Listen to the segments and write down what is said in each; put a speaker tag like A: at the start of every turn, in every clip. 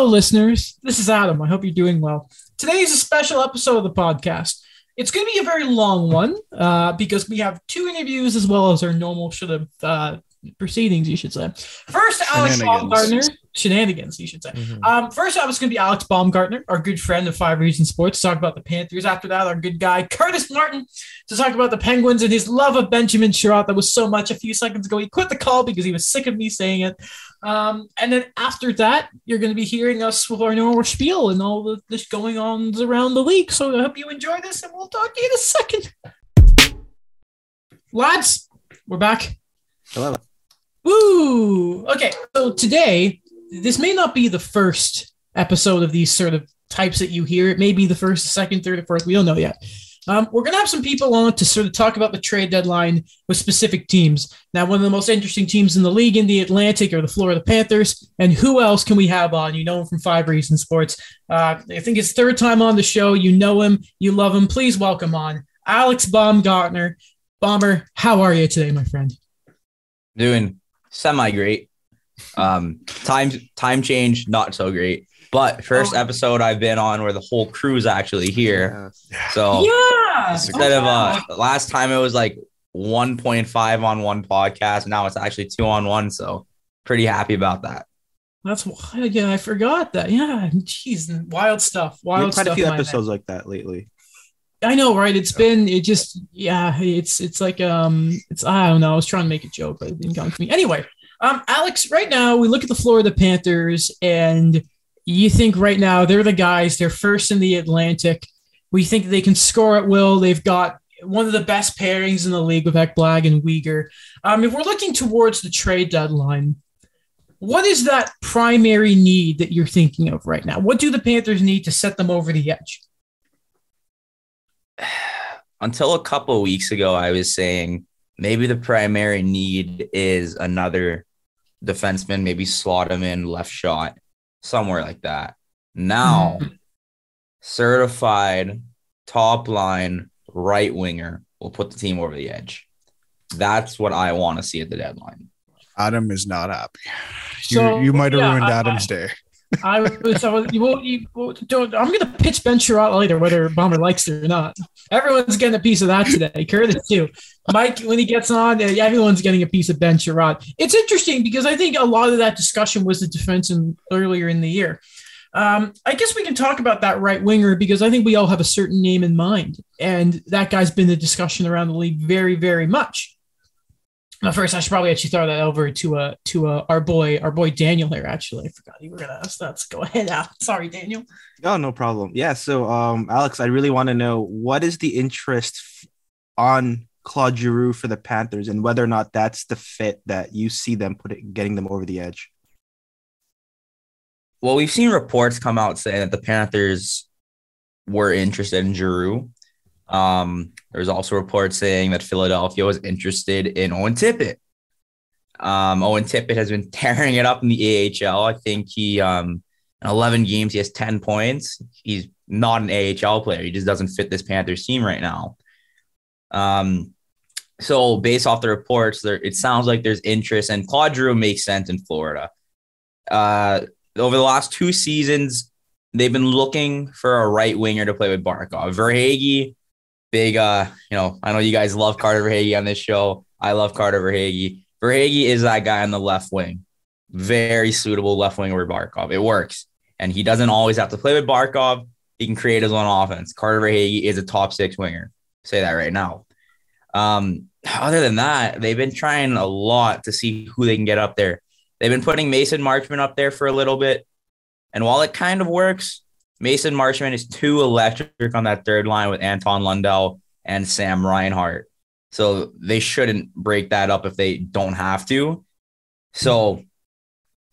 A: Hello, listeners. This is Adam. I hope you're doing well. Today is a special episode of the podcast. It's going to be a very long one uh, because we have two interviews as well as our normal sort of uh, proceedings, you should say. First, Alex Baumgartner. Shenanigans, you should say. Mm-hmm. Um, first up, it's going to be Alex Baumgartner, our good friend of Five Reasons Sports, to talk about the Panthers. After that, our good guy, Curtis Martin, to talk about the Penguins and his love of Benjamin Chiarot. That was so much a few seconds ago. He quit the call because he was sick of me saying it. Um, and then after that, you're going to be hearing us with our normal spiel and all the this going on around the league. So I hope you enjoy this, and we'll talk to you in a second. Lads, we're back.
B: Hello.
A: Woo! Okay, so today, this may not be the first episode of these sort of types that you hear. It may be the first, second, third, or fourth. We don't know yet. Um, we're going to have some people on to sort of talk about the trade deadline with specific teams. Now, one of the most interesting teams in the league in the Atlantic are the Florida Panthers. And who else can we have on? You know him from Five Reasons Sports. Uh, I think it's third time on the show. You know him, you love him. Please welcome on Alex Baumgartner. Bomber, how are you today, my friend?
B: Doing semi great. Um, time time change not so great. But first oh. episode I've been on where the whole crew's actually here. So
A: yeah,
B: instead of uh last time it was like 1.5 on one podcast, now it's actually two on one. So pretty happy about that.
A: That's yeah, I forgot that. Yeah, jeez, wild stuff. Wild
C: quite
A: stuff.
C: a few episodes like that lately.
A: I know, right? It's been it just yeah, it's it's like um it's I don't know. I was trying to make a joke, but it didn't come to me. Anyway, um, Alex, right now we look at the Florida Panthers, and you think right now they're the guys. They're first in the Atlantic. We think they can score at will. They've got one of the best pairings in the league with Ekblad and Weegar. Um, if we're looking towards the trade deadline, what is that primary need that you're thinking of right now? What do the Panthers need to set them over the edge?
B: until a couple weeks ago, I was saying maybe the primary need is another defenseman, maybe slot him in left shot, somewhere like that. Now, certified top line right winger will put the team over the edge. That's what I want to see at the deadline.
C: Adam is not happy. You, so, you might have yeah, ruined I, Adam's day.
A: I was, I was you will, you don't, I'm going to pitch Ben Chiarot later, whether Bomber likes it or not. Everyone's getting a piece of that today. Curtis too. Mike, when he gets on, everyone's getting a piece of Ben Chiarot. It's interesting because I think a lot of that discussion was the defense in, earlier in the year. Um, I guess we can talk about that right winger because I think we all have a certain name in mind, and that guy's been the discussion around the league very, very much. Now, first, I should probably actually throw that over to uh to uh, our boy our boy Daniel here. Actually, I forgot you were gonna ask that. So go ahead, Al. Sorry, Daniel.
C: Oh, no problem. Yeah. So, um, Alex, I really want to know what is the interest on Claude Giroux for the Panthers, and whether or not that's the fit that you see them putting getting them over the edge.
B: Well, we've seen reports come out saying that the Panthers were interested in Giroux. Um, there's also reports saying that Philadelphia was interested in Owen Tippett. Um, Owen Tippett has been tearing it up in the AHL. I think he, um, in 11 games, he has 10 points. He's not an AHL player. He just doesn't fit this Panthers team right now. Um, so based off the reports, there it sounds like there's interest, and Claude Giroux makes sense in Florida. Uh, over the last two seasons, they've been looking for a right winger to play with Barkov. Verhaeghe big uh, you know, I know you guys love Carter Verhaeghe on this show. I love Carter Verhaeghe. Verhaeghe is that guy on the left wing. Very suitable left wing over Barkov. It works. And he doesn't always have to play with Barkov. He can create his own offense. Carter Verhaeghe is a top six winger. Say that right now. Um, other than that, they've been trying a lot to see who they can get up there. They've been putting Mason Marchment up there for a little bit. And while it kind of works, Mason Marchment is too electric on that third line with Anton Lundell and Sam Reinhart. So they shouldn't break that up if they don't have to. So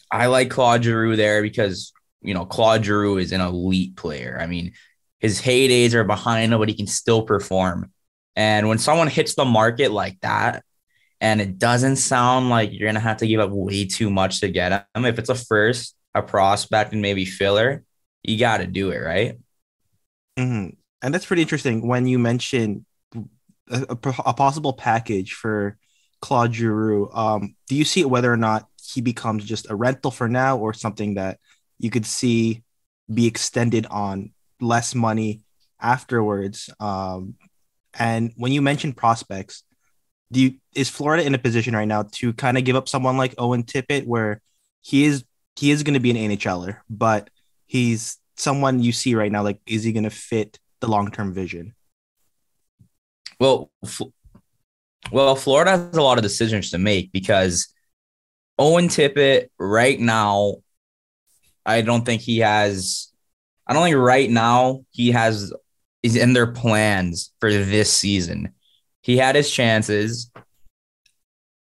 B: I like Claude Giroux there because, you know, Claude Giroux is an elite player. I mean, his heydays are behind him, but he can still perform. And when someone hits the market like that, and it doesn't sound like you're going to have to give up way too much to get him, if it's a first, a prospect, and maybe filler, you got to do it, right?
C: Mm-hmm. And that's pretty interesting when you mention a, a, a, possible package for Claude Giroux. Um, do you see whether or not he becomes just a rental for now or something that you could see be extended on less money afterwards. Um, and when you mention prospects, do you is Florida in a position right now to kind of give up someone like Owen Tippett, where he is he is going to be an NHLer, but he's someone you see right now. Like, is he going to fit the long term vision?
B: Well, well, Florida has a lot of decisions to make because Owen Tippett right now, I don't think he has. I don't think right now he has is in their plans for this season. He had his chances.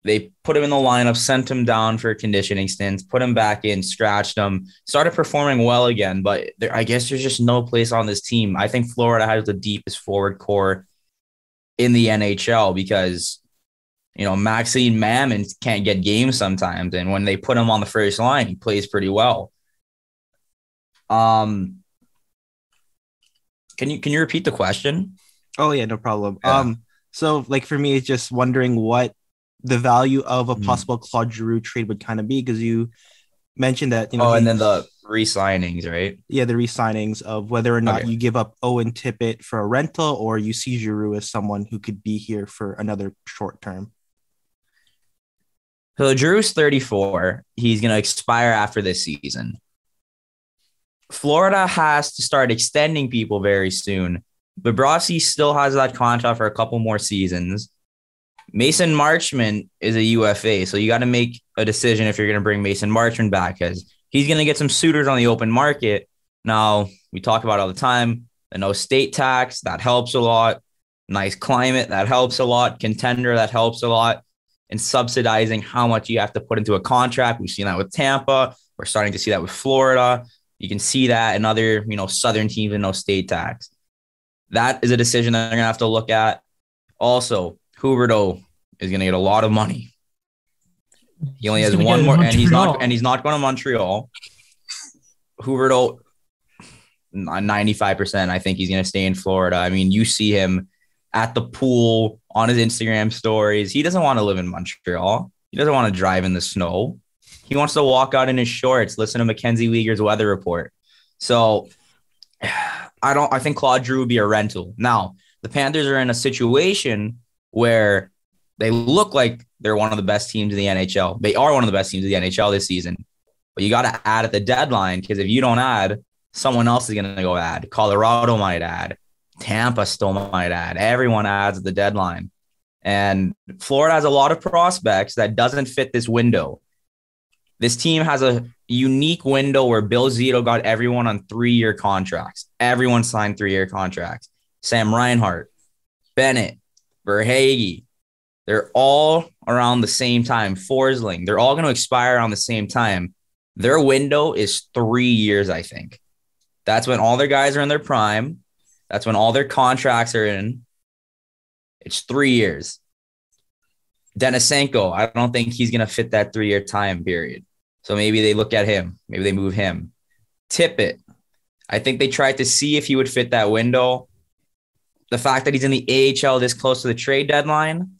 B: They put him in the lineup, sent him down for conditioning stints, put him back in, scratched him, started performing well again. But there, I guess there's just no place on this team. I think Florida has the deepest forward core in the NHL because you know Maxim Mamin can't get games sometimes, and when they put him on the first line, he plays pretty well. Um, can you can you repeat the question?
C: Oh yeah, no problem. Yeah. Um, so like for me, it's just wondering what the value of a mm. possible Claude Giroux trade would kind of be because you mentioned that you know.
B: Oh, and then the re-signings, right?
C: Yeah, the re-signings of whether or not okay. you give up Owen Tippett for a rental or you see Giroux as someone who could be here for another short term.
B: So Giroux's 34. He's going to expire after this season. Florida has to start extending people very soon. Bobrovsky still has that contract for a couple more seasons. Mason Marchment is a UFA, so you got to make a decision if you're going to bring Mason Marchment back because he's going to get some suitors on the open market. Now, we talk about all the time the no state tax, that helps a lot. Nice climate, that helps a lot. Contender, that helps a lot. And subsidizing how much you have to put into a contract. We've seen that with Tampa. We're starting to see that with Florida. You can see that in other, you know, southern teams and no state tax. That is a decision that they're gonna have to look at. Also, Huberdeau is gonna get a lot of money. He only he's has one more, and he's not, and he's not going to Montreal. Huberdeau, ninety-five percent. I think he's going to stay in Florida. I mean, you see him at the pool on his Instagram stories. He doesn't want to live in Montreal. He doesn't want to drive in the snow. He wants to walk out in his shorts, listen to Mackenzie Weegar's weather report. So I don't I think Claude Giroux would be a rental. Now, the Panthers are in a situation where they look like they're one of the best teams in the NHL. They are one of the best teams in the NHL this season. But you got to add at the deadline because if you don't add, someone else is going to go add. Colorado might add. Tampa still might add. Everyone adds at the deadline. And Florida has a lot of prospects that doesn't fit this window. This team has a unique window where Bill Zito got everyone on three year contracts. Everyone signed three year contracts. Sam Reinhart, Bennett, Verhaeghe, they're all around the same time. Forsling, they're all going to expire around the same time. Their window is three years, I think. That's when all their guys are in their prime. That's when all their contracts are in. It's three years. Denisenko, I don't think he's going to fit that three year time period. So maybe they look at him. Maybe they move him. Tippett, I think they tried to see if he would fit that window. The fact that he's in the AHL this close to the trade deadline,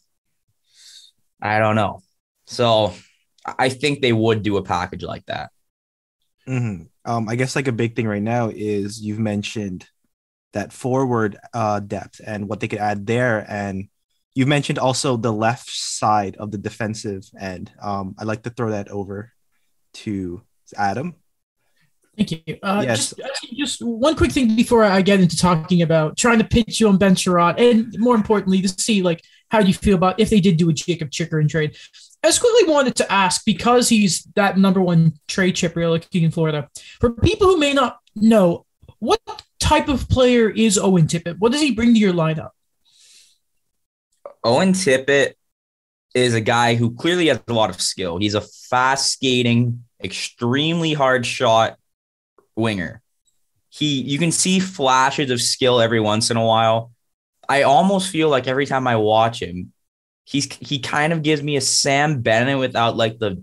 B: I don't know. So I think they would do a package like that.
C: Mm-hmm. Um, I guess like a big thing right now is you've mentioned that forward uh, depth and what they could add there, and you mentioned also the left side of the defensive end. Um, I'd like to throw that over to Adam.
A: Thank you. Uh, yes. Just, just, one quick thing before I get into talking about trying to pitch you on Ben Chiarot, and more importantly, to see like how do you feel about if they did do a Jakob Chychrun trade. I just quickly wanted to ask because he's that number one trade chip you're looking in Florida. For people who may not know, what type of player is Owen Tippett? What does he bring to your lineup?
B: Owen Tippett is a guy who clearly has a lot of skill. He's a fast skating, extremely hard shot winger. He you can see flashes of skill every once in a while. I almost feel like every time I watch him, he's he kind of gives me a Sam Bennett without like the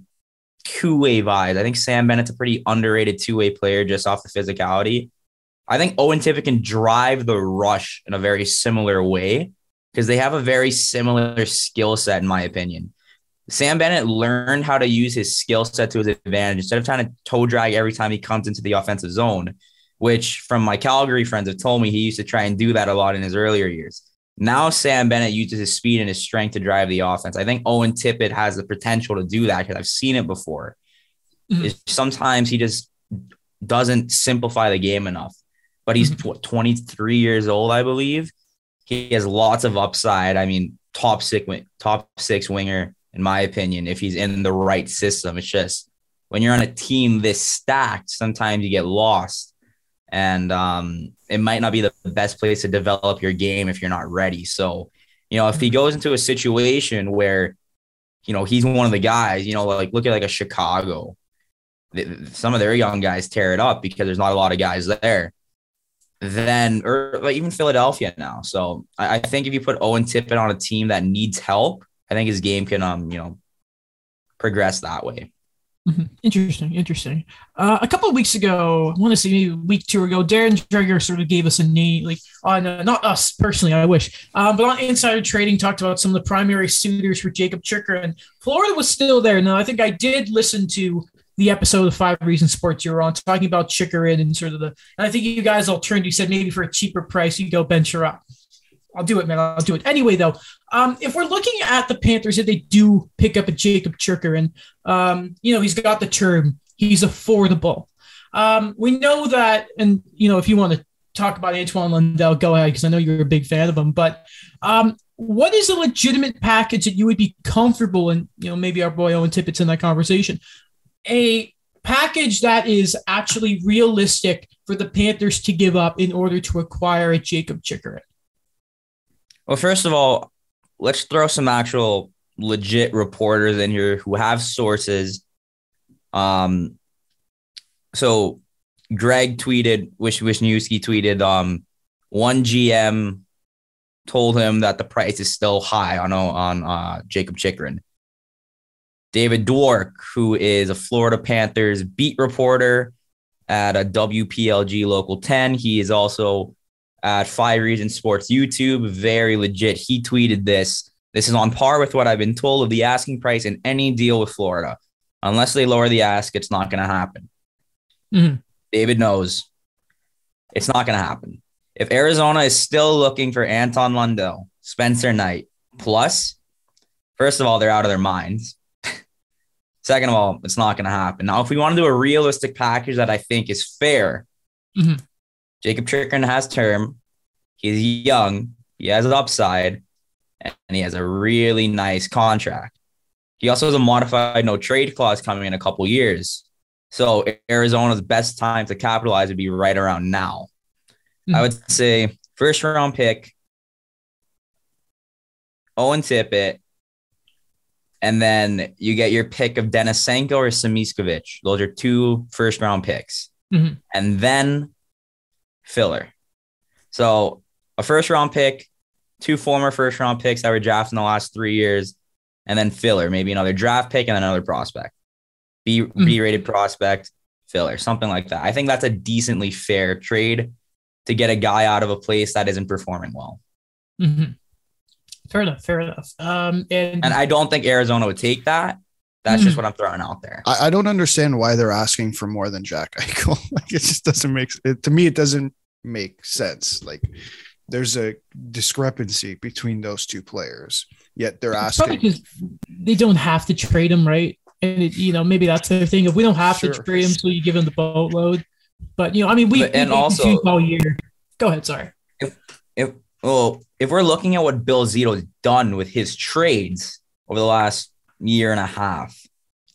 B: two-way vibes. I think Sam Bennett's a pretty underrated two-way player just off the physicality. I think Owen Tippett can drive the rush in a very similar way because they have a very similar skill set, in my opinion. Sam Bennett learned how to use his skill set to his advantage instead of trying to toe drag every time he comes into the offensive zone, which from my Calgary friends have told me he used to try and do that a lot in his earlier years. Now Sam Bennett uses his speed and his strength to drive the offense. I think Owen Tippett has the potential to do that because I've seen it before. Mm-hmm. Sometimes he just doesn't simplify the game enough. But he's mm-hmm. 23 years old, I believe. He has lots of upside. I mean, top six, top six winger, in my opinion, if he's in the right system. It's just when you're on a team this stacked, sometimes you get lost. And um, it might not be the best place to develop your game if you're not ready. So, you know, if he goes into a situation where, you know, he's one of the guys, you know, like look at like a Chicago, some of their young guys tear it up because there's not a lot of guys there. Then, or like even Philadelphia now. So I, I think if you put Owen Tippett on a team that needs help, I think his game can, um, you know, progress that way.
A: Mm-hmm. Interesting, interesting. Uh, a couple of weeks ago, I want to say maybe a week two ago, Darren Dreger sort of gave us a name, like on uh, not us personally, I wish, um, but on Insider Trading talked about some of the primary suitors for Jacob Jakob Chychrun. Florida was still there. Now, I think I did listen to the episode of Five Reasons Sports you were on, talking about Chychrun and sort of the. And I think you guys all turned. You said maybe for a cheaper price, you go Ben Chiarot. I'll do it, man. I'll do it. Anyway, though, um, if we're looking at the Panthers, if they do pick up a Jakob Chychrun, um, you know, he's got the term, he's affordable. Um, we know that, and you know, if you want to talk about Antoine Lundell, go ahead because I know you're a big fan of him. But um, what is a legitimate package that you would be comfortable in? You know, maybe our boy Owen Tippett's in that conversation. A package that is actually realistic for the Panthers to give up in order to acquire a Jakob Chychrun.
B: Well, first of all, let's throw some actual legit reporters in here who have sources. Um, so Greg tweeted, Wish Wyshynski tweeted, um, one GM told him that the price is still high on on uh, Jakob Chychrun. David Dwork, who is a Florida Panthers beat reporter at a WPLG Local 10, he is also at Five Reasons Sports YouTube. Very legit. He tweeted this. This is on par with what I've been told of the asking price in any deal with Florida. Unless they lower the ask, it's not going to happen. Mm-hmm. David knows it's not going to happen. If Arizona is still looking for Anton Lundell, Spencer Knight, plus, first of all, they're out of their minds. Second of all, it's not going to happen. Now, if we want to do a realistic package that I think is fair, mm-hmm. Jakob Chychrun has term. He's young. He has an upside, and he has a really nice contract. He also has a modified no trade clause coming in a couple years. So Arizona's best time to capitalize would be right around now. Mm-hmm. I would say first round pick, Owen Tippett, and then you get your pick of Denisenko or Samoskevich. Those are two first round picks. Mm-hmm. And then filler. So a first round pick, two former first round picks that were drafted in the last three years, and then filler, maybe another draft pick and another prospect. B mm-hmm. B rated prospect, filler, something like that. I think that's a decently fair trade to get a guy out of a place that isn't performing well.
A: Mm-hmm. Fair enough. Fair enough. Um, and
B: and I don't think Arizona would take that. That's mm. just what I'm throwing out there.
D: I, I, don't understand why they're asking for more than Jack Eichel. like it just doesn't make it to me. It doesn't make sense. Like there's a discrepancy between those two players. Yet they're asking because
A: they don't have to trade him, right? And it, you know maybe that's the thing. If we don't have sure. to trade him, so you give him the boatload. But you know, I mean, we but, and we, also all year. Go ahead. Sorry.
B: If if well, if we're looking at what Bill Zito's done with his trades over the last year and a half,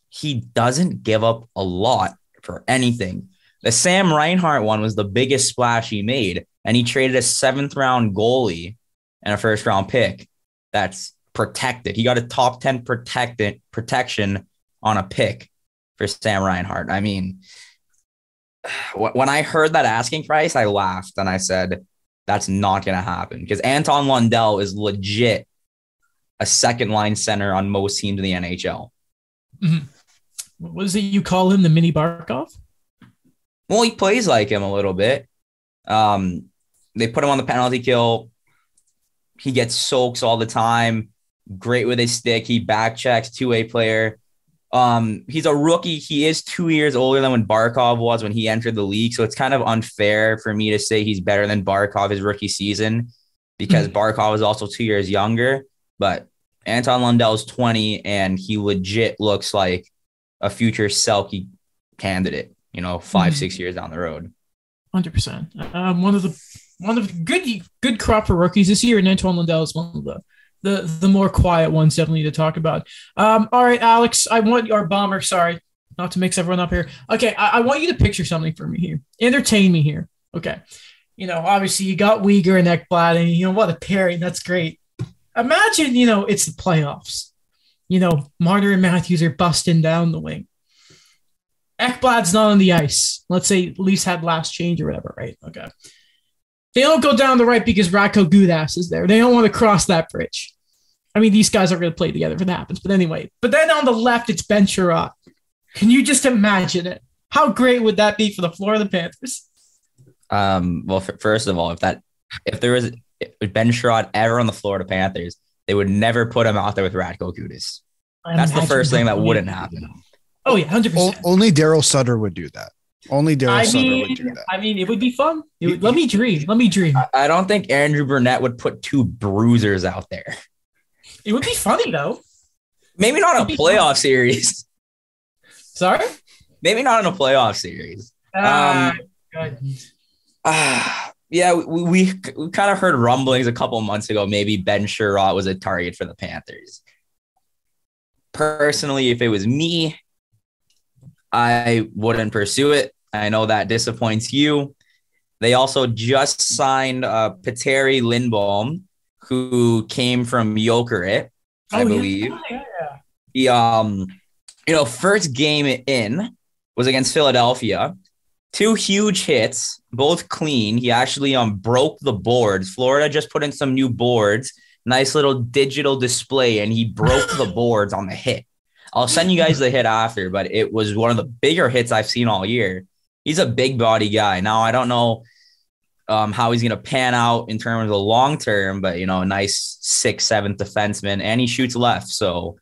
B: he doesn't give up a lot for anything. The Sam Reinhart one was the biggest splash he made, and he traded a seventh round goalie and a first round pick that's protected. He got a top 10 protected protection on a pick for Sam Reinhart. I mean, when I heard that asking price, I laughed and I said, that's not going to happen because Anton Lundell is legit a second line center on most teams in the NHL.
A: Mm-hmm. What is it you call him, the mini Barkov?
B: Well, he plays like him a little bit. Um, they put him on the penalty kill. He gets soaks all the time. great with his stick. He back checks, two way player. Um, he's a rookie. He is two years older than when Barkov was when he entered the league. So it's kind of unfair for me to say he's better than Barkov his rookie season because Barkov is also two years younger. But Anton Lundell's 20 and he legit looks like a future Selke candidate, you know, 5
A: Mhm.
B: six years down the road.
A: Hundred percent. Um, one of the one of the good good crop for rookies this year, and Antoine Lundell is one of the the the more quiet ones definitely to talk about. Um, all right, Alex, I want your bomber. Sorry, not to mix everyone up here. Okay, I, I want you to picture something for me here. Entertain me here. Okay, you know, obviously you got Weegar and Ekblad, and you know what a pairing. That's great. Imagine, you know, it's the playoffs. You know, Marner and Matthews are busting down the wing. Ekblad's not on the ice. Let's say Leafs had last change or whatever, right? Okay. They don't go down the right because Radko Gudas is there. They don't want to cross that bridge. I mean, these guys aren't going to play together if it happens. But anyway, but then on the left, it's Ben Chiarot. Can you just imagine it? How great would that be for the Florida Panthers?
B: Um, well, f- first of all, if that if there was Ben Chiarot ever on the Florida Panthers, they would never put him out there with Radko Gudas. That's the first thing that
A: would
B: wouldn't happen.
A: Oh yeah, hundred percent.
D: only Daryl Sutter would do that. Only Daryl
A: I
D: Sutter
A: mean,
D: would do that.
A: I mean, it would be fun. It would- let me dream. Let me dream.
B: I, I don't think Andrew Brunette would put two bruisers out there.
A: It would be funny though.
B: Maybe not a
A: It'd be
B: playoff series.
A: Sorry.
B: Maybe not in a playoff series.
A: Ah,
B: Um,
A: good.
B: Ah, yeah, we, we, we kind of heard rumblings a couple months ago. Maybe Ben Chiarot was a target for the Panthers. Personally, if it was me, I wouldn't pursue it. I know that disappoints you. They also just signed uh, Petteri Lindbohm, who came from Jokerit, I
A: Oh, yeah.
B: believe.
A: Yeah, yeah.
B: He, um, you know, first game in was against Philadelphia. Two huge hits, both clean. He actually um broke the boards. Florida just put in some new boards, nice little digital display, and he broke the boards on the hit. I'll send you guys the hit after, but it was one of the bigger hits I've seen all year. He's a big body guy. Now I don't know um, how he's gonna pan out in terms of the long term, but you know, a nice six, seventh seventh defenseman, and he shoots left. So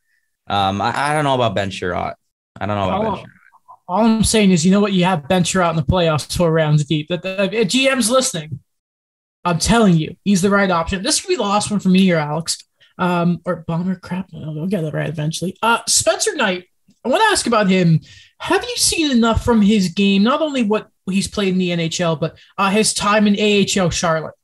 B: um, I, I don't know about Ben Chiarot. I don't know about
A: Oh,
B: Ben Chiarot.
A: All I'm saying is, you know what? You have Ben Chiarot in the playoffs four rounds deep. That the if GM's listening. I'm telling you, he's the right option. This could be the last one for me here, Alex. Um, or bomber crap. I'll get it right eventually. Uh, Spencer Knight. I want to ask about him. Have you seen enough from his game? Not only what he's played in the NHL, but uh, his time in AHL Charlotte.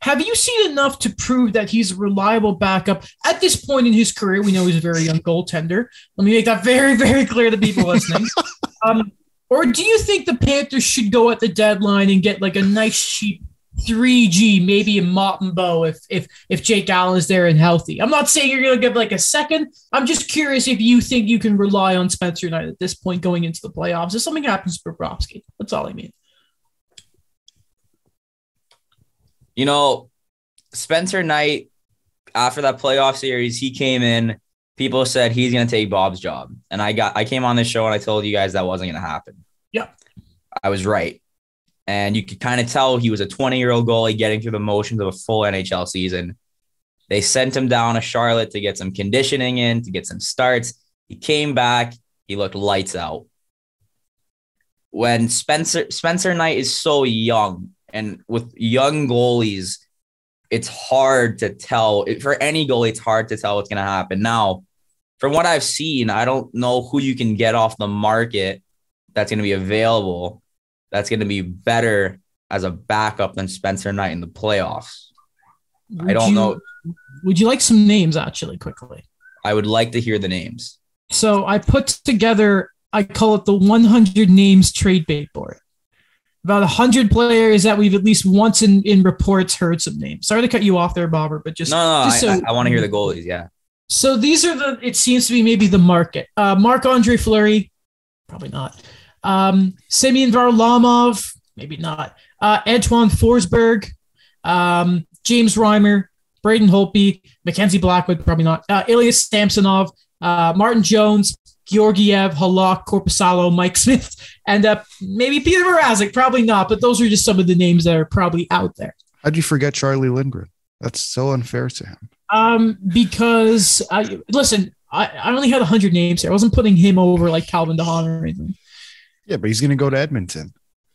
A: Have you seen enough to prove that he's a reliable backup at this point in his career? We know he's a very young goaltender. Let me make that very, very clear to people listening. Um, or do you think the Panthers should go at the deadline and get like a nice cheap 3G, maybe a Montembeault if if if Jake Allen is there and healthy? I'm not saying you're gonna get like a second. I'm just curious if you think you can rely on Spencer Knight at this point going into the playoffs. If something happens to Bobrovsky, that's all I mean.
B: You know, Spencer Knight, after that playoff series, he came in. People said he's going to take Bob's job, and I got. I came on this show and I told you guys that wasn't going to happen.
A: Yeah.
B: I was right, and you could kind of tell he was a 20 year old goalie getting through the motions of a full NHL season. They sent him down to Charlotte to get some conditioning in, to get some starts. He came back. He looked lights out. When Spencer Spencer Knight is so young, and with young goalies, it's hard to tell. For any goalie, it's hard to tell what's going to happen. Now, from what I've seen, I don't know who you can get off the market that's going to be available. That's going to be better as a backup than Spencer Knight in the playoffs. I don't
A: you-
B: know.
A: Would you like some names actually quickly?
B: I would like to hear the names.
A: So I put together, I call it the 100 names trade bait board. About 100 players that we've at least once in, in reports heard some names. Sorry to cut you off there, Bobber, but just
B: no, no,
A: just
B: I,
A: so-
B: I, want to hear the goalies. Yeah.
A: So these are the. It seems to be maybe the market. Uh, Marc Andre Fleury, probably not. Um, Semyon Varlamov, maybe not. Uh, Antoine Forsberg, um, James Reimer, Braden Holtby, Mackenzie Blackwood, probably not. Uh, Elias Samsonov, uh, Martin Jones, Georgiev, Halak, Korpisalo, Mike Smith, and uh, maybe Petr Mrazek. Probably not, but those are just some of the names that are probably out there.
D: How'd you forget Charlie Lindgren? That's so unfair to him.
A: Um, because I listen, I, I only had hundred names here. I wasn't putting him over like Calvin DeHaan or anything.
D: Yeah, but he's going to go to Edmonton.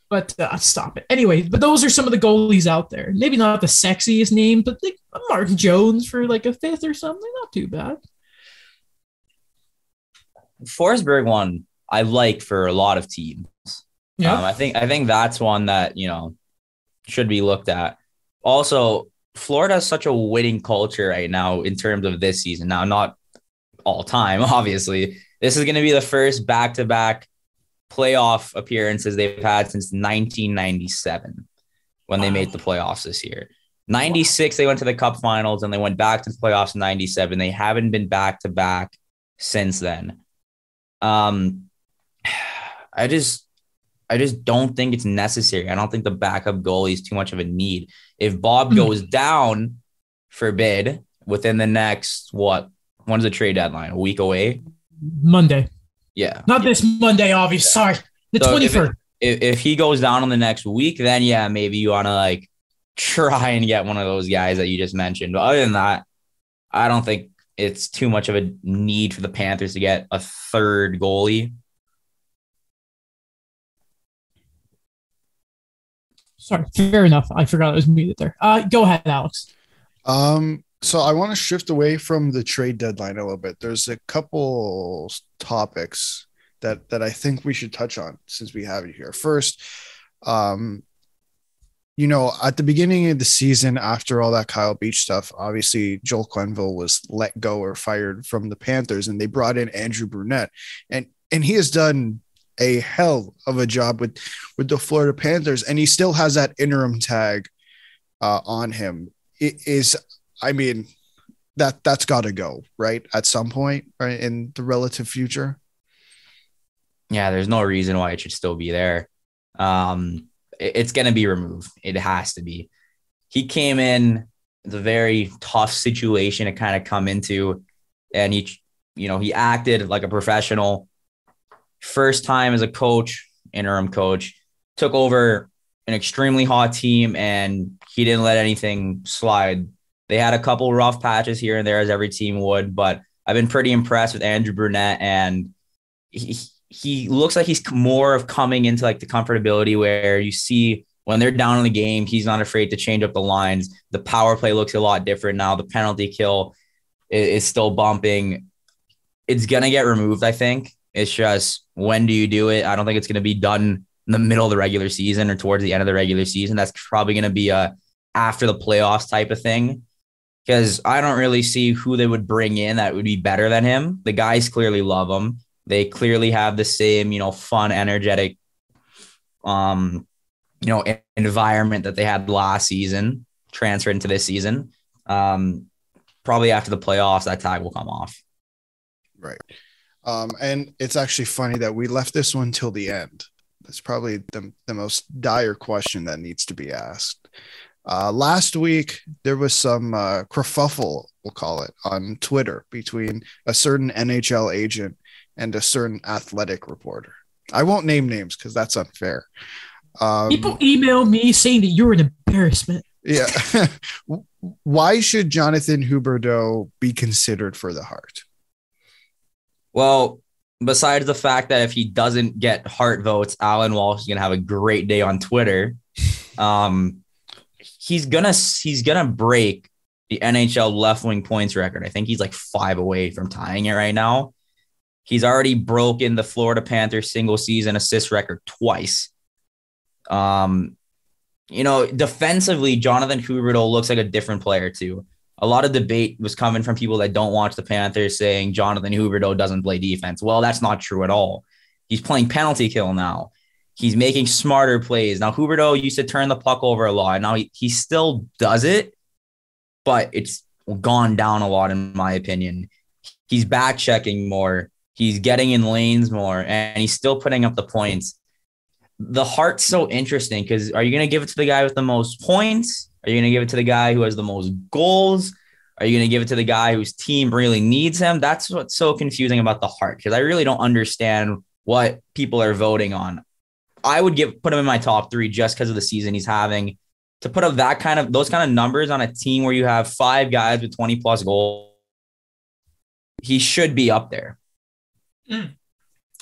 A: But uh, stop it. Anyway, but those are some of the goalies out there. Maybe not the sexiest name, but like Mark Jones for like a fifth or something. Not too bad.
B: Forsberg one I like for a lot of teams.
A: Yeah.
B: Um, I think I think that's one that you know should be looked at. Also, Florida is such a winning culture right now in terms of this season. Now, not all time, obviously. This is going to be the first back to back playoff appearances they've had since 1997 when wow. they made the playoffs this year. 96, they went to the cup finals and they went back to the playoffs in 97. They haven't been back to back since then. Um, I just I just don't think it's necessary. I don't think the backup goalie is too much of a need. If Bob mm-hmm. goes down, forbid, within the next what? When's the trade deadline? A week away?
A: Monday.
B: Yeah.
A: Not this Monday, obviously. Sorry. The so first.
B: If, if he goes down on the next week, then yeah, maybe you want to like try and get one of those guys that you just mentioned. But other than that, I don't think it's too much of a need for the Panthers to get a third goalie.
A: Sorry, fair enough. I forgot I was muted there. Uh, go ahead, Alex.
D: Um, so I want to shift away from the trade deadline a little bit. There's a couple topics that that I think we should touch on since we have you here. First, um, you know, at the beginning of the season, after all that Kyle Beach stuff, obviously Joel Quenneville was let go or fired from the Panthers, and they brought in Andrew Brunette, and and he has done a hell of a job with with the Florida Panthers, and he still has that interim tag uh, on him. It is, I mean, that that's got to go right at some point right in the relative future.
B: Yeah, there's no reason why it should still be there. Um, it, it's going to be removed. It has to be. He came in the very tough situation to kind of come into, and he, you know, he acted like a professional first time as a coach, interim coach, took over an extremely hot team and he didn't let anything slide. They had a couple rough patches here and there, as every team would, but I've been pretty impressed with Andrew Brunette and he, he looks like he's more of coming into like the comfortability where you see when they're down in the game, he's not afraid to change up the lines. The power play looks a lot different now. The penalty kill is, is still bumping. It's gonna get removed, I think. It's just when do you do it? I don't think it's going to be done in the middle of the regular season or towards the end of the regular season. That's probably going to be a after the playoffs type of thing because I don't really see who they would bring in that would be better than him. The guys clearly love him. They clearly have the same, you know, fun, energetic, um, you know, environment that they had last season transferred into this season. Um, probably after the playoffs, that tag will come off.
D: Right. Um, and it's actually funny that we left this one till the end. That's probably the, the most dire question that needs to be asked. Uh, last week, there was some uh, kerfuffle, we'll call it, on Twitter between a certain NHL agent and a certain athletic reporter. I won't name names because that's unfair.
A: Um, People email me saying that you're an embarrassment.
D: Yeah. Why should Jonathan Huberdeau be considered for the Hart?
B: Well, besides the fact that if he doesn't get Hart votes, Alan Walsh is gonna have a great day on Twitter. Um, he's gonna he's gonna break the NHL left wing points record. I think he's like five away from tying it right now. He's already broken the Florida Panthers single season assist record twice. Um, you know, defensively, Jonathan Huberdeau looks like a different player too a lot of debate was coming from people that don't watch the Panthers saying Jonathan Huberdeau doesn't play defense. Well, that's not true at all. He's playing penalty kill now. He's making smarter plays. Now, Huberdeau used to turn the puck over a lot. Now he, he still does it, but it's gone down a lot, in my opinion. He's back checking more. He's getting in lanes more, and he's still putting up the points. The Hart's so interesting because are you going to give it to the guy with the most points? Are you going to give it to the guy who has the most goals? Are you going to give it to the guy whose team really needs him? That's what's so confusing about the Hart because I really don't understand what people are voting on. I would give put him in my top three just because of the season he's having. to put up that kind of those kind of numbers on a team where you have five guys with 20 plus goals, he should be up there. Hmm.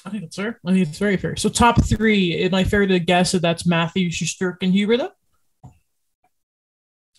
A: I think that's fair. I think it's very fair. So top three, am I fair to guess that that's Matthews, Shesterkin, Huberdeau?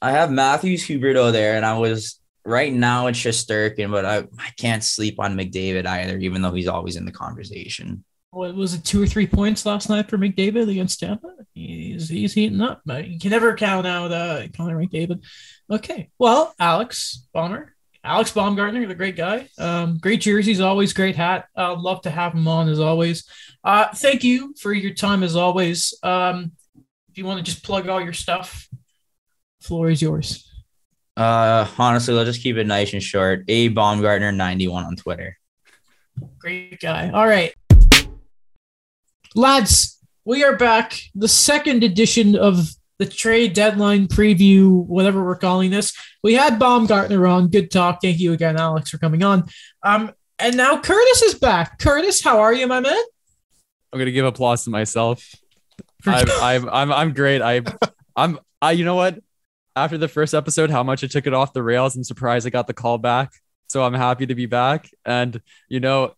B: I have Matthews Huberdeau there, and I was right now it's just Shesterkin, but I, I can't sleep on McDavid either, even though he's always in the conversation.
A: What was it, two or three points last night for McDavid against Tampa? He's he's heating up. But you can never count out uh, Connor McDavid. Okay, well, Alex Bomber, Alex Baumgartner, the great guy. Um, great jerseys, always great hat. I'd love to have him on as always. Uh, thank you for your time as always. Um, if you want to just plug all your stuff, floor is yours.
B: Uh, honestly, let's just keep it nice and short. A Baumgartner 91 on Twitter.
A: Great guy. All right. Lads, we are back. The second edition of the trade deadline preview, whatever we're calling this. We had Baumgartner on. Good talk. Thank you again, Alex, for coming on. Um, and now Curtis is back. Curtis, how are you, my man?
E: I'm gonna give applause to myself. I'm, I'm, I'm, I'm great. I, I'm, I, you know what? After the first episode, how much I took it off the rails, I'm surprised I got the call back. So I'm happy to be back. And you know,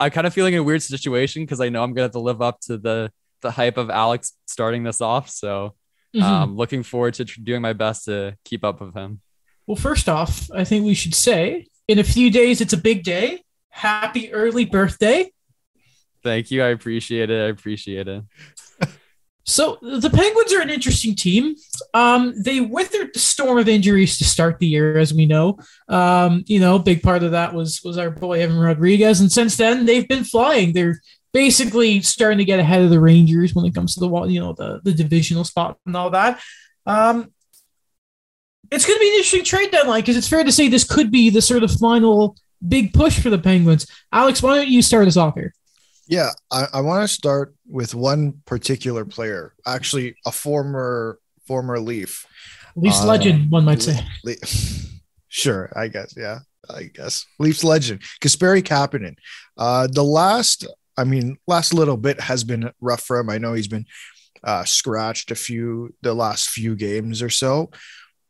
E: I'm kind of feeling in a weird situation because I know I'm gonna have to live up to the the hype of Alex starting this off. So
A: Mhm.
E: um, looking forward to doing my best to keep up with him.
A: well, first off, I think we should say in a few days, it's a big day. Happy early birthday.
E: Thank you. I appreciate it. I appreciate it.
A: So the Penguins are an interesting team. Um, they withered the storm of injuries to start the year, as we know. Um, you know, big part of that was was our boy Evan Rodrigues, and since then they've been flying. They're basically starting to get ahead of the Rangers when it comes to the you know the the divisional spot and all that. Um, it's going to be an interesting trade deadline because it's fair to say this could be the sort of final big push for the Penguins. Alex, why don't you start us off here?
D: Yeah, I, I want to start with one particular player, actually a former former Leaf.
A: Leafs
D: Uh,
A: legend, one might say.
D: Le- sure, I guess. Yeah, I guess. Leafs legend, Kasperi Kapanen. Uh, the last, I mean, last little bit has been rough for him. I know he's been uh, scratched a few the last few games or so.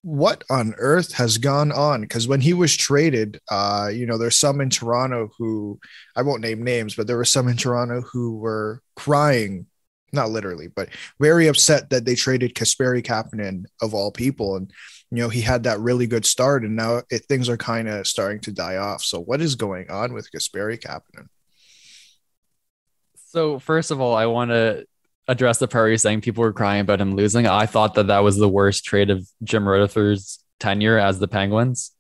D: What on earth has gone on? Because when he was traded, uh, you know, there's some in Toronto who I won't name names, but there were some in Toronto who were crying, not literally, but very upset that they traded Kasperi Kapanen of all people, and you know he had that really good start, and now it, things are kind of starting to die off. So what is going on with Kasperi Kapanen?
E: So first of all, I want to address the part where you're saying people were crying about him losing. I thought that that was the worst trade of Jim Rutherford's tenure as the Penguins.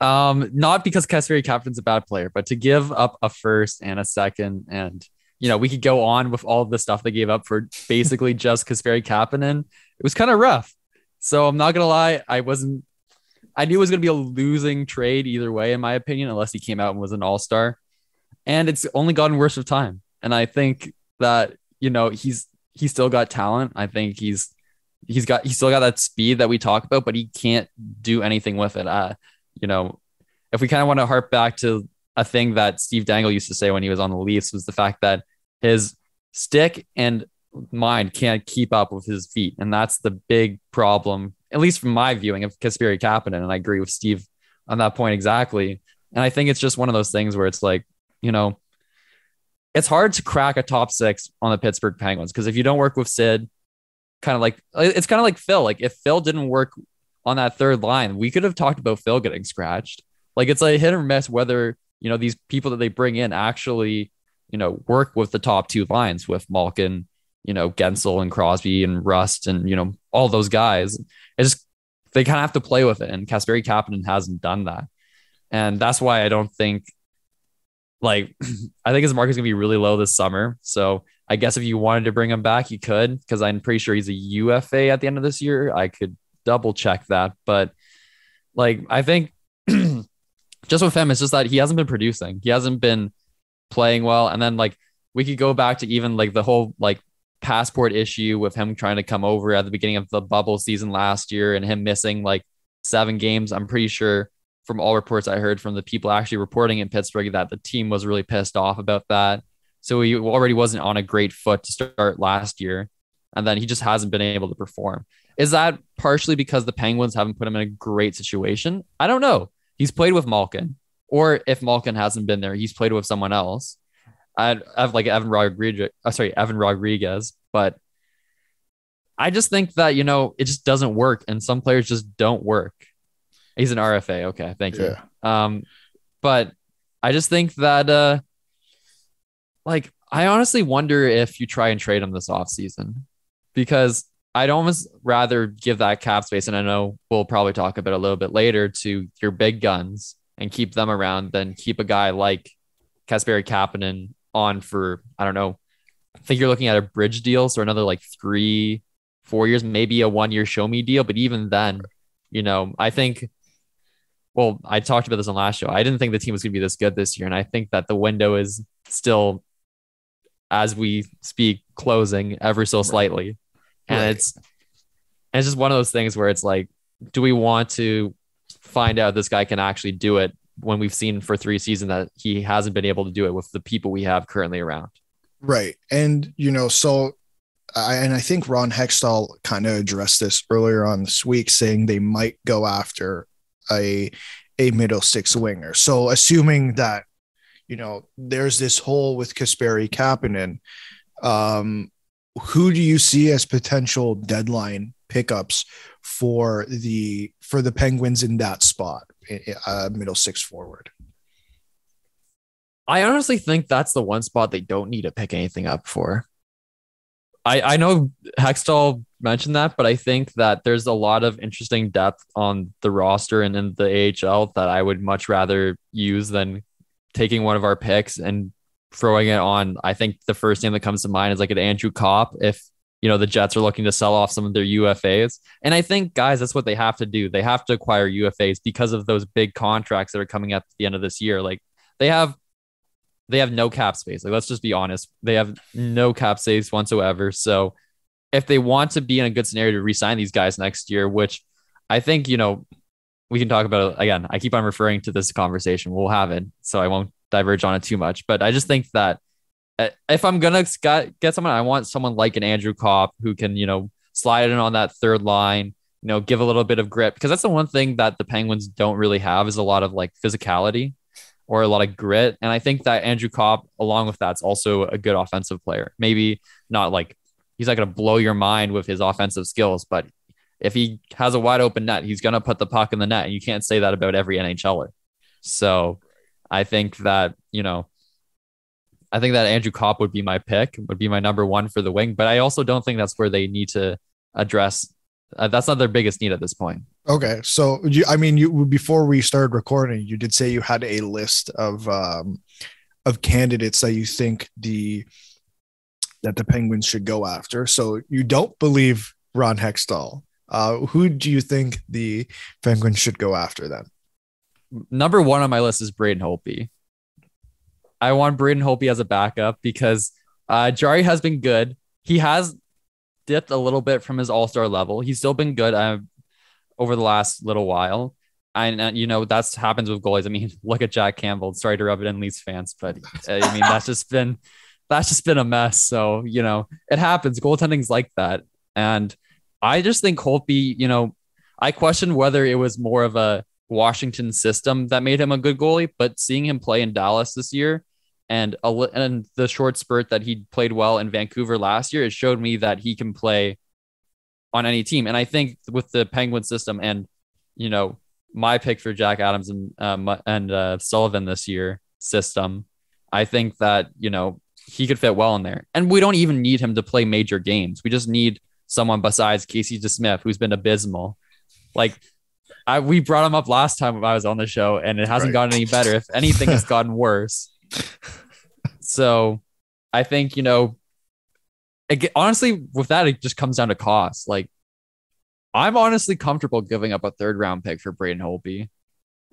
E: Um, not because Kasperi Kapanen's a bad player, but to give up a first and a second, and you know we could go on with all the stuff they gave up for basically just Kasperi Kapanen. It was kind of rough. So I'm not gonna lie, I wasn't. I knew it was gonna be a losing trade either way, in my opinion, unless he came out and was an all star. And it's only gotten worse with time. And I think that you know he's he's still got talent. I think he's he's got he's still got that speed that we talk about, but he can't do anything with it. Uh, you know, if we kind of want to harp back to a thing that Steve Dangle used to say when he was on the Leafs was the fact that his stick and mind can't keep up with his feet, and that's the big problem, at least from my viewing of Kasperi Kapanen. And I agree with Steve on that point exactly. And I think it's just one of those things where it's like, you know, it's hard to crack a top six on the Pittsburgh Penguins because if you don't work with Sid, kind of like it's kind of like Phil. Like if Phil didn't work on that third line, we could have talked about Phil getting scratched. Like it's a hit or miss whether you know these people that they bring in actually you know work with the top two lines with Malkin, you know Guentzel and Crosby and Rust and you know all those guys. It's just they kind of have to play with it, and Kasperi Kapanen hasn't done that, and that's why I don't think like I think his market is gonna be really low this summer. So I guess if you wanted to bring him back, you could, because I'm pretty sure he's a UFA at the end of this year. I could double check that, but like I think just with him, it's just that he hasn't been producing. He hasn't been playing well, and then like we could go back to even like the whole like passport issue with him trying to come over at the beginning of the bubble season last year and him missing like seven games. I'm pretty sure from all reports I heard from the people actually reporting in Pittsburgh that the team was really pissed off about that. So he already wasn't on a great foot to start last year. And then he just hasn't been able to perform. Is that partially because the Penguins haven't put him in a great situation? I don't know. He's played with Malkin, or if Malkin hasn't been there, he's played with someone else. I have like Evan Rodrigues. Uh, sorry, Evan Rodrigues, but I just think that you know it just doesn't work, and some players just don't work. He's an RFA. Okay, thank you. Um, but I just think that uh, like I honestly wonder if you try and trade him this offseason because I'd almost rather give that cap space, and I know we'll probably talk about it a little bit later to your big guns and keep them around than keep a guy like Kasperi Kapanen on for I don't know. I think you're looking at a bridge deal, so another like three, four years, maybe a one year show me deal. But even then, you know, I think. Well, I talked about this on last show. I didn't think the team was going to be this good this year, and I think that the window is still, as we speak, closing ever so slightly, and
D: Right.
E: it's and it's just one of those things where it's like, do we want to find out this guy can actually do it when we've seen for three seasons that he hasn't been able to do it with the people we have currently around.
D: Right. And, you know, so I, and I think Ron Hextall kind of addressed this earlier on this week, saying they might go after a, a middle six winger. So assuming that, you know, there's this hole with Kasperi Kapanen, um, who do you see as potential deadline pickups for the for the Penguins in that spot, uh, middle six forward?
E: I honestly think that's the one spot they don't need to pick anything up for. I I know Hextall mentioned that, but I think that there's a lot of interesting depth on the roster and in the AHL that I would much rather use than taking one of our picks and throwing it on. I think the first name that comes to mind is like an Andrew Copp if you know the Jets are looking to sell off some of their UFAs. And I think guys, that's what they have to do. They have to acquire UFAs because of those big contracts that are coming up at the end of this year. Like they have they have no cap space. Like let's just be honest. They have no cap space whatsoever. So if they want to be in a good scenario to re-sign these guys next year, which I think, you know, we can talk about it again. I keep on referring to this conversation. We'll have it. So I won't diverge on it too much. But I just think that uh, if I'm gonna get someone, I want someone like an Andrew Copp who can, you know, slide in on that third line, you know, give a little bit of grip because that's the one thing that the Penguins don't really have is a lot of like physicality or a lot of grit. And I think that Andrew Copp, along with that's also a good offensive player. Maybe not like he's not gonna blow your mind with his offensive skills, but if he has a wide open net, he's gonna put the puck in the net. And you can't say that about every NHLer. So I think that, you know, I think that Andrew Copp would be my pick, would be my number one for the wing. But I also don't think that's where they need to address. Uh, that's not their biggest need at this point.
D: Okay, so you, I mean, you before we started recording, you did say you had a list of um, of candidates that you think the that the Penguins should go after. So you don't believe Ron Hextall. Uh, who do you think the Penguins should go after then?
E: Number one on my list is Braden Holtby. I want Braden Holtby as a backup because uh, Jarry has been good. He has dipped a little bit from his All Star level. He's still been good uh, over the last little while. And uh, you know that's happens with goalies. I mean, look at Jack Campbell. Sorry to rub it in Leafs fans, but uh, I mean that's just been that's just been a mess. So you know it happens. Goaltending's like that, and I just think Holtby. You know, I question whether it was more of a Washington system that made him a good goalie, but seeing him play in Dallas this year and a, and the short spurt that he played well in Vancouver last year, it showed me that he can play on any team. And I think with the Penguin system and you know my pick for Jack Adams and um, and uh, Sullivan this year system, I think that you know he could fit well in there. And we don't even need him to play major games. We just need someone besides Casey DeSmith who's been abysmal. Like I, we brought him up last time I was on the show, and it hasn't
D: Right.
E: gotten any better. If anything, it's gotten worse. so, I think you know, it, honestly, with that, it just comes down to cost. Like, I'm honestly comfortable giving up a third round pick for Braden Holtby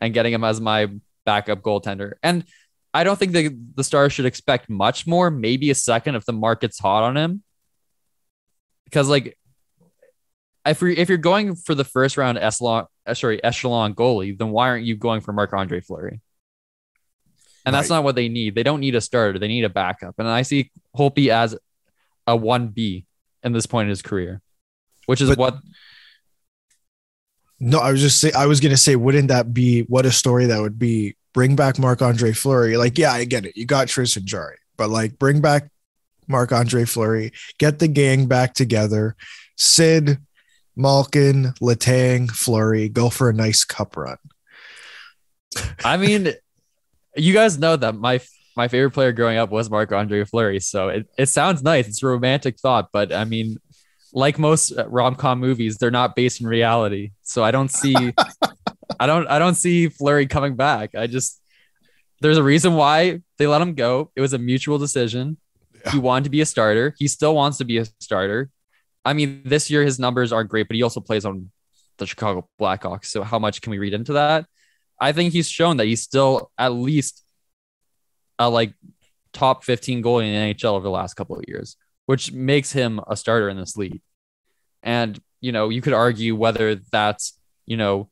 E: and getting him as my backup goaltender. And I don't think the the Stars should expect much more. Maybe a second if the market's hot on him, because like if you're if you're going for the first round echelon, uh, sorry, echelon goalie, then why aren't you going for Marc Andre Fleury? And that's
D: Right.
E: not what they need. They don't need a starter. They need a backup. And I see Holtby as a one B in this point in his career, which is
D: But-
E: what
D: No, I was just say I was gonna say, wouldn't that be what a story that would be? Bring back Marc Andre Fleury. Like, yeah, I get it. You got Tristan Jarry, but like bring back Marc Andre Fleury, get the gang back together. Sid, Malkin, Letang, Fleury, go for a nice cup run.
E: I mean, you guys know that my my favorite player growing up was Marc Andre Fleury, so it, it sounds nice. It's a romantic thought, but I mean, like most uh, rom com movies, they're not based in reality. So I don't see, I don't, I don't see Fleury coming back. I just there's a reason why they let him go. It was a mutual decision.
D: Yeah.
E: He wanted to be a starter. He still wants to be a starter. I mean, this year his numbers aren't great, but he also plays on the Chicago Blackhawks. So how much can we read into that? I think he's shown that he's still at least a like top 15 goalie in the NHL over the last couple of years, which makes him a starter in this league. And, you know, you could argue whether that's, you know,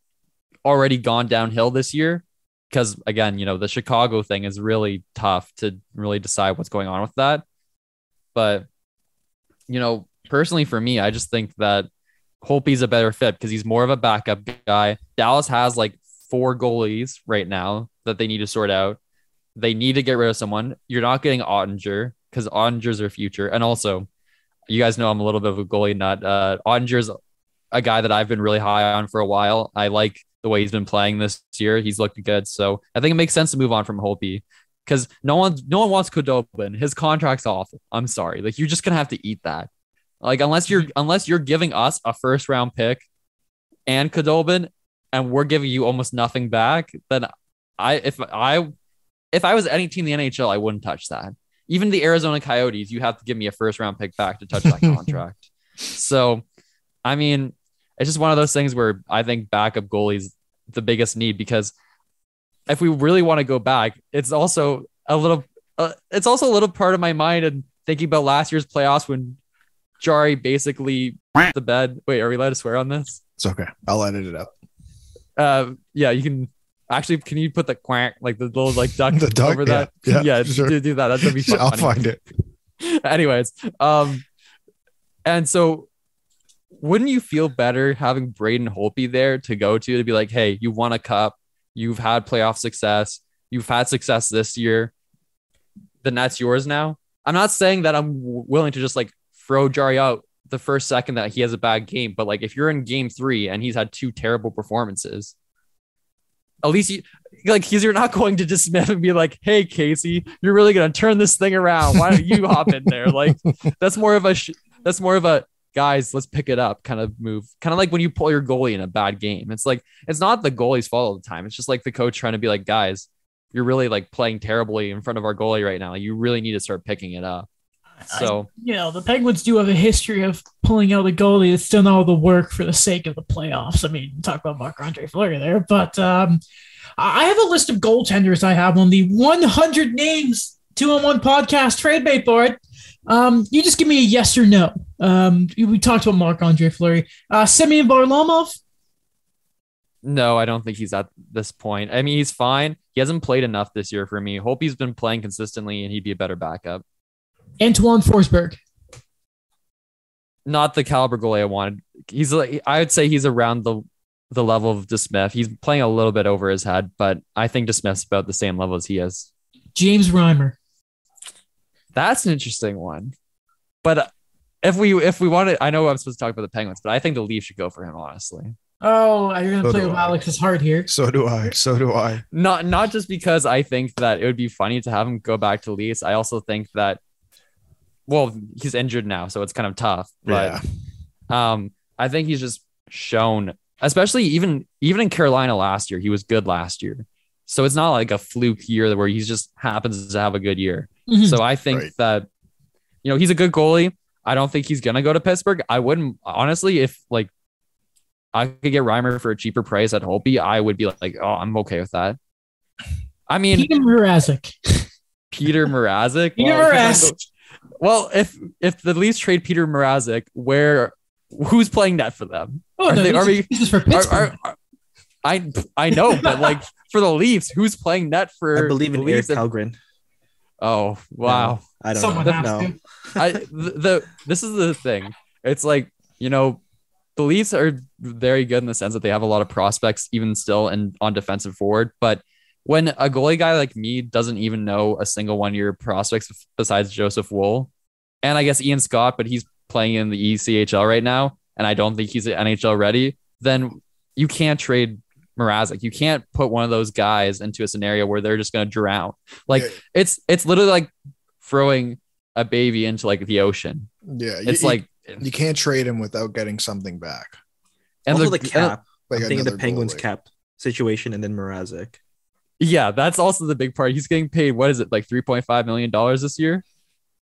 E: already gone downhill this year. Because again, you know, the Chicago thing is really tough to really decide what's going on with that. But, you know, personally for me, I just think that Holtby's a better fit because he's more of a backup guy. Dallas has like four goalies right now that they need to sort out. They need to get rid of someone. You're not getting Oettinger because Oettinger's their future. And also, you guys know I'm a little bit of a goalie nut. Uh, Oettinger's a guy that I've been really high on for a while. I like the way he's been playing this year. He's looked good. So I think it makes sense to move on from Holtby because no one no one wants Khudobin. His contract's off. I'm sorry. Like you're just gonna have to eat that. Like unless you're unless you're giving us a first round pick and Khudobin and we're giving you almost nothing back, then I if I if I was any team in the NHL, I wouldn't touch that. Even the Arizona Coyotes, you have to give me a first round pick back to touch that contract. So, I mean, it's just one of those things where I think backup goalies the biggest need because if we really want to go back, it's also a little uh, it's also a little part of my mind and thinking about last year's playoffs when Jarry basically the bed. Wait, are we allowed to swear on this?
D: It's okay. I'll edit it out.
E: Uh, yeah, you can actually. Can you put the quack like the little like duck,
D: The duck,
E: over that?
D: yeah,
E: yeah,
D: sure.
E: do, do that. That's gonna be fun.
D: I'll find it.
E: Anyways, um, and so wouldn't you feel better having Braden Holtby there to go to to be like, hey, you won a cup, you've had playoff success, you've had success this year, then that's yours now. I'm not saying that I'm willing to just like throw Jarry out the first second that he has a bad game, but like if you're in game three and he's had two terrible performances, at least you like because you're not going to dismiss and be like, hey Casey, you're really gonna turn this thing around. Why don't you hop in there? Like that's more of a sh- that's more of a guys, let's pick it up kind of move. Kind of like when you pull your goalie in a bad game. It's like it's not the goalie's fault all the time. It's just like the coach trying to be like, guys, you're really like playing terribly in front of our goalie right now. You really need to start picking it up. So
A: you know, the Penguins do have a history of pulling out a goalie that's done all the work for the sake of the playoffs. I mean, talk about Marc Andre Fleury there, but um, I have a list of goaltenders I have on the 100 names two on one podcast trade bait board. Um, you just give me a yes or no. Um, we talked about Marc Andre Fleury, uh, Semyon Varlamov.
E: no, I don't think he's at this point. I mean, he's fine. He hasn't played enough this year for me. Hope he's been playing consistently and he'd be a better backup.
A: Anton Forsberg.
E: Not the caliber goalie I wanted. He's like I would say he's around the the level of DeSmith. He's playing a little bit over his head, but I think DeSmith's about the same level as he is.
A: James Reimer.
E: That's an interesting one. But if we if we want to, I know I'm supposed to talk about the Penguins, but I think the Leafs should go for him. Honestly,
A: Oh, you're gonna
D: So
A: play with
D: I.
A: Alex's heart here.
D: So do I. So do I.
E: not not just because I think that it would be funny to have him go back to Leafs. I also think that, well, he's injured now, so it's kind of tough. But
D: yeah.
E: um, I think he's just shown, especially even even in Carolina last year, he was good last year. So it's not like a fluke year where he just happens to have a good year.
A: Mhm.
E: So I think
D: Right.
E: that, you know, he's a good goalie. I don't think he's gonna go to Pittsburgh. I wouldn't honestly if like I could get Reimer for a cheaper price at Holtby, I would be like, oh, I'm okay with that. I mean,
A: Petr Mrazek.
E: Petr Mrazek.
A: Peter
E: Well,
A: Mrazek.
E: Gonna go- Well, if if the Leafs trade Petr Mrazek, where who's playing net for them?
A: Oh
E: Are
A: no,
E: they-
A: this,
E: are we-
A: this is for Pittsburgh.
E: are- are- I I know, but like for the Leafs, who's playing net for
C: I believe in
E: the
C: Eric
E: Leafs? Oh wow.
C: I don't
A: Someone
C: know.
A: has
C: No.
A: to.
E: I the, the this is the thing. It's like you know the Leafs are very good in the sense that they have a lot of prospects, even still, and on defensive forward. But when a goalie guy like me doesn't even know a single one of your prospects besides Joseph Woll, and I guess Ian Scott, but he's playing in the ECHL right now, and I don't think he's at NHL ready, then you can't trade Mrazek. You can't put one of those guys into a scenario where they're just going to drown. Like
D: Yeah.
E: it's it's literally like throwing a baby into like the ocean.
D: Yeah,
E: It's
D: you,
E: like
D: you can't trade him without getting something back.
E: and
C: also
E: the-
C: the cap.
D: Like
C: I'm thinking the
D: another
C: Penguins
D: goalie.
C: cap situation and then Mrazek.
E: Yeah, that's also the big part. He's getting paid. What is it like three point five million dollars this year?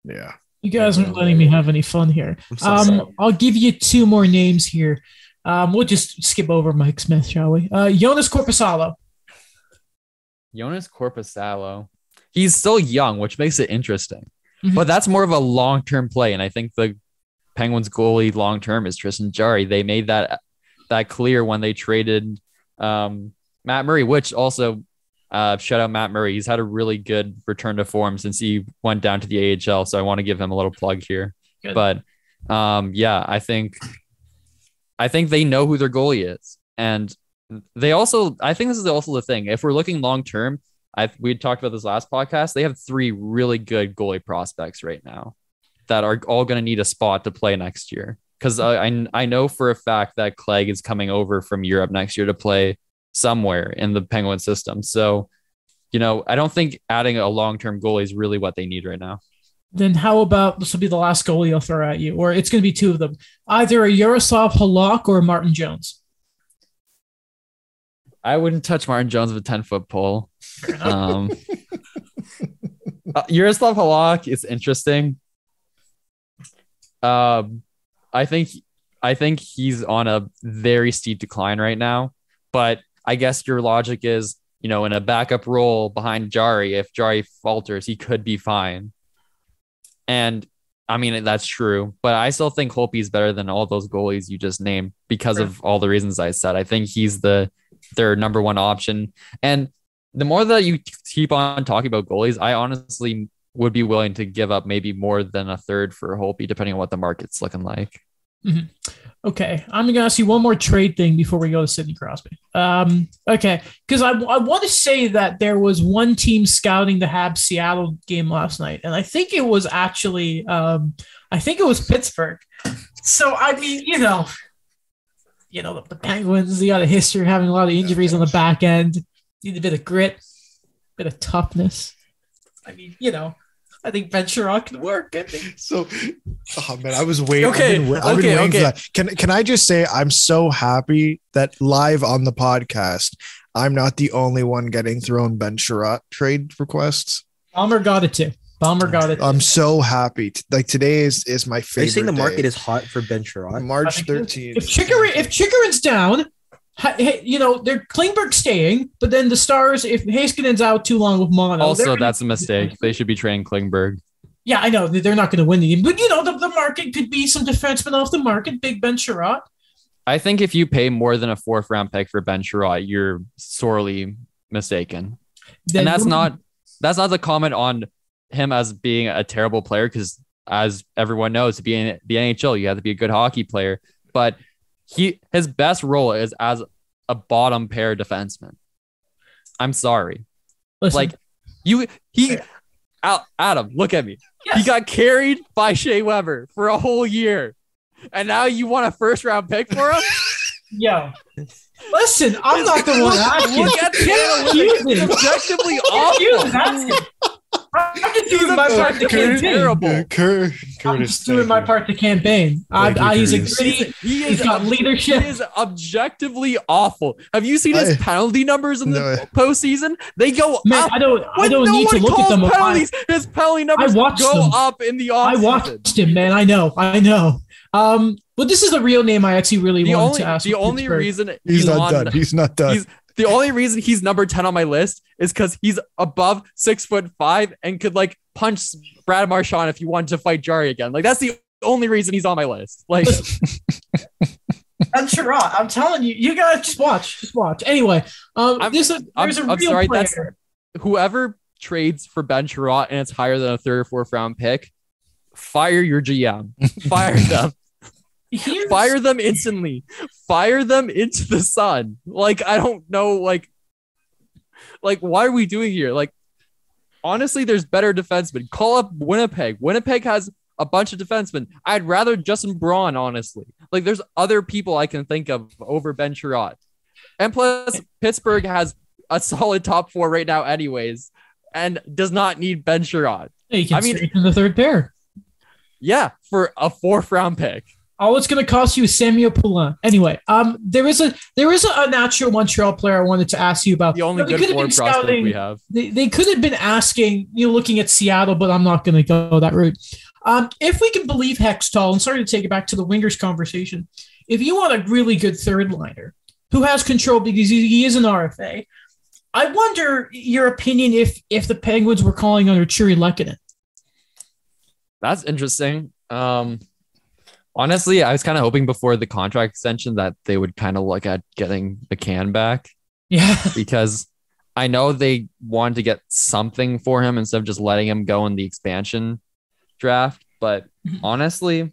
D: Yeah,
A: You guys aren't letting me have any fun here.
C: I'm so sorry.
A: Um, I'll give you two more names here. Um, we'll just skip over Mike Smith, shall we? Uh, Joonas Korpisalo.
E: Joonas Korpisalo. He's still young, which makes it interesting.
A: Mhm.
E: But that's more of a long term play, and I think the Penguins goalie long term is Tristan Jarry. They made that that clear when they traded um, Matt Murray, which also uh, shout out Matt Murray. He's had a really good return to form since he went down to the AHL. So I want to give him a little plug here.
A: Good.
E: But um, yeah, I think I think they know who their goalie is, and they also I think this is also the thing. If we're looking long term, I we talked about this last podcast. They have three really good goalie prospects right now that are all going to need a spot to play next year. Because I, I I know for a fact that Clegg is coming over from Europe next year to play somewhere in the Penguin system. So, you know, I don't think adding a long term goalie is really what they need right now.
A: Then how about this will be the last goalie I'll throw at you, or it's going to be two of them, either a Yaroslav Halak or a Martin Jones.
E: I wouldn't touch Martin Jones with a 10 foot pole. Um, uh, Yaroslav Halak is interesting. Um, I think I think he's on a very steep decline right now. But I guess your logic is, you know, in a backup role behind Jarry, if Jarry falters, he could be fine. And I mean that's true, but I still think Holtby is better than all those goalies you just named because of all the reasons I said. I think he's the their number one option. And the more that you keep on talking about goalies, I honestly would be willing to give up maybe more than a third for Holtby, depending on what the market's looking like.
A: Okay, I'm gonna ask you one more trade thing before we go to Sidney Crosby. Um, okay, because I, I want to say that there was one team scouting the Habs Seattle game last night, and I think it was actually um, I think it was Pittsburgh. So I mean, you know, you know the, the Penguins. They got a history of having a lot of injuries on the back end. Need a bit of grit, a bit of toughness. I mean, you know, I think Ben Chiarot can work. I think.
D: So, oh man, I was waiting.
E: Okay,
D: I've been, I've been
E: okay,
D: for
E: okay.
D: that. Can can I just say I'm so happy that live on the podcast, I'm not the only one getting thrown Ben Chiarot trade requests.
A: Bomber got it too. Bomber got it.
D: I'm so happy. Like today is is my
C: Are you
D: favorite.
C: saying the market
D: day.
C: is hot for Ben Chiarot?
D: March
A: If
D: 13th.
A: If Chychrun's down, ha- hey, you know they're Klingberg staying, but then the Stars, if Heiskanen's out too long with mono,
E: Also,
A: gonna-
E: that's a mistake. They should be trading Klingberg.
A: yeah, I know they're not going to win the game, but you know the, the market could be some defensemen off the market. Big Ben Chiarot.
E: I think if you pay more than a fourth round pick for Ben Chiarot, you're sorely mistaken.
A: Then
E: and that's not that's not the comment on him as being a terrible player because as everyone knows to be in the NHL you have to be a good hockey player but he his best role is as a bottom pair defenseman. I'm sorry.
A: Listen,
E: like you he Al- Adam look at me.
A: Yes,
E: he got carried by Shea Weber for a whole year. And now you want a first round pick for him?
A: Yo. Listen, I'm not the one asking.
E: look at the analytics it's objectively
A: Can't accuse him
E: awful.
A: I'm just doing my part to
E: fucking
A: campaign.
E: terrible.
D: Uh, Cur-
A: I'm
D: Curtis,
A: just doing my
D: you.
A: part to campaign. I, I, he's a gritty.
E: He
A: He's
E: is
A: got leadership.
E: He is objectively awful. Have you seen his
D: I-
E: penalty numbers in the
D: No.
E: postseason? They go
A: Man,
E: up.
A: I don't. I don't
E: no
A: need to look at
E: calls
A: them. I,
E: penalties, his penalty numbers go
A: them.
E: up in the
A: I watched him, man. I know. I know. Um, but this is the real name I actually really
E: The
A: wanted
E: only
A: to ask.
E: the only
A: Pittsburgh.
E: reason
D: He's not done. He's not done.
E: He's the only reason he's number 10 on my list is because he's above six foot five and could like punch Brad Marchand if you wanted to fight Jarry again. Like that's the only reason he's on my list. Like
A: I'm. I'm telling you, you guys just watch, just watch. Anyway, um,
E: I'm-
A: this is
E: I'm-
A: there's a
E: I'm
A: real
E: sorry,
A: player.
E: that's- whoever trades for Ben Chiarot and it's higher than a third or fourth round pick, fire your GM. Fire them.
A: Here's,
E: Fire them instantly. Fire them into the sun. Like I don't know. Like, like why are we doing here? Like, honestly, there's better defensemen. Call up Winnipeg. Winnipeg has a bunch of defensemen. I'd rather Justin Braun, honestly. Like, there's other people I can think of over Ben Chiarot. And plus, Pittsburgh has a solid top four right now, anyways, and does not need Ben
A: you can
E: I mean-
A: straighten the third pair.
E: Yeah, for a fourth round pick.
A: All it's going to cost you is Samuel Poulin. Anyway, um, there is a there is a, a natural Montreal player I wanted to ask you about.
E: The only good forward prospect
A: scouting-
E: we have.
A: They, they could have been asking, you know, looking at Seattle, but I'm not going to go that route. Um, if we can believe Hextall, and sorry to take it back to the wingers conversation, if you want a really good third liner who has control because he, is an RFA, I wonder your opinion if if the Penguins were calling under Chiri Lehkonen.
E: That's interesting. Um, honestly, I was kind of hoping before the contract extension that they would kind of look at getting the can back
A: Yeah,
E: because I know they wanted to get something for him instead of just letting him go in the expansion draft. But
A: Mhm.
E: honestly,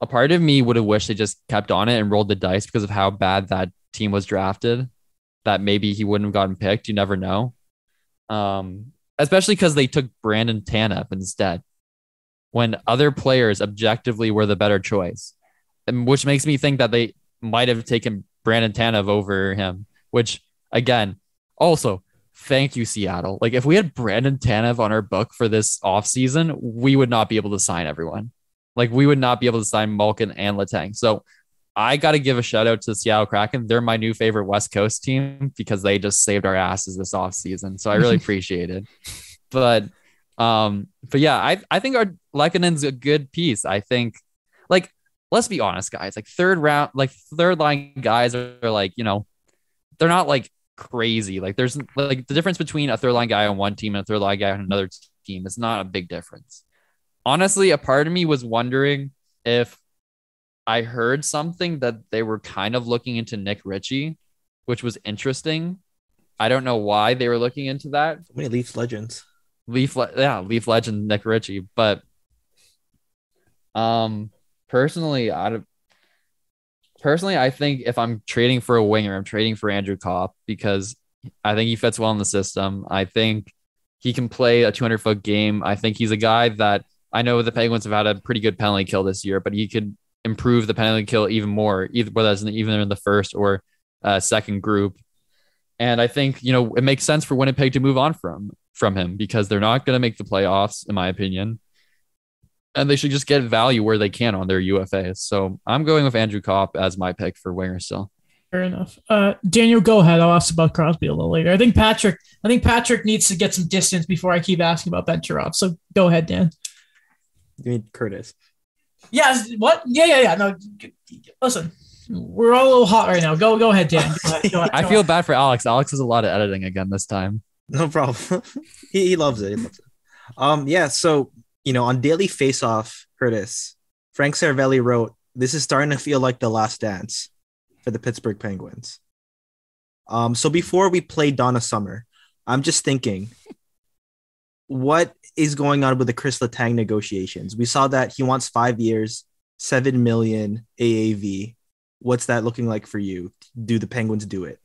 E: a part of me would have wished they just kept on it and rolled the dice because of how bad that team was drafted. That maybe he wouldn't have gotten picked. You never know. Um, especially because they took Brandon Tanev instead when other players objectively were the better choice, and which makes me think that they might have taken Brandon Tanev over him. Which again, also thank you Seattle. Like if we had Brandon Tanev on our book for this offseason, we would not be able to sign everyone. Like we would not be able to sign Malkin and Letang. So I got to give a shout out to the Seattle Kraken. They're my new favorite West Coast team because they just saved our asses this offseason. So I really appreciate it. But um, but yeah, I I think our Lehkonen's a good piece. I think like let's be honest, guys. Like third round, like third line guys are, are like, you know, they're not like crazy. Like there's like the difference between a third line guy on one team and a third line guy on another team is not a big difference. Honestly, a part of me was wondering if I heard something that they were kind of looking into Nick Ritchie, which was interesting. I don't know why they were looking into that.
C: So many Leafs legends.
E: Leaf, yeah, Leaf legend Nick Ritchie. But um, personally, of personally, I think if I'm trading for a winger, I'm trading for Andrew Copp because I think he fits well in the system. I think he can play a 200 foot game. I think he's a guy that I know the Penguins have had a pretty good penalty kill this year, but he could improve the penalty kill even more, either whether that's in, the, even in the first or uh, second group. And I think you know it makes sense for Winnipeg to move on from from him because they're not going to make the playoffs, in my opinion. And they should just get value where they can on their UFAs. So I'm going with Andrew Copp as my pick for winger still.
A: fair enough. Uh, Daniel, go ahead. I'll ask about Crosby a little later. I think Patrick. I think Patrick needs to get some distance before I keep asking about Ben Chiarot. So go ahead, Dan.
C: You mean Curtis?
A: Yeah. What? Yeah. Yeah. Yeah. No. g- g- Listen, we're all a little hot right now. Go. Go ahead, Dan. Go ahead, go ahead,
E: I feel
A: ahead.
E: bad for Alex. Alex has a lot of editing again this time.
C: No problem. he, he loves it. He loves it. Um, yeah. So you know, on Daily Face Off, Curtis, Frank Seravalli wrote, "This is starting to feel like the last dance for the Pittsburgh Penguins." Um, so before we play Donna Summer, I'm just thinking, what is going on with the Chris Letang negotiations? We saw that he wants five years, seven million AAV. What's that looking like for you? Do the Penguins do it?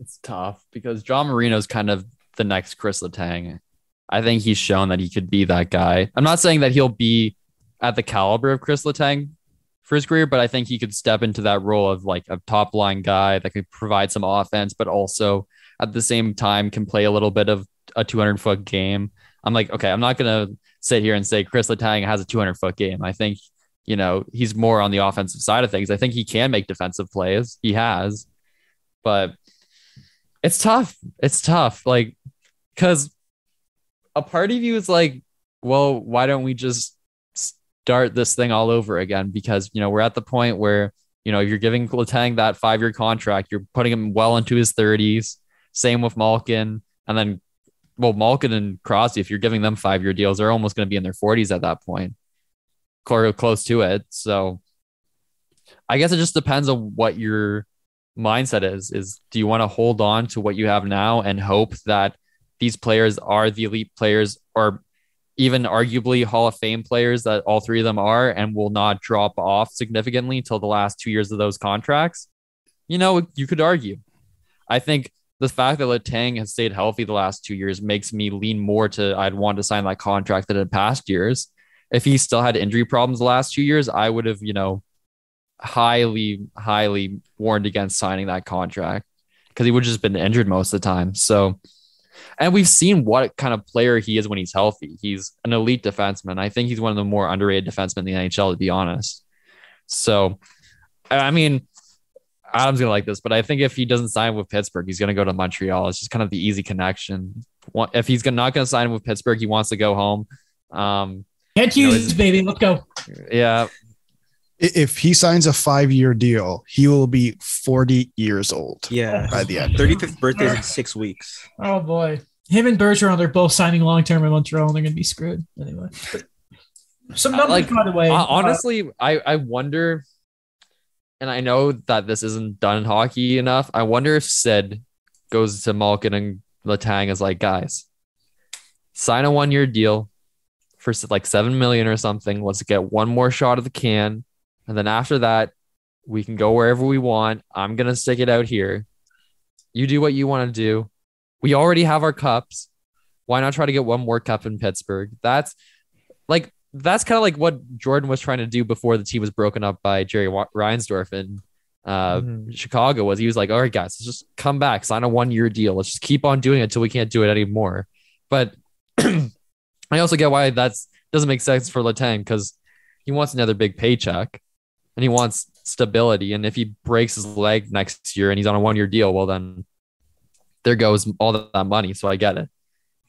E: It's tough because John Marino's kind of the next Chris Letang. I think he's shown that he could be that guy. I'm not saying that he'll be at the caliber of Chris Letang for his career, but I think he could step into that role of like a top line guy that could provide some offense, but also at the same time can play a little bit of a 200 foot game. I'm like, okay, I'm not gonna sit here and say Chris Letang has a 200 foot game. I think you know he's more on the offensive side of things. I think he can make defensive plays. He has, but it's tough. It's tough. Like, because a part of you is like, well, why don't we just start this thing all over again? Because, you know, we're at the point where, you know, if you're giving Letang that five year contract, you're putting him well into his 30s. Same with Malkin. And then, well, Malkin and Crosby, if you're giving them five year deals, they're almost going to be in their 40s at that point, or close to it. So I guess it just depends on what your mindset is is do you want to hold on to what you have now and hope that these players are the elite players or even arguably Hall of Fame players that all three of them are and will not drop off significantly until the last two years of those contracts, you know, you could argue. I think the fact that Letang has stayed healthy the last two years makes me lean more to I'd want to sign that contract than in past years. If he still had injury problems the last two years, I would have, you know, highly, highly warned against signing that contract because he would have just been injured most of the time. So, and we've seen what kind of player he is when he's healthy. He's an elite defenseman. I think he's one of the more underrated defensemen in the NHL, to be honest. So, I mean, Adam's gonna like this, but I think if he doesn't sign with Pittsburgh, he's gonna go to Montreal. It's just kind of the easy connection. If he's not gonna sign with Pittsburgh, he wants to go home. Um,
A: Can't
E: You know,
A: baby. Let's go.
E: yeah,
D: If he signs a five year deal, he will be 40 years old
C: Yeah.
D: by the end.
C: 35th birthday is in six weeks.
A: Oh boy. Him and Bergeron, they're both signing long term in Montreal, and they're going to be screwed anyway. Some numbers,
E: Like,
A: by the way.
E: Hon-
A: uh,
E: honestly, I I wonder, and I know that this isn't done in hockey enough. I wonder if Sid goes to Malkin and Letang is like, guys, sign a one year deal for like seven million or something. Let's get one more shot of the can, and then after that, we can go wherever we want. I'm gonna stick it out here. You do what you want to do. We already have our cups. Why not try to get one more cup in Pittsburgh? That's like that's kind of like what Jordan was trying to do before the team was broken up by Jerry Reinsdorf in uh,
C: Mhm.
E: Chicago. Was he was like, all right, guys, let's just come back, sign a one year deal. Let's just keep on doing it until we can't do it anymore. But I also get why that's doesn't make sense for Letang because he wants another big paycheck and he wants stability. And if he breaks his leg next year and he's on a one year deal, well then there goes all that money. So I get it.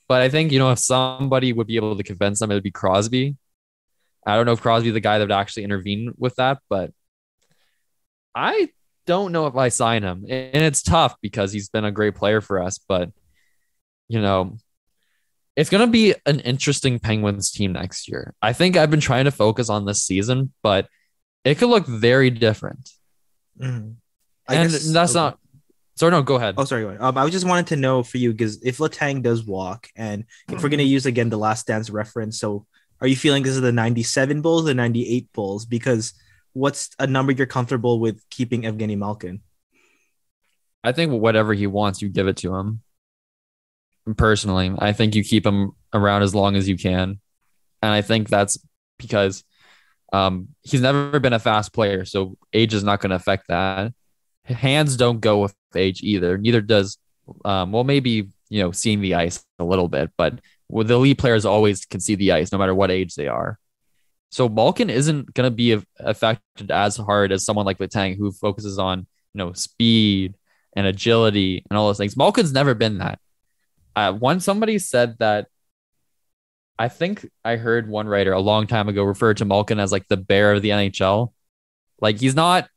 E: But I think, you know, if somebody would be able to convince them, it would be Crosby. I don't know if Crosby the guy that would actually intervene with that, but I don't know if I sign him. And it's tough because he's been a great player for us, but you know, it's going to be an interesting Penguins team next year. I think I've been trying to focus on this season, but it could look very different.
C: Mhm. I
E: and
C: guess-
E: that's
C: okay.
E: not Sorry, no, go ahead.
C: Oh, sorry. Um, I just wanted to know for you because if Letang does walk, and if we're gonna use again the Last Dance reference, so are you feeling this is the '97 Bulls, the '98 Bulls? Because what's a number you're comfortable with keeping Evgeny Malkin?
E: I think whatever he wants, you give it to him. Personally, I think you keep him around as long as you can, and I think that's because um, he's never been a fast player, so age is not going to affect that. Hands don't go with age either. Neither does, um, well, maybe you know, seeing the ice a little bit, but the elite players always can see the ice no matter what age they are. So Malkin isn't going to be affected as hard as someone like Letang who focuses on you know speed and agility and all those things. Malkin's never been that. Uh, one somebody said that. I think I heard one writer a long time ago refer to Malkin as like the bear of the NHL. Like he's not,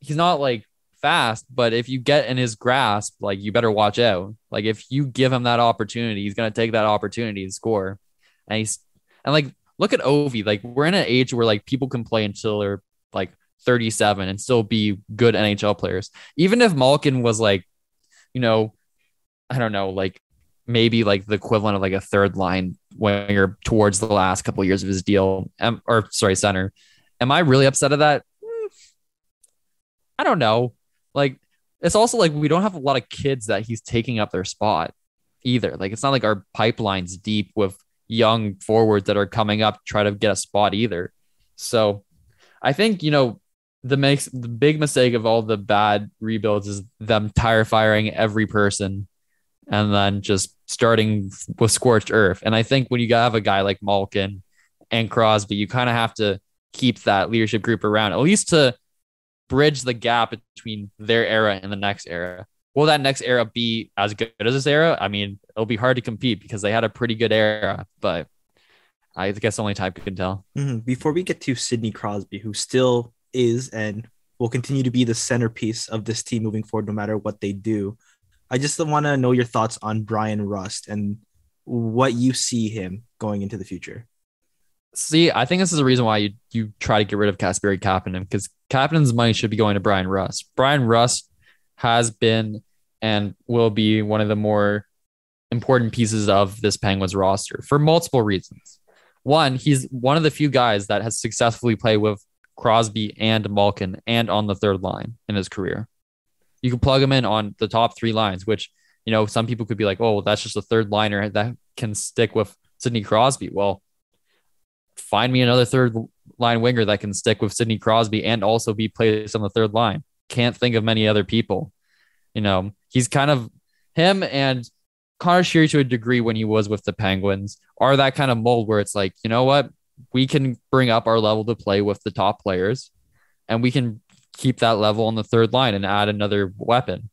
E: he's not like fast, but if you get in his grasp, like you better watch out. Like if you give him that opportunity, he's gonna take that opportunity and score. And he's and like look at Ovi. Like we're in an age where like people can play until they're like 37 and still be good NHL players. Even if Malkin was like, you know, I don't know, like maybe like the equivalent of like a third line winger towards the last couple of years of his deal, um, or sorry, center. Am I really upset at that? Hmm. I don't know. Like it's also like we don't have a lot of kids that he's taking up their spot either. Like it's not like our pipeline's deep with young forwards that are coming up to try to get a spot either. So I think, you know, the makes the big mistake of all the bad rebuilds is them tire firing every person and then just starting with scorched earth. And I think when you have a guy like Malkin and Crosby, you kind of have to keep that leadership group around, at least to bridge the gap between their era and the next era. Will that next era be as good as this era? I mean, it'll be hard to compete because they had a pretty good era, but I guess only time can tell.
C: Mhm. Before we get to Sidney Crosby, who still is and will continue to be the centerpiece of this team moving forward, no matter what they do, I just want to know your thoughts on Bryan Rust and what you see him going into the future.
E: See, I think this is the reason why you you try to get rid of Kasperi Kapanen because Kapanen's money should be going to Bryan Rust. Bryan Rust has been and will be one of the more important pieces of this Penguins roster for multiple reasons. One, he's one of the few guys that has successfully played with Crosby and Malkin and on the third line in his career. You can plug him in on the top three lines, which, you know, some people could be like, oh, well, that's just a third liner that can stick with Sidney Crosby. Well, find me another third line winger that can stick with Sidney Crosby and also be placed on the third line. Can't think of many other people. You know, he's kind of him and Conor Sheary to a degree when he was with the Penguins are that kind of mold where it's like, you know what? We can bring up our level to play with the top players and we can keep that level on the third line and add another weapon.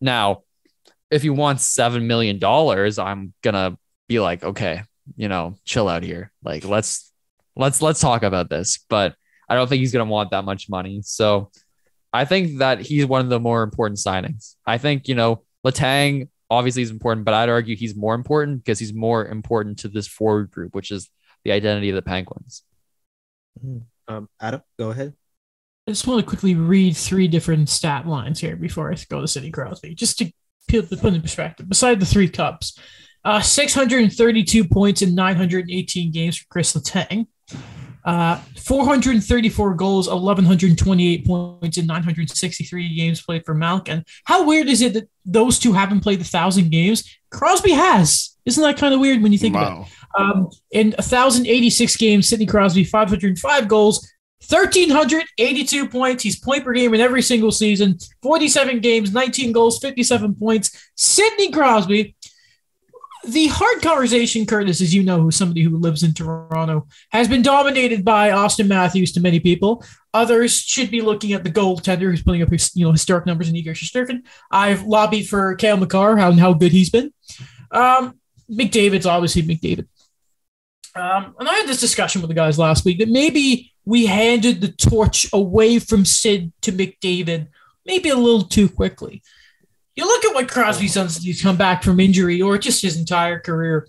E: Now, if you want $7 million, I'm going to be like, okay, you know, chill out here. Like, let's, let's, let's talk about this. But I don't think he's going to want that much money. So I think that he's one of the more important signings. I think, you know, Letang obviously is important, but I'd argue he's more important because he's more important to this forward group, which is the identity of the Penguins.
C: Um, Adam, go ahead.
A: I just want to quickly read three different stat lines here before I go to Sidney Crosby, just to put in perspective. Beside the three cups, uh, 632 points in 918 games for Chris Letang. Uh, 434 goals, 1,128 points in 963 games played for Malkin. How weird is it that those two haven't played a thousand games? Crosby has. Isn't that kind of weird when you think about it? Um, in 1,086 games, Sidney Crosby, 505 goals, 1,382 points. He's point per game in every single season. 47 games, 19 goals, 57 points. Sidney Crosby the Hart conversation, Curtis, as you know, who's somebody who lives in Toronto, has been dominated by Auston Matthews to many people. Others should be looking at the goaltender who's putting up his, you know historic numbers in Igor Shesterkin. I've lobbied for Cale Makar, how how good he's been. Um, McDavid's obviously McDavid. Um, and I had this discussion with the guys last week that maybe we handed the torch away from Sid to McDavid maybe a little too quickly. You look at what Crosby's done since he's come back from injury or just his entire career.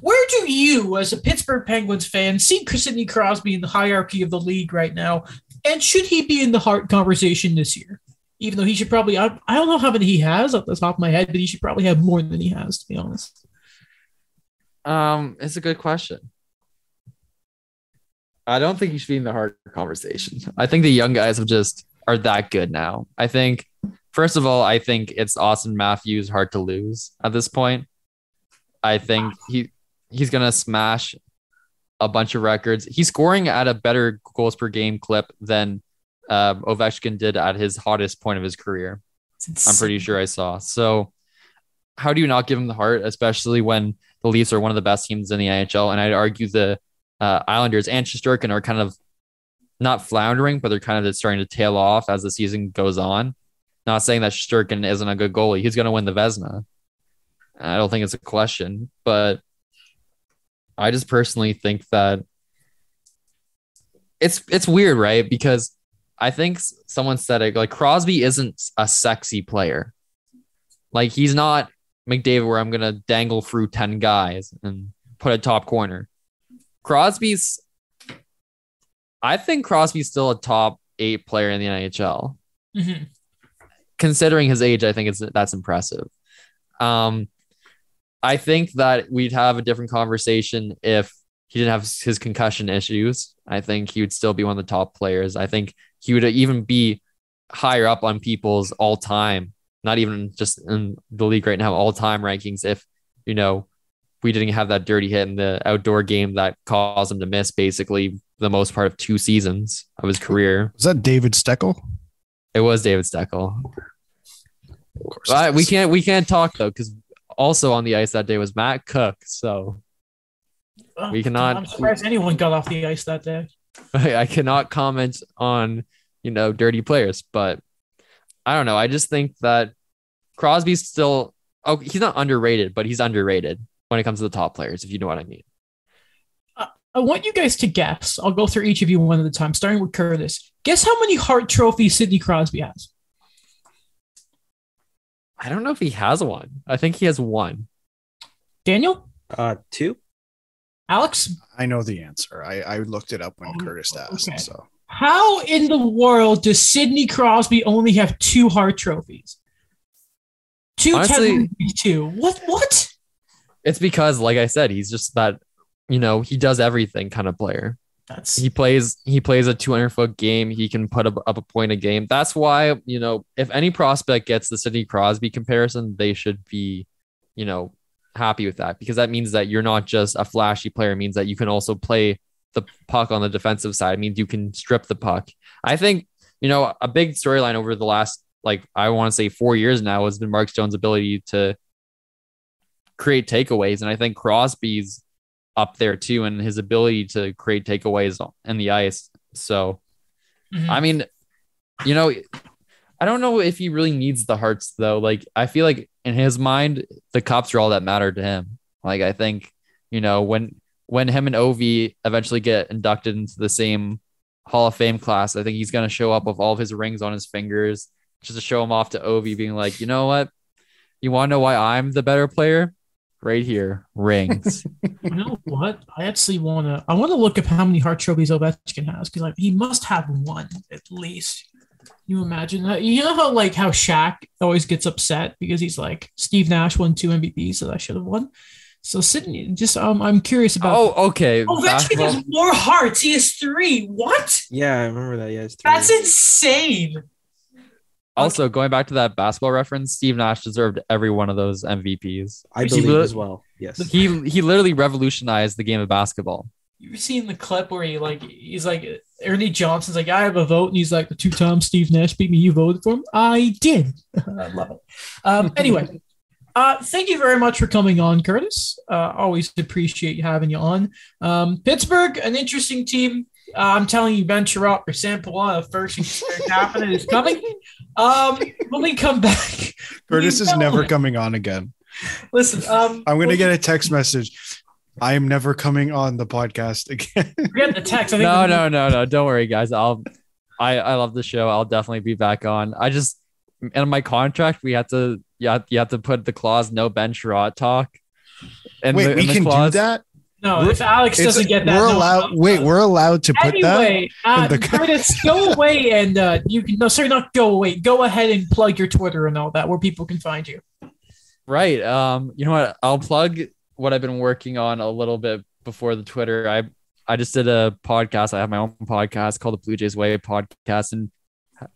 A: Where do you, as a Pittsburgh Penguins fan, see Sidney Crosby in the hierarchy of the league right now? And should he be in the Hart conversation this year? Even though he should probably, I, I don't know how many he has off the top of my head, but he should probably have more than he has, to be honest.
E: Um, it's a good question. I don't think he should be in the Hart conversation. I think the young guys have just are that good now. I think First of all, I think it's Auston Matthews hard to lose at this point. I think he he's gonna smash a bunch of records. He's scoring at a better goals per game clip than uh, Ovechkin did at his hottest point of his career. I'm pretty sure I saw. So, how do you not give him the Hart, especially when the Leafs are one of the best teams in the NHL? And I'd argue the uh, Islanders and Shesterkin are kind of not floundering, but they're kind of starting to tail off as the season goes on. Not saying that Shesterkin isn't a good goalie. He's going to win the Vezina. I don't think it's a question, but I just personally think that it's it's weird, right? Because I think someone said it like Crosby isn't a sexy player. Like he's not McDavid where I'm gonna dangle through 10 guys and put a top corner. Crosby's I think Crosby's still a top eight player in the NHL. Mm-hmm considering his age, I think it's that's impressive. Um, I think that we'd have a different conversation if he didn't have his concussion issues. I think he would still be one of the top players. I think he would even be higher up on people's all time, not even just in the league right now, all time rankings. If you know we didn't have that dirty hit in the outdoor game that caused him to miss basically the most part of two seasons of his career.
D: Was that David Steckel?
E: It was David Steckel. Of course. But we can't we can't talk though because also on the ice that day was Matt Cooke. So
A: oh, we cannot. I'm surprised anyone got off the ice that day.
E: I cannot comment on you know dirty players, but I don't know. I just think that Crosby's still oh he's not underrated, but he's underrated when it comes to the top players. If you know what I mean.
A: I want you guys to guess. I'll go through each of you one at a time, starting with Curtis. Guess how many Hart trophies Sidney Crosby has?
E: I don't know if he has one. I think he has one.
A: Daniel?
C: Uh, two.
A: Alex?
D: I know the answer. I, I looked it up when oh, Curtis asked. Okay. So,
A: how in the world does Sidney Crosby only have two Hart trophies? Two
E: Honestly-
A: 2. What? What?
E: It's because, like I said, he's just that, you know, he does everything kind of player.
A: That's
E: He plays he plays a 200 foot game. He can put up, up a point a game. That's why, you know, if any prospect gets the Sidney Crosby comparison, they should be, you know, happy with that because that means that you're not just a flashy player. It means that you can also play the puck on the defensive side. It means you can strip the puck. I think, you know, a big storyline over the last, like, I want to say four years now has been Mark Stone's ability to create takeaways. And I think Crosby's up there too, and his ability to create takeaways in the ice. So,
A: Mhm.
E: I mean, you know, I don't know if he really needs the hearts though. Like, I feel like in his mind, the cups are all that matter to him. Like, I think, you know, when when him and Ovi eventually get inducted into the same Hall of Fame class, I think he's gonna show up with all of his rings on his fingers just to show him off to Ovi, being like, you know what? You want to know why I'm the better player? Right here, rings.
A: You know what? I actually want to. I want to look up how many heart trophies Ovechkin has because like he must have one at least. Can you imagine that? You know how like how Shaq always gets upset because he's like Steve Nash won two MVPs that I should have won. So Sydney, just um, I'm curious about.
E: oh, okay.
A: Ovechkin
E: Basketball-
A: has more hearts. He has three. What?
C: Yeah, I remember that. Yeah, it's three.
A: That's insane.
E: Also, going back to that basketball reference, Steve Nash deserved every one of those MVPs.
C: I
E: He
C: believe
E: lit-
C: as well. Yes.
E: He he literally revolutionized the game of basketball.
A: You've seen the clip where he like he's like Ernie Johnson's like I have a vote and he's like the two times Steve Nash beat me you voted for him I did I love it um, anyway uh, thank you very much for coming on Curtis uh, always appreciate having you on um, Pittsburgh an interesting team uh, I'm telling you Ben Chiarot or Sam Palana first third half of it is coming um, when we come back
D: Curtis is never
A: it.
D: coming on again.
A: listen um,
D: I'm gonna get a text message. I am never coming on the podcast again.
A: forget the text I think
E: No,
A: the-
E: no, no, no. Don't worry, guys. I'll I I love the show. I'll definitely be back on. I just in my contract we had to you have, you have to put the clause no Ben Chiarot talk. And
D: Wait, we can do that.
A: No if Alex doesn't get that
D: we're
A: no,
D: allowed.
A: no,
D: Wait,
A: no.
D: we're allowed to put that.
A: anyway, uh,
D: the-
A: Curtis, go away and uh, you can no, sorry, not go away. Go ahead and plug your Twitter and all that, where people can find you.
E: Right. Um, you know what? I'll plug what I've been working on a little bit before the Twitter. I I just did a podcast. I have my own podcast called the Blue Jays Way podcast, and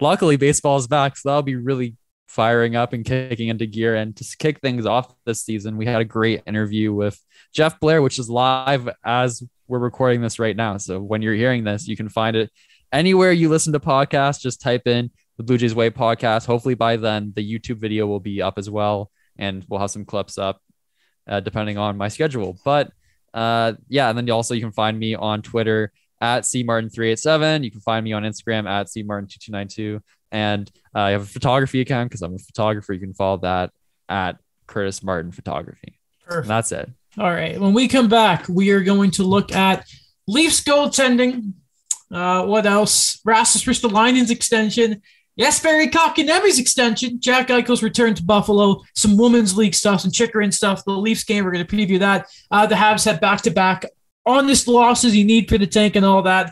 E: luckily baseball is back, so that'll be really firing up and kicking into gear. And to kick things off this season, we had a great interview with Jeff Blair, which is live as we're recording this right now. So when you're hearing this, you can find it anywhere you listen to podcasts. Just type in the Blue Jays Way podcast. Hopefully by then the YouTube video will be up as well and we'll have some clips up uh, depending on my schedule. But uh, yeah, and then also you can find me on Twitter at cmartin387. You can find me on Instagram at cmartin2292. And uh, I have a photography account because I'm a photographer. You can follow that at Curtis Martin Photography. And that's it.
A: All right. When we come back, we are going to look at Leafs goaltending. Uh, what else? Rasmus Ristolainen's extension. Yes, Jesperi Kotkaniemi's extension. Jack Eichel's return to Buffalo. Some women's league stuff, some Chychrun stuff. The Leafs game, we're going to preview that. Uh, the Habs have back-to-back honest losses you need for the tank and all that.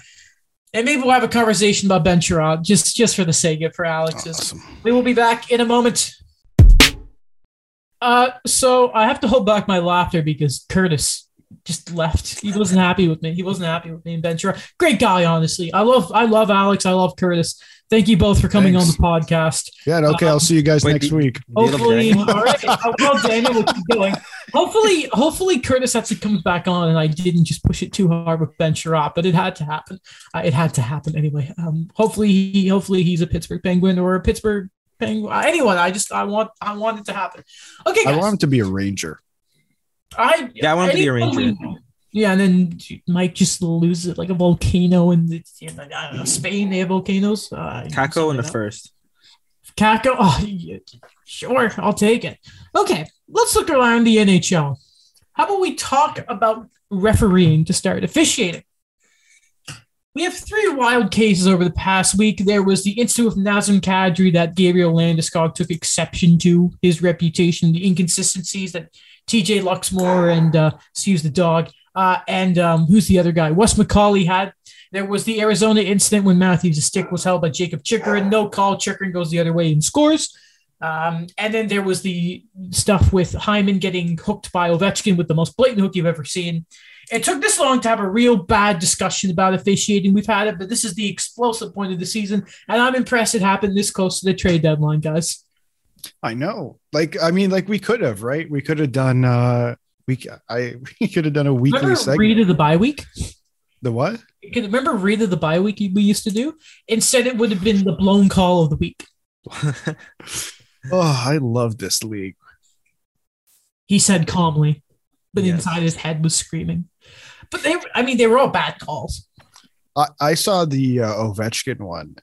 A: And maybe we'll have a conversation about Ben Chiarot, just just for the sake of for Alex's.
D: Awesome.
A: We will be back in a moment. Uh, so I have to hold back my laughter because Curtis just left. He wasn't happy with me. He wasn't happy with me and Ben Chiarot. Great guy, honestly. I love I love Alex. I love Curtis. Thank you both for coming
D: Thanks.
A: on the podcast.
D: Yeah. Okay. I'll see you guys
C: Wait,
D: next
C: do-
D: week.
C: Do you love
A: Hopefully,
C: Daniel?
A: all right. I'll tell Daniel what you're doing. Hopefully, hopefully Curtis actually comes back on, and I didn't just push it too hard with Ben Chiarot, but it had to happen. Uh, it had to happen anyway. Um, hopefully, he hopefully he's a Pittsburgh Penguin or a Pittsburgh Penguin. uh, Anyone. I just I want I want it to happen. Okay,
D: I want him to be a ranger.
A: I
C: Yeah, I want him to be a ranger.
A: we- Yeah, and then Mike just lose it like a volcano in the know, I don't know, Spain. They have volcanoes. Uh,
C: Kako in the
A: like
C: first.
A: Kako. Oh, yeah, sure, I'll take it. Okay, let's look around the NHL. How about we talk about refereeing to start officiating? We have three wild cases over the past week. There was the incident with Nazem Kadri that Gabriel Landeskog took exception to his reputation, the inconsistencies that TJ Luxmore and uh, the dog, uh, and um, who's the other guy? Wes McCauley had. There was the Arizona incident when Matthews' stick was held by Jakob Chychrun. No call. Chychrun goes the other way and scores. Um, and then there was the stuff with Hyman getting hooked by Ovechkin with the most blatant hook you've ever seen. It took this long to have a real bad discussion about officiating. We've had it, but this is the explosive point of the season, and I'm impressed it happened this close to the trade deadline, guys.
D: I know. Like, I mean, like we could have, right? We could have done uh we I we could have done a weekly
A: Remember
D: segment.
A: read of the bye week?
D: the what?
A: Can remember read of the bye week we used to do? Instead, it would have been the blown call of the week.
D: Oh, I love this league.
A: He said calmly, but
C: Yes.
A: inside his head was screaming. But they, I mean, they were all bad calls.
D: I, I saw the uh, Ovechkin one,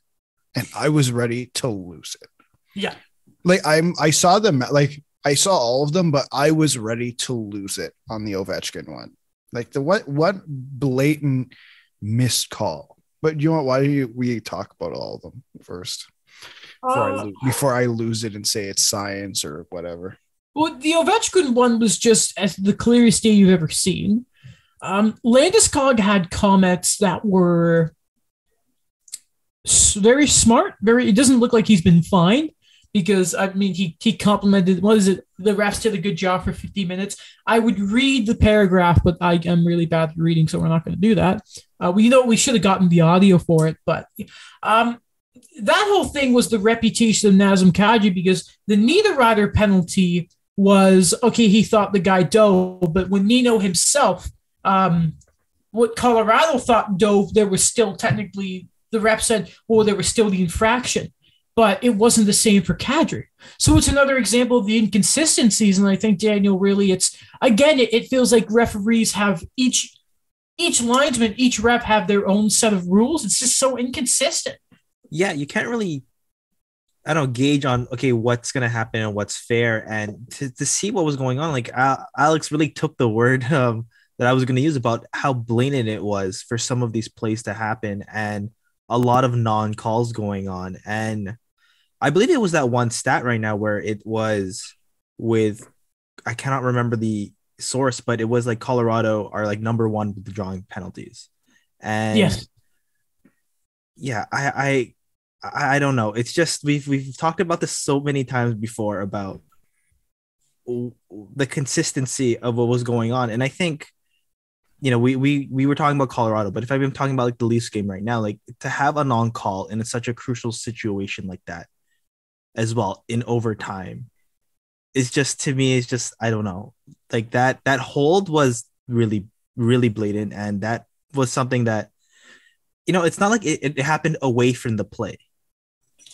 D: and I was ready to lose it.
A: Yeah.
D: Like I'm, I saw them. Like I saw all of them, but I was ready to lose it on the Ovechkin one. Like the what what blatant missed call. But you know what? Why do you, we talk about all of them first before, I
A: Uh,
D: lo- before I lose it and say it's science or whatever?
A: Well, the Ovechkin one was just as the clearest day you've ever seen. Um, Landeskog had comments that were very smart. Very, it doesn't look like he's been fined because I mean he he complimented what is it? The refs did a good job for 50 minutes. I would read the paragraph, but I am really bad at reading, so we're not going to do that. Uh, we know we should have gotten the audio for it, but um, that whole thing was the reputation of Nazem Kadri because the Niederreiter penalty was okay. He thought the guy dove, but when Nino himself, um, what Colorado thought dove, there was still technically the rep said, well, there was still the infraction, but it wasn't the same for Kadri. So it's another example of the inconsistencies, and I think Daniel really, it's again, it, it feels like referees have each each linesman, each rep have their own set of rules. It's just so inconsistent.
C: yeah, you can't really, I don't know, gauge on okay what's gonna happen and what's fair, and to, to see what was going on. Like uh, Alex really took the word um, that I was gonna use about how blatant it was for some of these plays to happen, and a lot of non calls going on. And I believe it was that one stat right now where it was with, I cannot remember the source, but it was like Colorado are like number one with the drawing penalties, and
A: Yes.
C: yeah, I, I I don't know. It's just we've we've talked about this so many times before about the consistency of what was going on, and I think you know we we we were talking about Colorado, but if I've been talking about like the Leafs game right now, like to have a non call in such a crucial situation like that as well in overtime. Is just to me it's just I don't know. Like that that hold was really really blatant and that was something that you know it's not like it, it happened away from the play.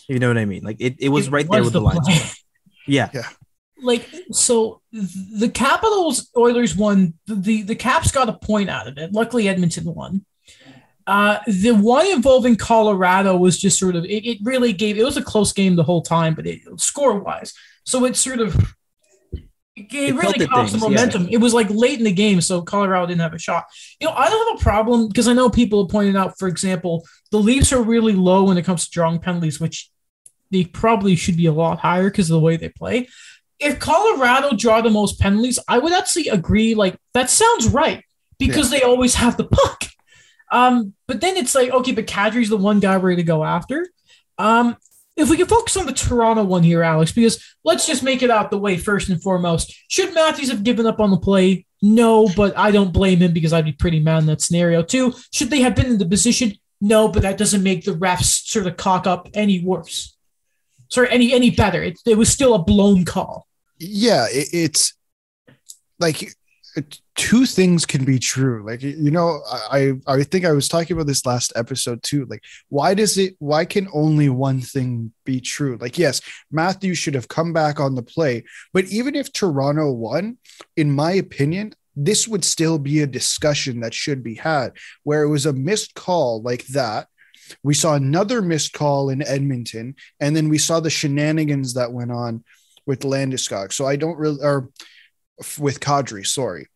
C: You know what I mean? Like it, it was
A: It
C: right there with the, lines
A: play.
C: yeah.
A: Like so the capitals oilers won. The the caps got a point out of it. Luckily edmonton won uh the one involving colorado was just sort of it, it really gave it was a close game the whole time but it score wise so it sort of it,
C: It
A: really caused the
C: things, yeah.
A: momentum. It was like late in the game, so Colorado didn't have a shot. You know, I don't have a problem because I know people have pointed out, for example, the Leafs are really low when it comes to drawing penalties, which they probably should be a lot higher because of the way they play. If Colorado draw the most penalties, I would actually agree. Like that sounds right because they always have the puck. Um, but then it's like okay, but Kadri's the one guy we're going to go after. Um, if we can focus on the Toronto one here, Alex, because let's just make it out the way first and foremost. Should Matthews have given up on the play? No, but I don't blame him because I'd be pretty mad in that scenario too. Should they have been in the position? No, but that doesn't make the refs sort of cock up any worse. Sorry, any any better. It, it was still a blown call.
D: yeah it, it's like two things can be true. Like you know I, I think i was talking about this last episode too. Like why does it why can only one thing be true? Like yes matthew should have come back on the play but even if toronto won in my opinion this would still be a discussion that should be had where it was a missed call like that. We saw another missed call in edmonton and then we saw the shenanigans that went on with Landeskog. So I don't really, or with Kadri, sorry.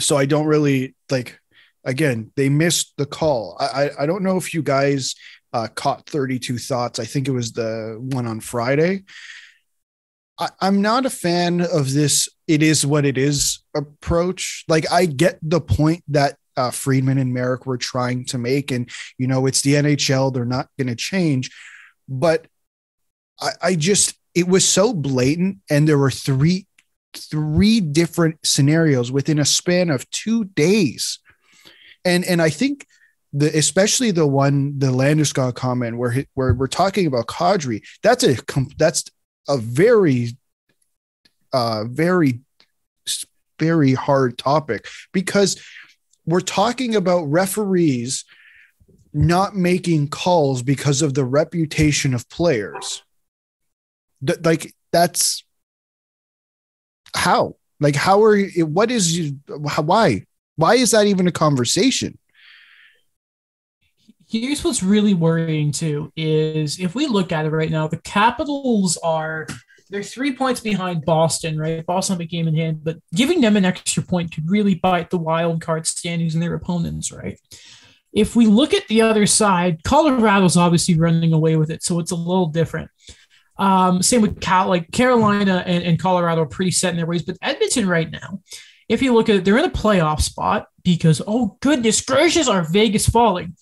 D: So I don't really like. Again, they missed the call. I I, I don't know if you guys uh, caught 32 thoughts. I think it was the one on Friday. I, I'm not a fan of this. It is what it is approach. Like I get the point that uh, Friedman and Marek were trying to make, and you know it's the NHL. They're not going to change, but I, I just it was so blatant and there were three three different scenarios within a span of two days. And and i think the especially the one the Landeskog comment where he- where we're talking about Kadri that's a that's a very uh very very hard topic because we're talking about referees not making calls because of the reputation of players. Th- like that's how like how are you what is you why why is that even a conversation
A: Here's what's really worrying too is if we look at it right now, the Capitals are they're three points behind Boston, right? Boston have a game in hand, but giving them an extra point could really bite the wild card standings and their opponents, right? If we look at the other side, Colorado's obviously running away with it, so it's a little different. Um, same with Cal, like Carolina and, and Colorado are pretty set in their ways, but Edmonton right now, if you look at it, they're in a playoff spot because oh goodness gracious, are Vegas falling?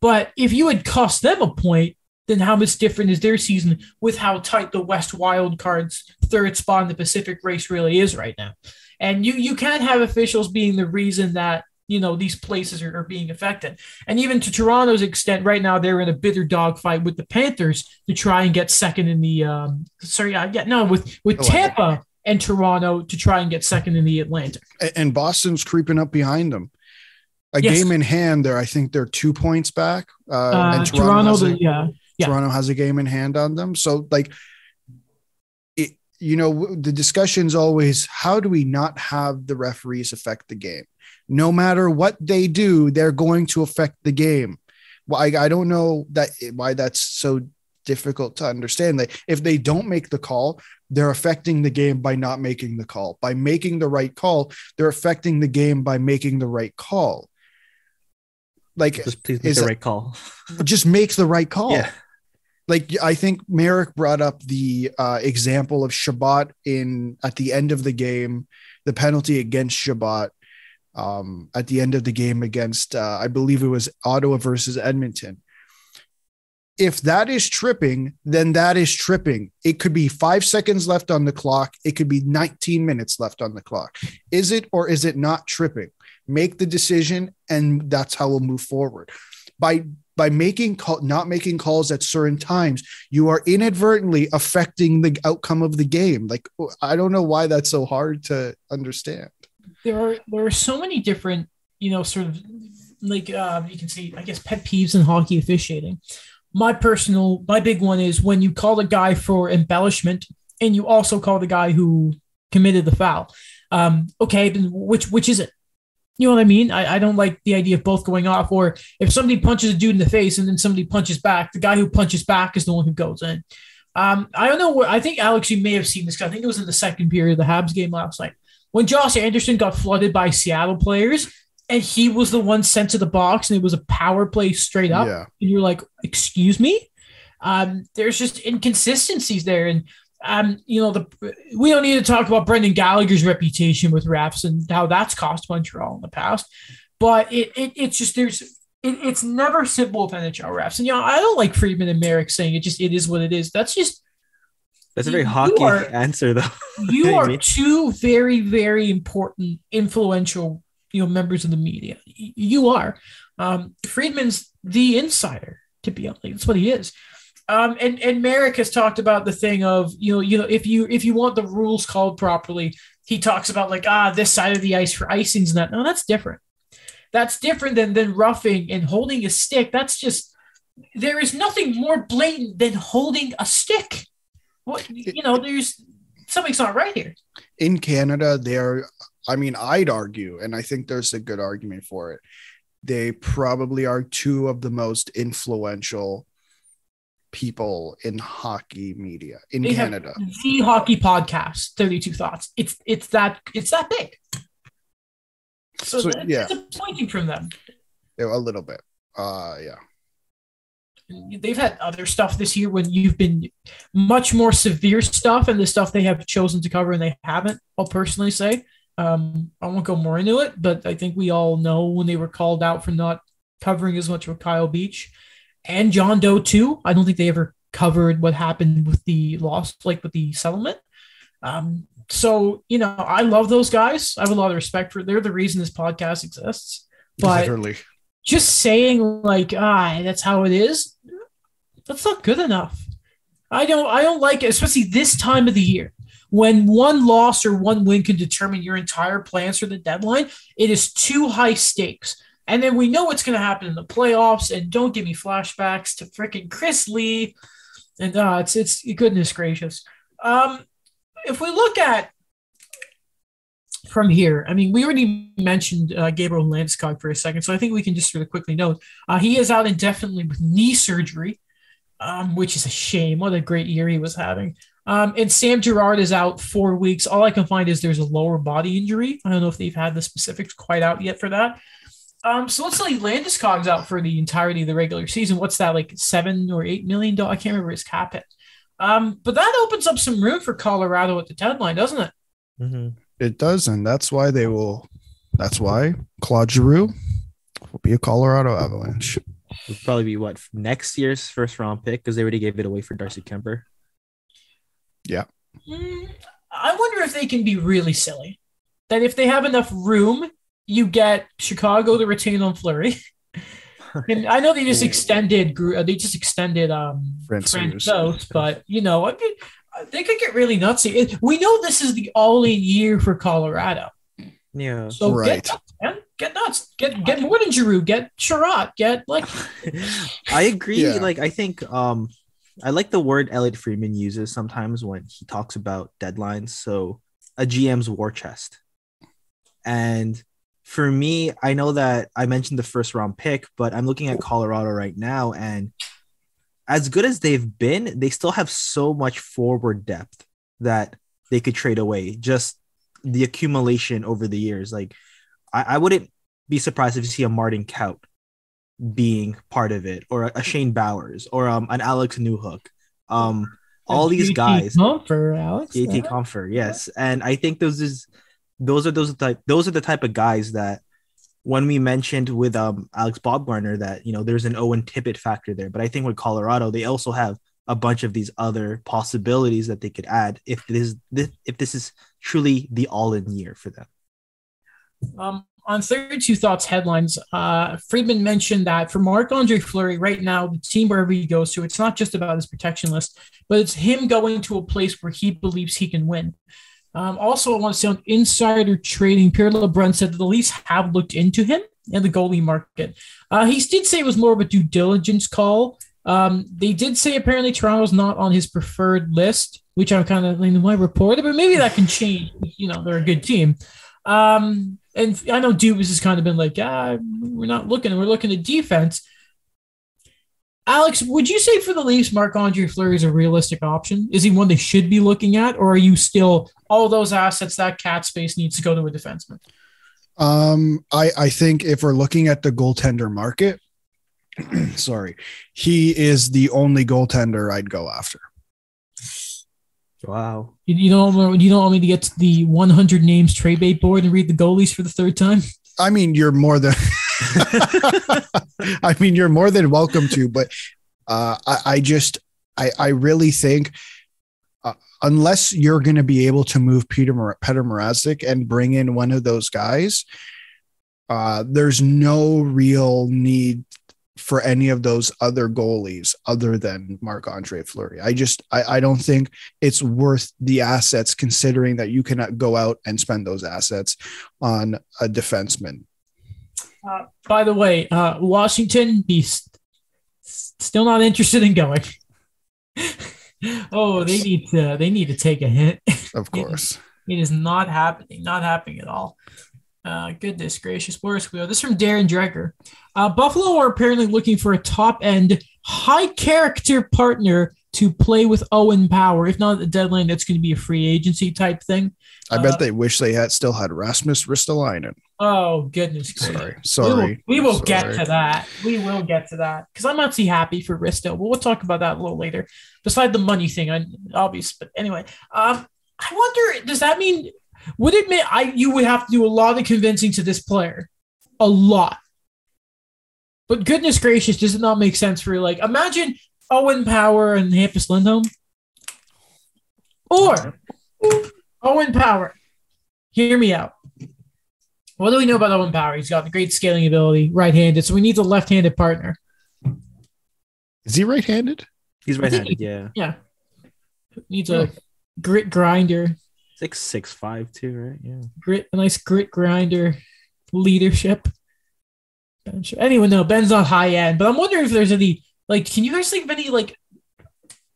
A: But if you had cost them a point, then how much different is their season with how tight the West wild cards third spot in the Pacific race really is right now? And you you can't have officials being the reason that you know these places are, are being affected. And even to Toronto's extent, right now they're in a bitter dogfight with the Panthers to try and get second in the um sorry uh, yeah no with with
D: Oh,
A: Tampa and Toronto to try and get second in the Atlantic.
D: And Boston's creeping up behind them. A
A: Yes.
D: game in hand, there. I think they're two points back. Uh,
A: Uh,
D: and
A: Toronto,
D: Toronto, has a,
A: yeah. yeah.
D: Toronto has a game in hand on them. So, like, it. You know, the discussion's always how do we not have the referees affect the game? No matter what they do, they're going to affect the game. Why? I don't know that why that's so difficult to understand. Like if they don't make the call, they're affecting the game by not making the call. By making the right call, they're affecting the game by making the right call. Like,
F: Just please make the right call.
D: just make the right call.
F: Yeah.
D: Like I think Marek brought up the uh, example of Chabot in at the end of the game, the penalty against Chabot um, at the end of the game against uh, I believe it was Ottawa versus Edmonton. If that is tripping, then that is tripping. It could be five seconds left on the clock. It could be 19 minutes left on the clock. Is it or is it not tripping? Make the decision, and that's how we'll move forward. By by making call, not making calls at certain times, you are inadvertently affecting the outcome of the game. Like I don't know why that's so hard to understand.
A: There are there are so many different you know sort of like uh, you can see i guess pet peeves in hockey officiating. My personal my big one is when you call the guy for embellishment and you also call the guy who committed the foul. Um okay which which is it? You know what i mean? I, I don't like the idea of both going off or if somebody punches a dude in the face and then somebody punches back the guy who punches back is the one who goes in. Um i don't know where i think alex you may have seen this. i think it was in the second period of the habs game last night when Josh Anderson got flooded by Seattle players and he was the one sent to the box and it was a power play straight up,
D: Yeah.
A: and you're like, excuse me? Um, there's just inconsistencies there. And um, you know, the we don't need to talk about Brendan Gallagher's reputation with refs and how that's cost Montreal in the past. But it, it it's just there's it, it's never simple with NHL refs. And you know, I don't like Friedman and Marek saying it just it is what it is. That's just
F: That's a very hockey
A: are-
F: answer, though.
A: you
F: You
A: are two very very important influential you know members of the media. You are. Um friedman's the insider to be honest. That's what he is. Um and and marek has talked about the thing of you know you know if you if you want the rules called properly he talks about like ah this side of the ice for icings and that no that's different. That's different than than roughing and holding a stick. That's just there is nothing more blatant than holding a stick what you know there's something's not right here
D: in Canada, they're, I mean, I'd argue, and I think there's a good argument for it. They probably are two of the most influential people in hockey media in
A: They
D: Canada.
A: the hockey podcast 32 thoughts it's it's that it's that big so,
D: So,
A: that-
D: yeah.
A: disappointing from them
D: Yeah, a little bit. Uh, yeah.
A: They've had other stuff this year when you've been much more severe stuff and the stuff they have chosen to cover and they haven't i'll personally say um, i won't go more into it but i think we all know when they were called out for not covering as much with kyle beach and john doe too i don't think they ever covered what happened with the loss, like with the settlement. Um, so you know, I love those guys. I have a lot of respect for. They're the reason this podcast exists. But
D: Literally.
A: Just saying like, ah, that's how it is. That's not good enough. I don't. I don't like it, especially this time of the year when one loss or one win can determine your entire plans for the deadline. It is too high stakes. And then we know what's going to happen in the playoffs. And don't give me flashbacks to freaking Chris Lee. And uh, it's it's goodness gracious. Um, if we look at from here, I mean, we already mentioned uh, Gabriel Landeskog for a second, so I think we can just of quickly note uh, he is out indefinitely with knee surgery, um, which is a shame. What a great year he was having. Um, and Sam Girard is out four weeks. All I can find is there's a lower body injury. I don't know if they've had the specifics quite out yet for that. Um, so let's say Landeskog's out for the entirety of the regular season. What's that like seven or eight million dollars? I can't remember his cap hit. Um, but that opens up some room for Colorado at the deadline, doesn't it?
C: Mm-hmm.
D: It does, and that's why they will. That's why Claude Giroux will be a Colorado Avalanche.
C: Would probably be what next year's first round pick because they already gave it away for Darcy Kuemper.
A: Mm, I wonder if they can be really silly. That if they have enough room, you get Chicago to retain on Fleury. and I know they just extended. Uh, They just extended um
D: Francouz.
A: Francouz, but you know, I mean, they could get really nutsy. We know this is the all-in year for Colorado.
C: Yeah.
A: So
D: Right.
A: get nuts, man. Get nuts. Get get more than Giroux. Get Chiarot. Get like
C: I agree.
D: Yeah.
C: Like I think um I like the word Elliotte Friedman uses sometimes when he talks about deadlines. So a GM's war chest. And for me, I know that I mentioned the first round pick, but I'm looking at Colorado right now and as good as they've been, they still have so much forward depth that they could trade away. Just the accumulation over the years. Like I, I wouldn't be surprised if you see a Martin Kaut being part of it, or a, a Shane Bowers, or um, an Alex Newhook. Um, all these
A: JT
C: guys,
A: Compher, Alex.
C: JT
A: yeah.
C: Compher, yes, and I think those is those are those type those are the type of guys that when we mentioned with um Alex Bobgarner that you know there's an Owen Tippett factor there, but I think with Colorado they also have a bunch of these other possibilities that they could add if this if this is truly the all-in year for them.
A: Um, on 32 Thoughts headlines, uh, Friedman mentioned that for Marc Andre Fleury, right now, the team wherever he goes to, it's not just about his protection list, but it's him going to a place where he believes he can win. Um, also, I want to say on insider trading, Pierre LeBrun said that the Leafs have looked into him in the goalie market. Uh, he did say it was more of a due diligence call. Um, they did say apparently Toronto's not on his preferred list, which I'm kind of like, why report it, but maybe that can change. You know, they're a good team. Um, and I know Dubas has kind of been like, ah, we're not looking, we're looking at defense. Alex, would you say for the Leafs, Marc Andre Fleury is a realistic option? Is he one they should be looking at, or are you still all those assets that cat space needs to go to a defenseman?
D: Um, I I think if we're looking at the goaltender market, sorry, he is the only goaltender I'd go after.
C: Wow.
A: You, you don't you don't want me to get to the 100 names trade bait board and read the goalies for the third time?
D: I mean, you're more than I mean, you're more than welcome to, but uh, I, I just, I, I really think, uh, unless you're going to be able to move Peter Peter Mrazek and bring in one of those guys, uh, there's no real need for any of those other goalies other than Marc Andre Fleury. I just, I, I don't think it's worth the assets considering that you cannot go out and spend those assets on a defenseman.
A: Uh, by the way, uh, Washington, he's still not interested in going. oh, they need to they need to take a hit.
D: Of course.
A: It is not happening, not happening at all. Uh, goodness gracious, we go? This is from Darren Dreger. Uh, Buffalo are apparently looking for a top end, high character partner to play with Owen Power. If not at the deadline, that's going to be a free agency type thing.
D: I
A: Uh,
D: bet they wish they had still had Rasmus Ristolainen.
A: Oh goodness Sorry,
D: Sorry,
A: We will, we will
D: sorry.
A: get to that. We will get to that because I'm actually happy for Risto, but we'll talk about that a little later. Beside the money thing, I obvious, but anyway, um, I wonder does that mean would it mean I you would have to do a lot of convincing to this player, a lot. But goodness gracious, does it not make sense for you? Like, imagine Owen Power and Hampus Lindholm? Or Owen Power. Hear me out. What do we know about Owen Power? He's got the great scaling ability, right-handed, so we need a left-handed partner.
D: Is he right-handed?
C: He's right-handed.
A: he-
C: Yeah,
A: Yeah. Needs a grit grinder,
C: six six five too, right? Yeah.
A: grit, a nice grit grinder, leadership. Ben Sh- Anyway, no, Ben's not high end, but I'm wondering if there's any like, can you guys think of any like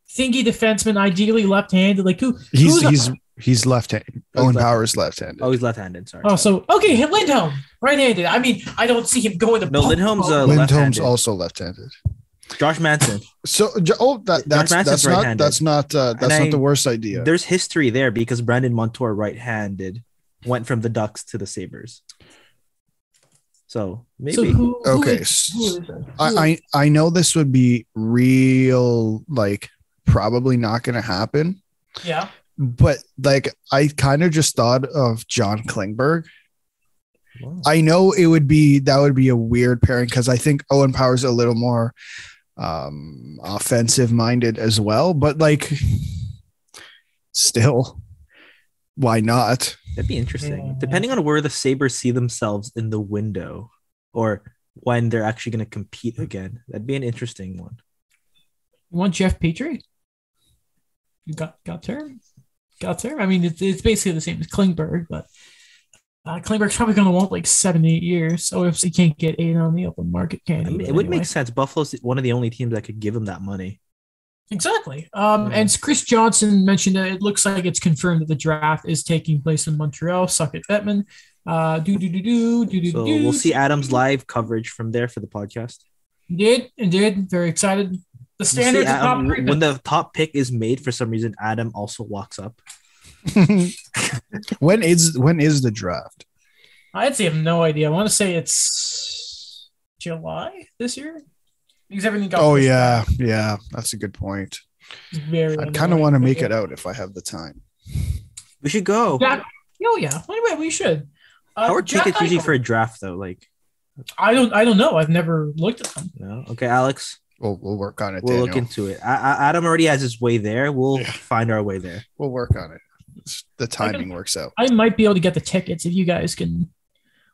A: thingy defenseman, ideally left-handed? Like who?
D: He's
A: who's a-
D: he's he's left-handed.
C: Oh, he's
D: Owen
C: left-
D: Power's left-handed.
C: Oh, he's left-handed. Sorry.
A: Oh, so okay, Lindholm, right-handed. I mean, I don't see him going to.
C: No, Lindholm's, uh,
D: Lindholm's
C: left-handed.
D: also left-handed.
C: Josh Manson.
D: So oh that that's that's not
C: right-handed.
D: that's not uh, that's
C: And
D: not
C: I-
D: the worst idea.
C: There's history there because Brandon Montour, right-handed, went from the Ducks to the Sabres. So maybe
A: So who, who
D: Okay,
A: is- who is?
D: I, I I know this would be real like probably not going to happen,
A: yeah.
D: But like I kind of just thought of John Klingberg.
C: Wow.
D: I know it would be that would be a weird pairing because I think Owen Power's a little more um offensive minded as well, but like still why not?
C: that'd be interesting.
A: Yeah.
C: Depending on where the Sabres see themselves in the window, or when they're actually going to compete again, that'd be an interesting one.
A: You want Jeff Petry? You got got term, got term. I mean, it's, it's basically the same as Klingberg, but uh, Klingberg's probably going to want like seven, eight years. So if he can't get eight on the open market, can
C: I mean, it would
A: anyway.
C: make sense. Buffalo's one of the only teams that could give him that money.
A: exactly. Um,
C: Yeah.
A: and Chris Johnston mentioned that it looks like it's confirmed that the draft is taking place in Montreal. Suck it, Bettman. Uh, do do do do do do.
C: So
A: do.
C: we'll see Adams live coverage from there for the podcast.
A: Indeed, indeed. Very excited. The
C: We'll see
A: standards of top three.
C: when the top pick is made, for some reason, Adam also walks up.
D: when is when is the draft?
A: I'd actually have no idea. I want to say it's July this year because everything got.
D: Oh
A: pushed
D: yeah,
A: back.
D: yeah, that's a good point.
A: Very.
D: I kind of want to make it out if I have the time.
C: We should go.
A: Jack, oh yeah. Anyway, we should. Uh,
C: How are
A: Jack
C: tickets usually
A: Eichel-
C: for a draft though? Like,
A: I don't. I don't know. I've never looked at them.
C: no. Okay, Alex,
D: We'll we'll work on it.
C: we'll
D: Daniel.
C: look into it. I, I, Adam already has his way there. We'll
D: Yeah.
C: find our way there.
D: We'll work on it. It's- the timing works out.
A: I might be able to get the tickets if you guys can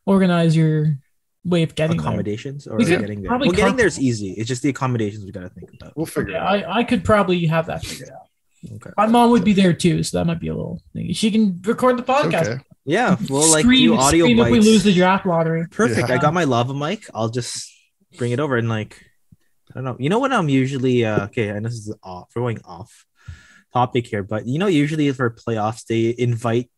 A: organize your way of getting there.
C: accommodations or
A: We
C: getting there.
A: probably
C: Well, getting
A: carpool.
C: there is easy. It's just the accommodations we got to think about.
D: We'll figure
A: Yeah,
D: it out.
A: I, I could probably have that figured out.
C: Okay.
A: My mom would be there too, so that might be a little. Thing. She can record the podcast.
D: Okay.
C: Yeah, we'll like
A: scream,
C: do audio
A: scream if we lose the draft lottery.
C: Perfect.
D: Yeah.
C: I got my lava mic. I'll just bring it over and like I don't know. You know what I'm usually uh okay, I know this is off. We're going off topic here, but you know, usually for playoffs, they invite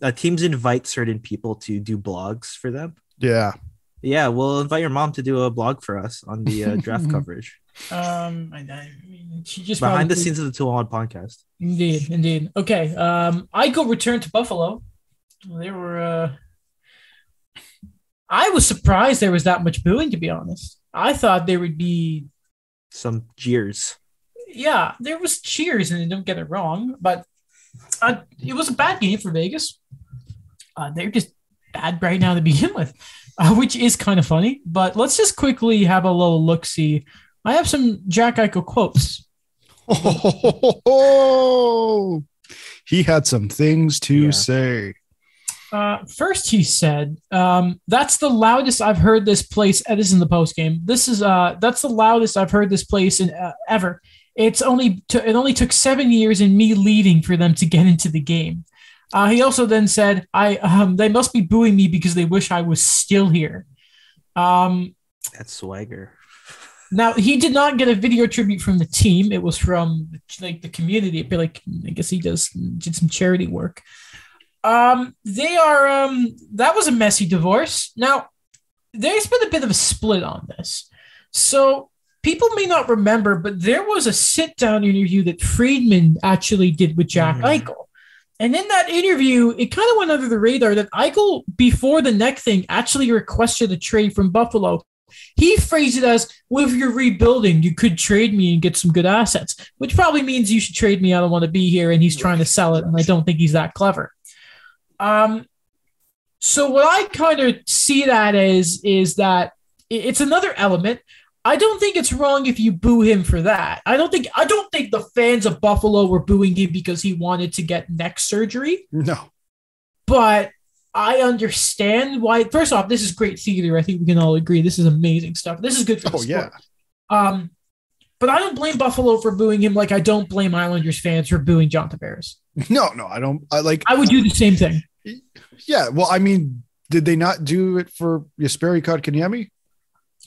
C: uh, teams invite certain people to do blogs for them.
D: Yeah.
C: Yeah, we'll invite your mom to do a blog for us on the uh, draft coverage
A: Um, I, I mean, she just
C: behind the scenes of the Two On podcast.
A: Indeed, indeed. Okay. Um, I go return to Buffalo. They were. Uh, I was surprised there was that much booing. To be honest, I thought there would be.
C: Some jeers.
A: Yeah, there was cheers, and don't get it wrong, but uh, it was a bad game for Vegas. Uh, they're just bad right now to begin with, uh, which is kind of funny. But let's just quickly have a little look. See, I have some Jack Eichel quotes.
D: Oh, he had some things to
C: Yeah.
D: say.
A: Uh, first, he said, um, "That's the loudest I've heard this place." Uh, this is in the post game. This is uh, that's the loudest I've heard this place in uh, ever. It's only t- it only took seven years and me leaving for them to get into the game. Uh, he also then said, "I um, they must be booing me because they wish I was still here." Um,
C: That's swagger.
A: now he did not get a video tribute from the team. It was from like the community. I feel like I guess he does did some charity work. Um, they are um that was a messy divorce. Now there's been a bit of a split on this. So people may not remember, but there was a sit down interview that Friedman actually did with Jack
C: Mhm.
A: Eichel. And in that interview, it kind of went under the radar that Eichel, before the neck thing, actually requested a trade from Buffalo he phrased it as, well, if you're rebuilding, you could trade me and get some good assets, which probably means you should trade me. I don't want to be here. And he's trying to sell it. And I don't think he's that clever. Um, so what I kind of see that as is that it's another element. I don't think it's wrong if you boo him for that. I don't think I don't think the fans of Buffalo were booing him because he wanted to get neck surgery.
D: No.
A: But I understand why. First off, this is great theater. I think we can all agree this is amazing stuff. This is good for the
D: Oh yeah.
A: Um, but I don't blame Buffalo for booing him like I don't blame Islanders fans for booing John Tavares.
D: No, no, I don't. I like.
A: I would do the same thing.
D: Yeah. Well, I mean, did they not do it for Jesperi Kotkaniemi?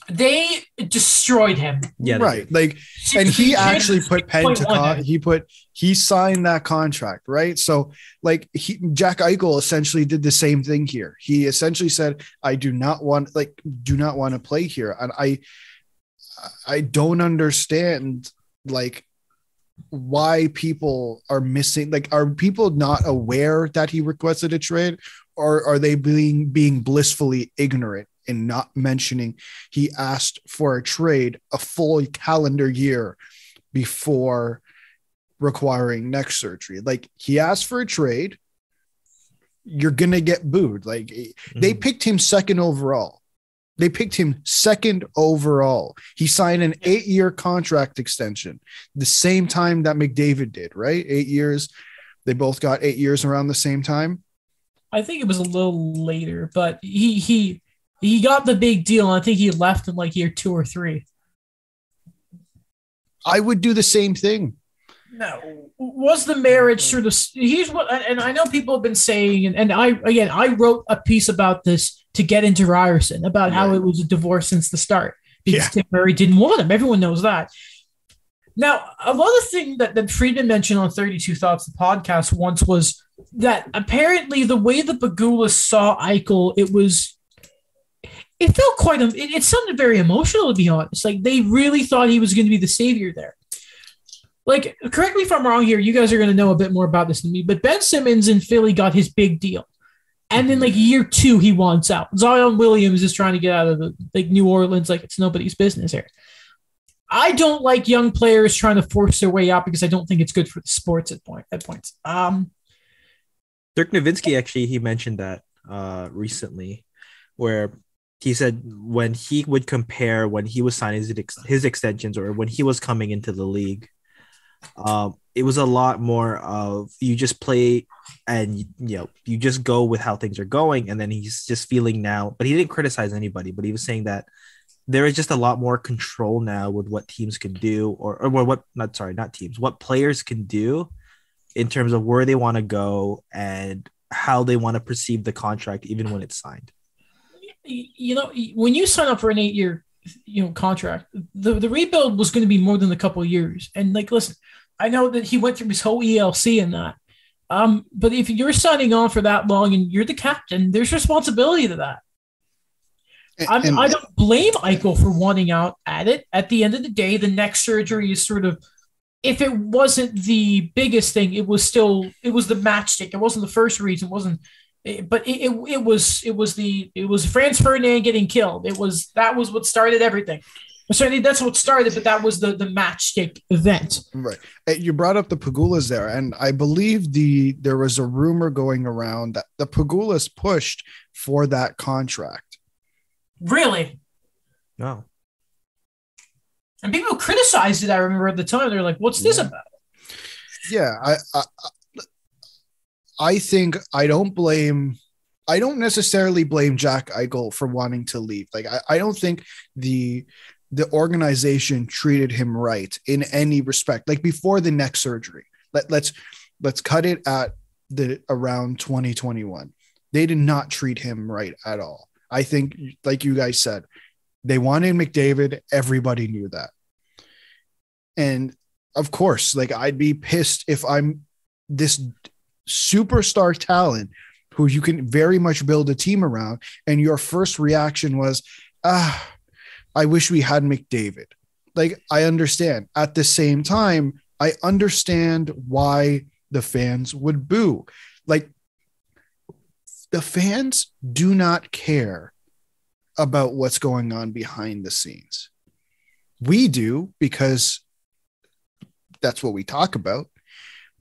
A: They destroyed him.
C: Yeah, they
D: right. Like, and he actually put pen to
A: 6.1
D: con- he put he signed that contract, right? So, like, he Jack Eichel essentially did the same thing here. He essentially said, "I do not want like do not want to play here," and I I don't understand like why people are missing like are people not aware that he requested a trade or are they being being blissfully ignorant and not mentioning he asked for a trade a full calendar year before requiring neck surgery? Like he asked for a trade you're gonna get booed. Like they
C: Mhm.
D: picked him second overall they picked him second overall. He signed an eight year contract extension, the same time that McDavid did, right? Eight years. They both got eight years around the same time.
A: I think it was a little later, but he he he got the big deal. And I think he left in like year two or three.
D: I would do the same thing.
A: No, was the marriage sort of? Here's what, and I know people have been saying, and, and I again, I wrote a piece about this to get into Ryerson about how it was a divorce since the start because
D: Yeah.
A: Tim Murray didn't want him. Everyone knows that. Now, another thing that, that Friedman mentioned on 32 Thoughts, the podcast once was that apparently the way the Pegula saw Eichel, it was, it felt quite, it, it sounded very emotional to be honest. Like they really thought he was going to be the savior there. Like, correct me if I'm wrong here. You guys are going to know a bit more about this than me, but Ben Simmons in Philly got his big deal. And then, like, year two, he wants out. Zion Williams is trying to get out of the, like, New Orleans, like, it's nobody's business here. I don't like young players trying to force their way out because I don't think it's good for the sports at point at points. Um,
C: Dirk Nowitzki actually he mentioned that uh recently, where he said when he would compare when he was signing his, ex- his extensions or when he was coming into the league, um, it was a lot more of you just play and you know you just go with how things are going, and then he's just feeling now. But he didn't criticize anybody, but he was saying that there is just a lot more control now with what teams can do, or or what not sorry not teams, what players can do in terms of where they want to go and how they want to perceive the contract, even when it's signed.
A: you know, when you sign up for an eight-year, you know, contract, the, the rebuild was going to be more than a couple years. And like, listen, I know that he went through his whole ELC and that. Um, but if you're signing on for that long and you're the captain, there's responsibility to that. I'm,
D: And-
A: I don't blame Eichel for wanting out at it. At the end of the day, the neck surgery is sort of, if it wasn't the biggest thing, it was still it was the matchstick. It wasn't the first reason. It wasn't, it- but it, it, it was it was the it was Franz Ferdinand getting killed. It was that was what started everything. Certainly, that's what started, but that was the the matchstick event.
D: Right. Uh, You brought up the Pegulas there, and I believe the there was a rumor going around that the Pegulas pushed for that contract.
A: Really,
C: No.
A: and people criticized it. I remember at the time they're like, "What's this about?"
D: Yeah, I, I I think I don't blame I don't necessarily blame Jack Eichel for wanting to leave. Like I, I don't think the the organization treated him right in any respect. Like before the neck surgery. Let, let's let's cut it at the around 2021. They did not treat him right at all. I think like you guys said, they wanted McDavid, everybody knew that. And of course, like I'd be pissed if I'm this superstar talent who you can very much build a team around, and your first reaction was, ah, I wish we had McDavid. Like, I understand. At the same time, I understand why the fans would boo. Like, the fans do not care about what's going on behind the scenes. We do because that's what we talk about.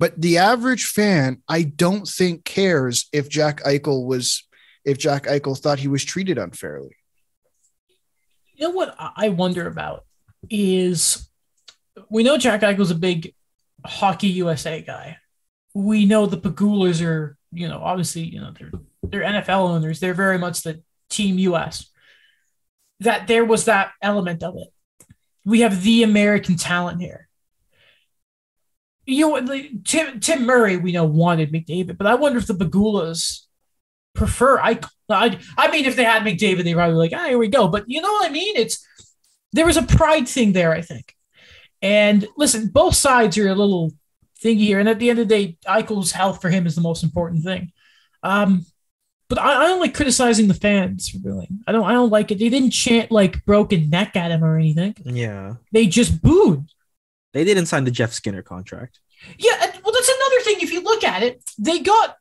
D: But the average fan, I don't think cares if Jack Eichel was if Jack Eichel thought he was treated unfairly.
A: You know what I- wonder about? is we know Jack Eichel's a big hockey USA guy. We know the Pegulas are, you know, obviously, you know, they're they're NFL owners. They're very much the team US. That there was that element of it. We have the American talent here. You know, like, Tim Tim Murray, we know wanted McDavid, but I wonder if the Pegulas prefer I, I I mean if they had McDavid, they'd probably be like, ah, here we go. But you know what I mean? It's there was a pride thing there, I think. And listen, both sides are a little thingy here. And at the end of the day, Eichel's health for him is the most important thing. Um, but I, I don't like criticizing the fans for doing. I don't. I don't like it. They didn't chant like broken neck at him or anything.
C: Yeah.
A: They just booed.
C: They didn't sign the Jeff Skinner contract.
A: Yeah. Well, that's another thing. If you look at it, they got.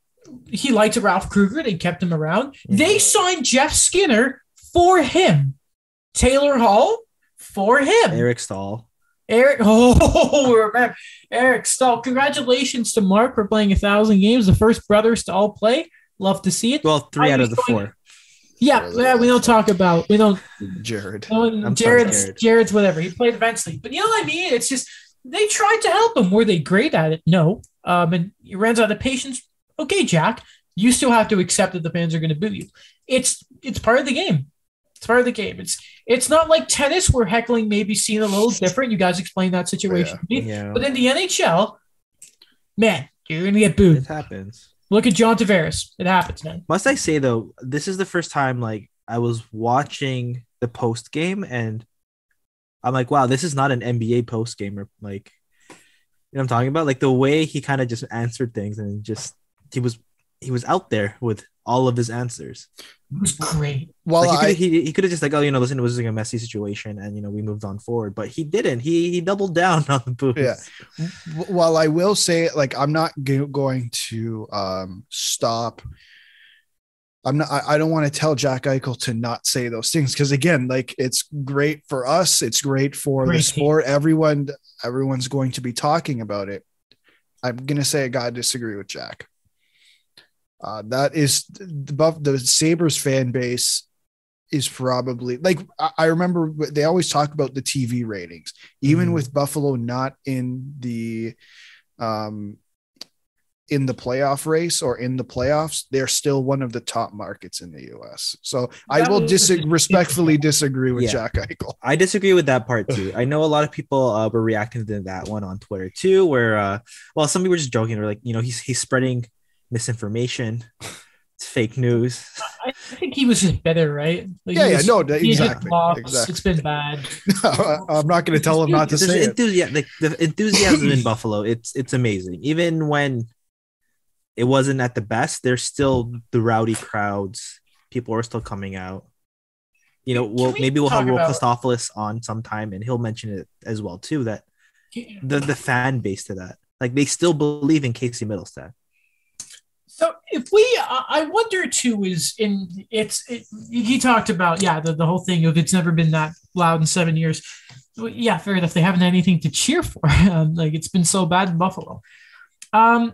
A: He liked Ralph Krueger. They kept him around. Mm-hmm. They signed Jeff Skinner for him. Taylor Hall for him.
C: Eric Staal.
A: Eric, oh, remember Eric Staal. Congratulations to Marc for playing a thousand games, the first brothers to all play. Love to see it.
C: Well, three
A: I
C: out of the
A: going-
C: four.
A: Yeah, yeah, we don't talk about we don't.
D: Jared.
A: no,
C: I'm sorry,
A: Jared's
C: Jared.
A: Jared's whatever. He played eventually, but you know what I mean. It's just they tried to help him. Were they great at it? No. Um, and he runs out of patience. Okay, Jack, you still have to accept that the fans are going to boo you. It's it's part of the game. It's part of the game. It's it's not like tennis where heckling may be seen a little different. You guys explained that situation to me.
C: Yeah.
A: But in the NHL, man, you're gonna get booed.
C: It happens.
A: Look at John Tavares. It happens, man.
C: Must I say though, this is the first time like I was watching the post game and I'm like, wow, this is not an NBA post game or like you know what I'm talking about? Like the way he kind of just answered things and just he was he was out there with all of his answers.
A: It was great.
D: Well,
C: like
D: I,
C: he, could, he, he could have just like, oh, you know, listen, it was like a messy situation, and you know, we moved on forward. But he didn't. He he doubled down on the boost.
D: Yeah. w- while I will say, like, I'm not go- going to um, stop. I'm not. I, I don't want to tell Jack Eichel to not say those things because again, like, it's great for us. It's great for the
A: Great.
D: sport. Everyone, everyone's going to be talking about it. I'm gonna say I gotta disagree with Jack. Uh, that is the Buff the Sabres fan base is probably like I, I remember they always talk about the TV ratings, even
C: Mhm.
D: with Buffalo not in the um in the playoff race or in the playoffs, they're still one of the top markets in the US. So I will
A: was-
D: dis- respectfully disagree with
C: Yeah.
D: Jack Eichel.
C: I disagree with that part too. I know a lot of people uh, were reacting to that one on Twitter too, where uh, well, some people were just joking, or like, you know, he's he's spreading misinformation, it's fake news.
A: I think he was just better, right? Like,
D: Yeah,
A: he
D: yeah, no, that-
A: he had
D: exactly,
A: lost.
D: exactly.
A: It's been bad.
D: I'm not going to tell him not to
C: There's
D: say it.
C: like the enthusiasm in Buffalo. It's it's amazing. Even when it wasn't at the best, there's still the rowdy crowds. People are still coming out. You know,
A: Can
C: well,
A: we
C: maybe we'll have
A: talk
C: Will
A: about-
C: Christopoulos on sometime, and he'll mention it as well too. That the the fan base to that, like they still believe in Casey Mittelstadt.
A: So if we, I wonder too, is in it's it, he talked about yeah the, the whole thing of it's never been that loud in seven years. Well, Yeah, fair enough. They haven't had anything to cheer for. Um, like it's been so bad in Buffalo. Um,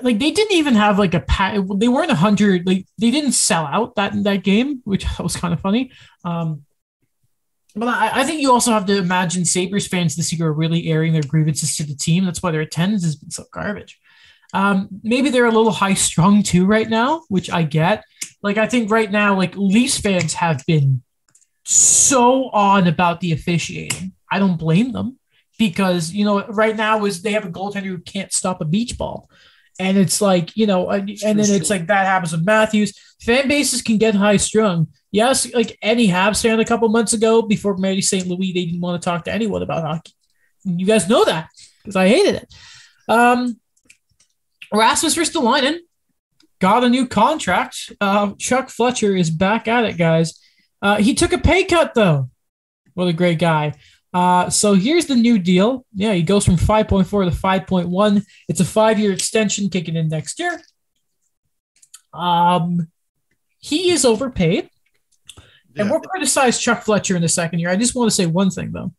A: like they didn't even have like a pa- they weren't a hundred. Like they didn't sell out that that game, which was kind of funny. Um, but I, I think you also have to imagine Sabres fans this year are really airing their grievances to the team. That's why their attendance has been so garbage. Um, maybe they're a little high strung too right now, which I get. Like I think right now, like Leafs fans have been so on about the officiating. I don't blame them because you know right now is they have a goaltender who can't stop a beach ball. And it's like, you know, and and then it's like that happens with Matthews. Fan bases can get high strung. Yes, like any Habs fan a couple months ago before Marty St. Louis, they didn't want to talk to anyone about hockey. You guys know that because I hated it. Um, Rasmus Ristolainen got a new contract. Uh, Chuck Fletcher is back at it, guys. Uh, he took a pay cut though. What a great guy. Uh, so here's the new deal. Yeah, he goes from 5.4 to 5.1. It's a five-year extension kicking in next year. Um, he is overpaid. And we'll criticize Chuck Fletcher in the second year. I just want to say one thing though.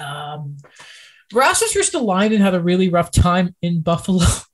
A: Um, Rasmus Ristolainen had a really rough time in Buffalo.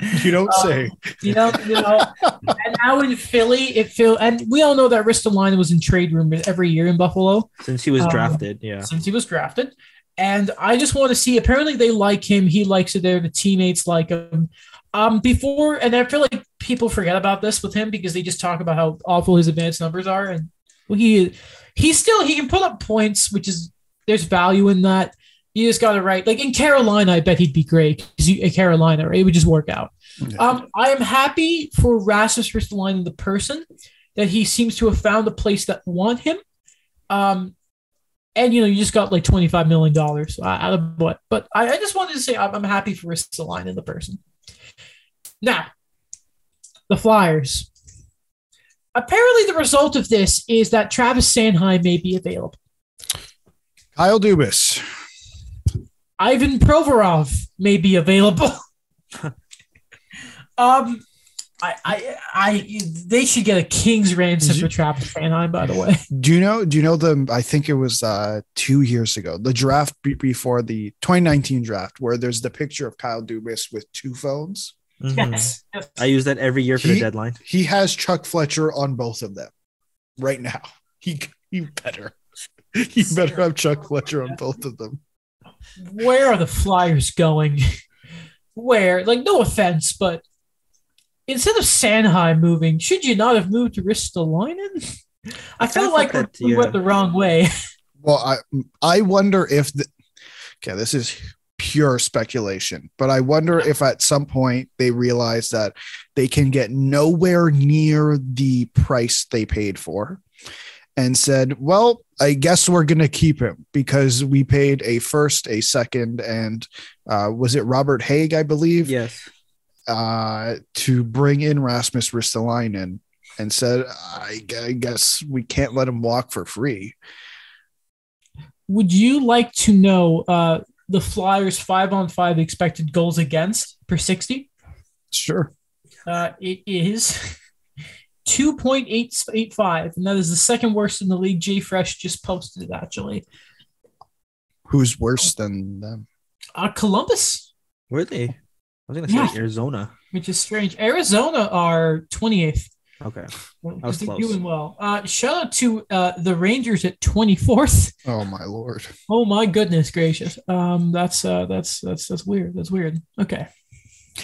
D: You don't
A: Um,
D: say.
A: You know, you know. and now in Philly, it feel and we all know that Ristolainen was in trade rumors every year in Buffalo
C: Since he was
A: Um,
C: drafted, yeah.
A: since he was drafted. And I just want to see. Apparently, they like him. He likes it there. The teammates like him. Um, before, and I feel like people forget about this with him because they just talk about how awful his advanced numbers are, and well, he he still he can put up points, which is there's value in that. You just got to right. Like in Carolina, I bet he'd be great because in Carolina, right? It would just work out.
D: Yeah.
A: Um, I am happy for Rasmus Ristolainen, the person, that he seems to have found a place that want him. Um, and you know, you just got like twenty five million dollars out of what? But I, I just wanted to say I'm, I'm happy for Ristolainen, the person. Now, the Flyers. Apparently, the result of this is that Travis Sanheim may be available.
D: Kyle Dubas.
A: Ivan Provorov may be available. um, I, I, I, they should get a king's ransom for Travis Sanheim. By the way,
D: Do you know? Do you know the? I think it was uh, two years ago, the draft be- before the 2019 draft, where there's the picture of Kyle Dubas with two phones.
C: Mhm.
A: yes, yes.
C: I use that every year for the deadline.
D: He has Chuck Fletcher on both of them right now. He he better. He better have Chuck Fletcher on both of them.
A: Where are the Flyers going? Where, like, no offense, but instead of Sanheim moving, should you not have moved to Ristolainen? I
C: kinda
A: feel like
C: thought that,
A: we
C: yeah.
A: went the wrong way.
D: Well, I I wonder if the okay, this is pure speculation, but I wonder if at some point they realize that they can get nowhere near the price they paid for and said, well, I guess we're going to keep him because we paid a first, a second, and uh, was it Robert Hagg, I believe,
C: Yes.
D: uh, to bring in Rasmus Ristolainen and said, I, I guess we can't let him walk for free.
A: Would you like to know uh, the Flyers' five on five expected goals against per 60?
D: Sure.
A: Uh, it is 2.885, and that is the second worst in the league. Jay Fresh just posted it, actually.
D: Who's worse than them?
A: Uh, Columbus,
C: Were they? I was gonna say
A: Yeah.
C: Arizona.
A: which is strange. Arizona are 28th.
C: Okay.
A: Well,
C: was
A: they're
C: close.
A: doing well. Uh, shout out to uh, the Rangers at 24th.
D: Oh my lord.
A: Oh my goodness gracious. Um, that's uh, that's that's that's weird. That's weird. Okay.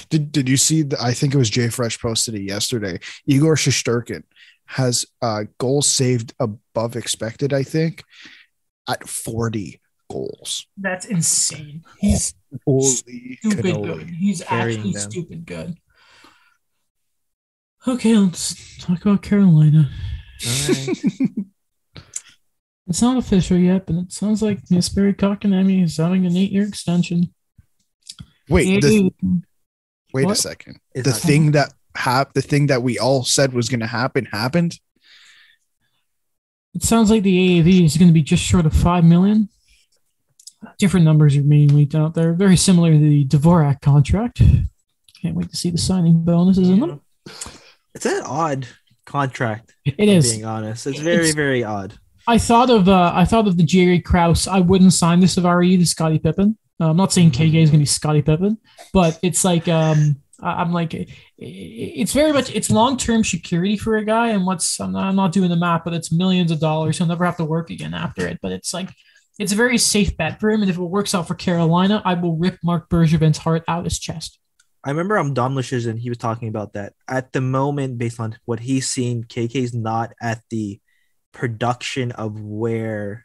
D: Did did you see the, I think it was Jay Fresh posted it yesterday. Igor Shesterkin has uh goals saved above expected, I think, at 40 goals.
A: That's insane. He's
D: Holy
A: stupid
D: cannoli.
A: good. He's actually
C: them.
A: stupid good. Okay, let's talk about Carolina.
C: All right.
A: It's not official yet, but it sounds like Jesperi Kotkaniemi is having an eight-year extension.
D: Wait, the, wait a second.
C: It's
D: the
C: not-
D: thing that hap- the thing that we all said was going to happen happened.
A: It sounds like the AAV is going to be just short of five million. Different numbers are being leaked out there, very similar to the Dvorak contract. Can't wait to see the signing bonuses in them.
C: It's an odd contract.
A: It
C: It
A: is.
C: is. Being honest, it's very,
A: It's-
C: very odd.
A: I thought of uh, I thought of the Jerry Krause. I wouldn't sign this of RE to Scottie Pippen. Uh, I'm not saying KK is going to be Scottie Pippen, but it's like um, I'm like it's very much it's long term security for a guy. And what's I'm not, I'm not doing the math, but it's millions of dollars. He'll never have to work again after it. But it's like it's a very safe bet for him. And if it works out for Carolina, I will rip Marc Bergevin's heart out his chest.
C: I remember on Don Wishes and he was talking about that. At the moment, based on what he's seen, KK's not at the production of where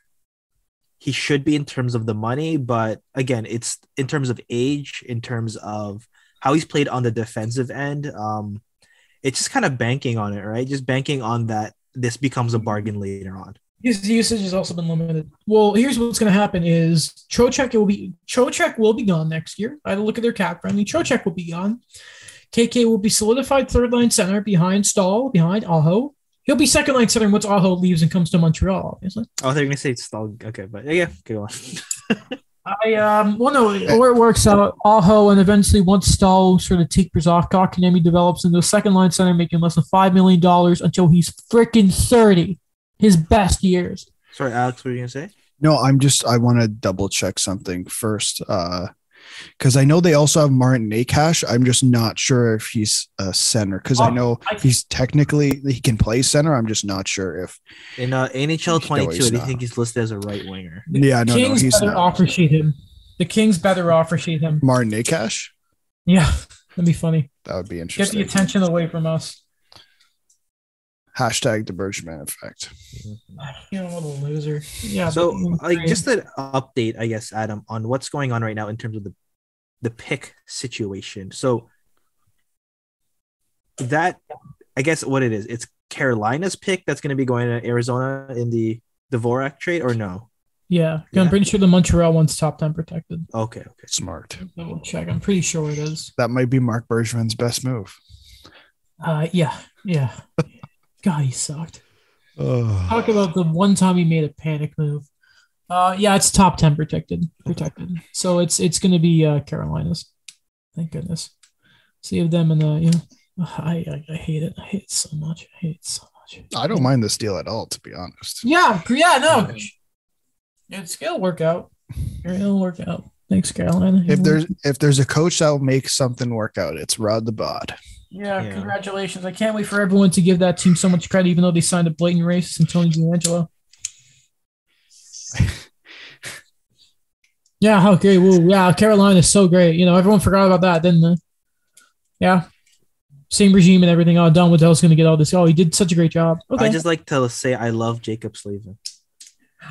C: he should be in terms of the money. But again, it's in terms of age, in terms of how he's played on the defensive end. Um, it's just kind of banking on it, right? Just banking on that this becomes a bargain later on.
A: His usage has also been limited. Well, here's what's going to happen: is Trocheck will be Trocheck will be gone next year. I had to look at their cap friendly. Trocheck will be gone. KK will be solidified third line center behind Staal, behind Aho. He'll be second line center once Aho leaves and comes to Montreal. Obviously,
C: Oh, they're gonna say it's all okay, but yeah, go on.
A: I um well no, or it works out Aho and eventually once Staal sort of tapers off, Kotkaniemi develops into a second line center, making less than five million dollars until he's freaking thirty, his best years.
C: Sorry, Alex, what were you gonna say?
D: No, I'm just I want to double check something first. Uh Because I know they also have Martin Necas. I'm just not sure if he's a center. Because I
A: Oh,
D: know
A: I-
D: he's technically he can play center. I'm just not sure if.
C: In uh, NHL 22, I think he's listed as a right winger.
D: Yeah, no, no,
A: Kings
D: he's
A: better
D: not.
A: offer sheet him. The Kings better offer sheet him.
D: Martin Necas.
A: Yeah, that'd be funny.
D: That would be interesting.
A: Get the attention away from us.
D: Hashtag the Bergman effect.
A: You know, what a loser. Yeah.
C: So,
A: but-
C: like, just an update, I guess, Adam, on what's going on right now in terms of the the pick situation. So that, I guess, what it is, it's Carolina's pick that's going to be going to Arizona in the Dvorak trade, or no?
A: yeah,
C: Yeah.
A: I'm pretty sure the Montreal one's top ten protected.
C: Okay, okay.
D: Smart.
A: Double check. I'm pretty sure it is.
D: That might be Marc Bergevin's best move.
A: Uh, yeah, yeah. God, he sucked.
D: Oh.
A: Talk about the one time he made a panic move. Uh, yeah, it's top ten protected, protected. So it's it's going to be uh, Carolina's. Thank goodness. Save them in the you know. I, I I hate it. I hate it so much. I hate it so much.
D: I don't mind this deal at all, to be honest.
A: Yeah, yeah, no. It's gonna work out. It'll work out. Thanks, Carolina.
D: If there's if there's a coach that will make something work out, it's Rod the Bod.
A: yeah,
C: Yeah.
A: congratulations. I can't wait for everyone to give that team so much credit, even though they signed a blatant racist and Tony DeAngelo. Yeah, how great. Woo. Yeah, Carolina is so great. You know, everyone forgot about that, didn't they? Yeah. Same regime and everything. Oh, Don Waddell's going to get all this. Oh, he did such a great job. Okay.
C: I just like to say I love Jaccob Slavin.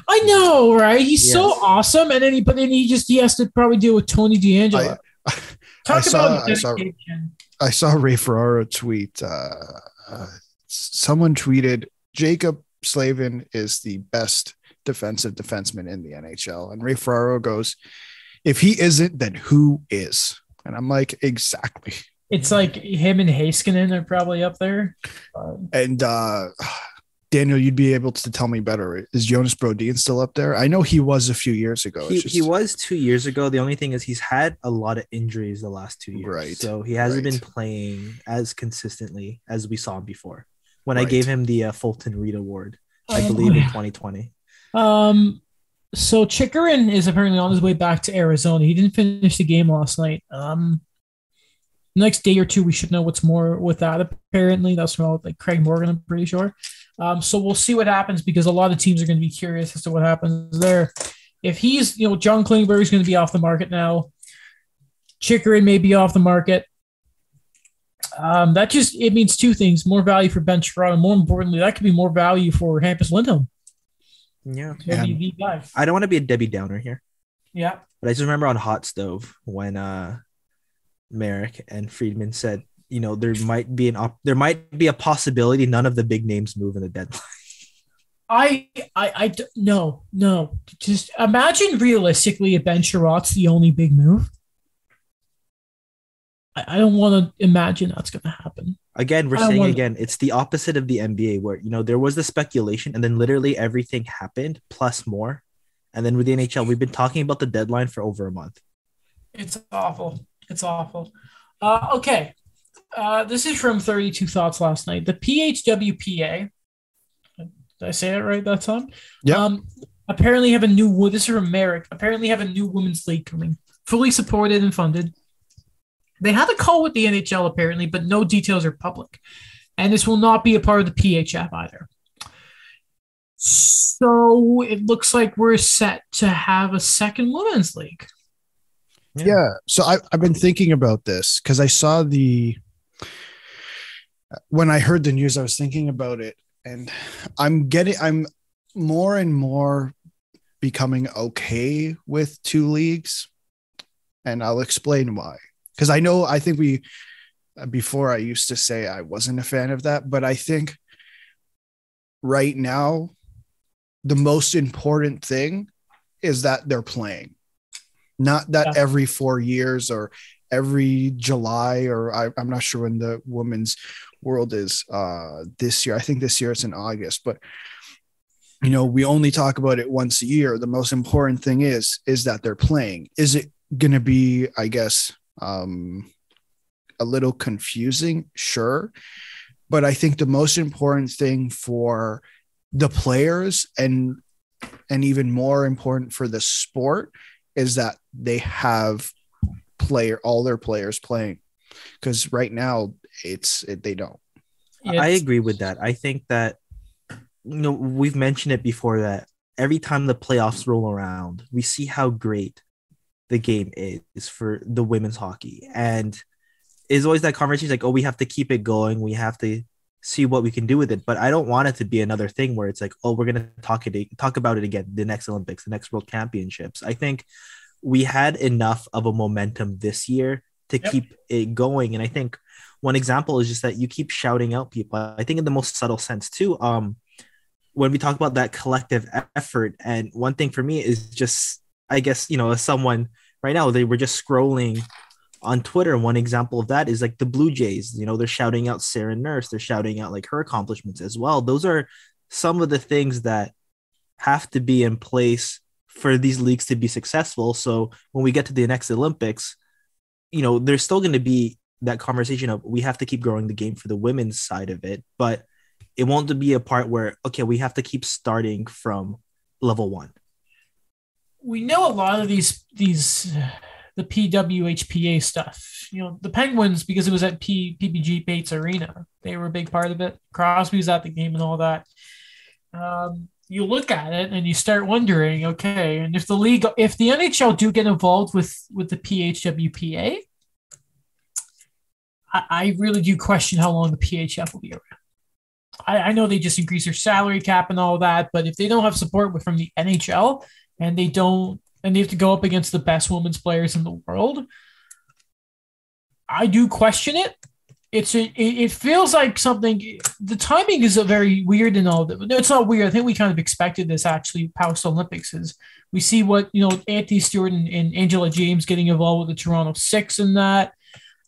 A: I know, right? He's so awesome, and then he, but then he just he has to probably deal with Tony DeAngelo.
D: I
A: Talk
D: saw-
A: about
D: I saw-
A: dedication.
D: I saw Ray Ferraro tweet. Uh, uh, someone tweeted Jaccob Slavin is the best defensive defenseman in the NHL, and Ray Ferraro goes, "If he isn't, then who is?" And I'm like, exactly.
A: It's like him and Heiskanen are probably up there. Uh,
D: And uh, Daniel, you'd be able to tell me better. Is Jonas Brodin still up there? I know he was a few years ago.
C: He,
D: just-
C: he was two years ago. The only thing is he's had a lot of injuries the last two years.
D: Right,
C: So he hasn't
D: right.
C: been playing as consistently as we saw him before. When I gave him the uh, Fulton Reed Award, I
A: um,
C: believe in 2020.
A: Um, so Chychrun is apparently on his way back to Arizona. He didn't finish the game last night. Um, next day or two, we should know what's more with that. Apparently, that's from like Craig Morgan. I'm pretty sure. Um, so we'll see what happens because a lot of teams are going to be curious as to what happens there. If he's, you know, John Klingberg is going to be off the market now. Chychrun may be off the market. Um, that just it means two things: more value for Ben Chiarot, and more importantly, that could be more value for Hampus Lindholm.
C: Yeah.
A: He'll be.
C: I don't want to be a Debbie Downer here,
A: Yeah.
C: but I just remember on Hot Stove when uh, Marek and Friedman said, you know, there might be an op- there might be a possibility none of the big names move in the deadline.
A: I, I, I, no, no. Just imagine realistically if Ben Chiarot's the only big move. I, I don't want to imagine that's going to happen.
C: Again, we're
A: I
C: saying
A: want-
C: again, it's the opposite of the NBA where you know there was the speculation and then literally everything happened plus more. And then with the NHL, we've been talking about the deadline for over a month.
A: It's awful. It's awful. Uh, okay. Uh, this is from 32 Thoughts last night. The PHWPA. Did I say it right that time?
D: Yeah.
A: Um, apparently have a new. This is from Marek. Apparently have a new women's league coming, fully supported and funded. They had a call with the NHL apparently, but no details are public, and this will not be a part of the PHF either. So it looks like we're set to have a second women's league.
D: yeah so I, i've been thinking about this because i saw the when i heard the news i was thinking about it and i'm getting i'm more and more becoming okay with two leagues and i'll explain why because i know i think we before i used to say i wasn't a fan of that but i think right now the most important thing is that they're playing not that
A: Yeah.
D: every four years or every July or I, I'm not sure when the women's world is uh, this year. I think this year it's in August, but you know we only talk about it once a year. The most important thing is is that they're playing. Is it going to be, I guess, um, a little confusing? Sure, but I think the most important thing for the players and and even more important for the sport is that they have player all their players playing because right now it's it, they don't.
C: I agree with that. I think that you know we've mentioned it before that every time the playoffs roll around, we see how great the game is for the women's hockey, and it's always that conversation like, oh, we have to keep it going. We have to see what we can do with it. But I don't want it to be another thing where it's like, oh, we're gonna talk it talk about it again the next Olympics, the next World Championships. I think we had enough of a momentum this year to
A: Yep.
C: keep it going, and I think one example is just that you keep shouting out people. I think in the most subtle sense too. Um, when we talk about that collective effort, and one thing for me is just, I guess you know, as someone right now, they were just scrolling on Twitter. One example of that is like the Blue Jays. You know, they're shouting out Sarah Nurse. They're shouting out like her accomplishments as well. Those are some of the things that have to be in place for these leagues to be successful. So when we get to the next Olympics, you know, there's still going to be that conversation of we have to keep growing the game for the women's side of it, but it won't be a part where okay, we have to keep starting from level one.
A: We know a lot of these these the PWHPA stuff. You know, the Penguins because it was at P, PPG Paints Arena. They were a big part of it. Crosby was at the game and all that. Um, you look at it and you start wondering, okay, and if the league, if the NHL do get involved with with the PHWPA, I, I really do question how long the PHF will be around. I, I know they just increase their salary cap and all that, but if they don't have support from the NHL, and they don't and they have to go up against the best women's players in the world. I do question it. It's a, it, feels like something the timing is a very weird and all no, it's not weird. I think we kind of expected this actually post olympics is we see what you know anthony stewart and, and angela james getting involved with the toronto six and that.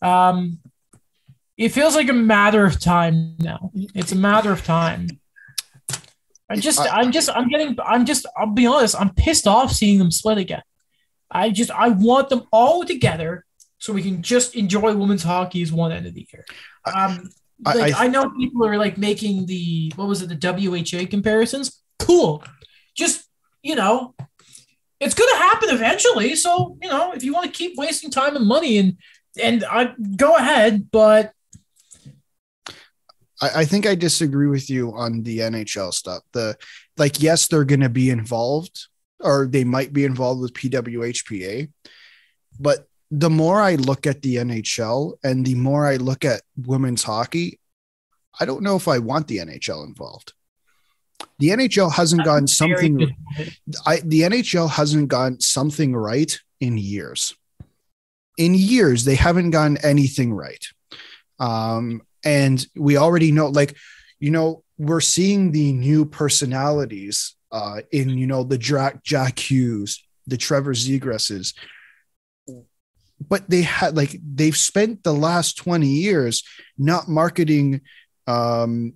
A: Um it feels like a matter of time now. It's a matter of time I just,
D: I-
A: I'm just, I'm getting, I'm just, I'll be honest, I'm pissed off seeing them split again. I just, I want them all together so we can just enjoy women's hockey as one end of the year. Um,
D: I-
A: like,
D: I-
A: I, know people are like making the, what was it, the WHA comparisons. Cool. Just, you know, it's going to happen eventually. So, you know, if you want to keep wasting time and money and, and I go ahead, but
D: I, I think I disagree with you on the NHL stuff. The like, yes, they're going to be involved, or they might be involved with PWHPA, but the more I look at the NHL and the more I look at women's hockey, I don't know if I want the NHL involved. The NHL hasn't gotten something. I the NHL hasn't gotten something right in years. In years, they haven't gotten anything right. Um, and we already know, like, you know, we're seeing the new personalities uh, in, you know, the Jack Jack Hughes, the Trevor Zegrases. But they had like they've spent the last 20 years not marketing um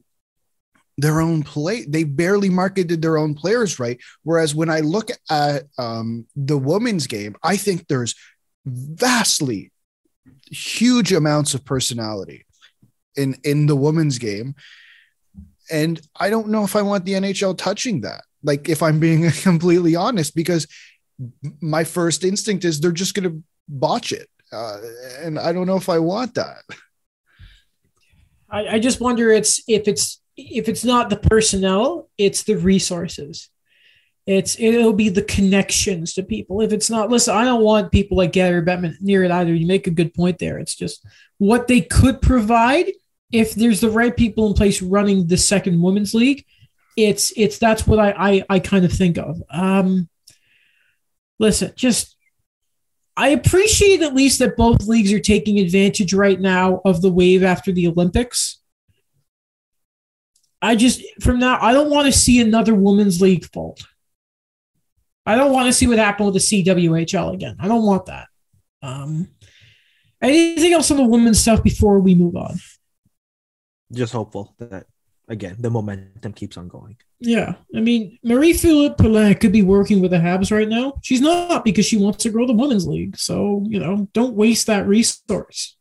D: their own play. They barely marketed their own players right. Whereas when I look at um, the women's game, I think there's vastly huge amounts of personality in in the women's game, and I don't know if I want the NHL touching that. Like, if I'm being completely honest, because my first instinct is they're just going to botch it, uh, and I don't know if I want that.
A: I, I just wonder it's if it's if it's not the personnel, it's the resources. It's it'll be the connections to people. If it's not, listen, I don't want people like Gary Bettman near it either. You make a good point there. It's just what they could provide if there's the right people in place running the second women's league. It's it's that's what I I, I kind of think of. Um, listen, just I appreciate at least that both leagues are taking advantage right now of the wave after the Olympics. I just from now I don't want to see another women's league fold. I don't want to see what happened with the CWHL again. I don't want that. Um, anything else on the women's stuff before we move on?
C: Just hopeful that again the momentum keeps on going.
A: Yeah, I mean Marie-Philip Poulin could be working with the Habs right now. She's not because she wants to grow the women's league. So you know, don't waste that resource.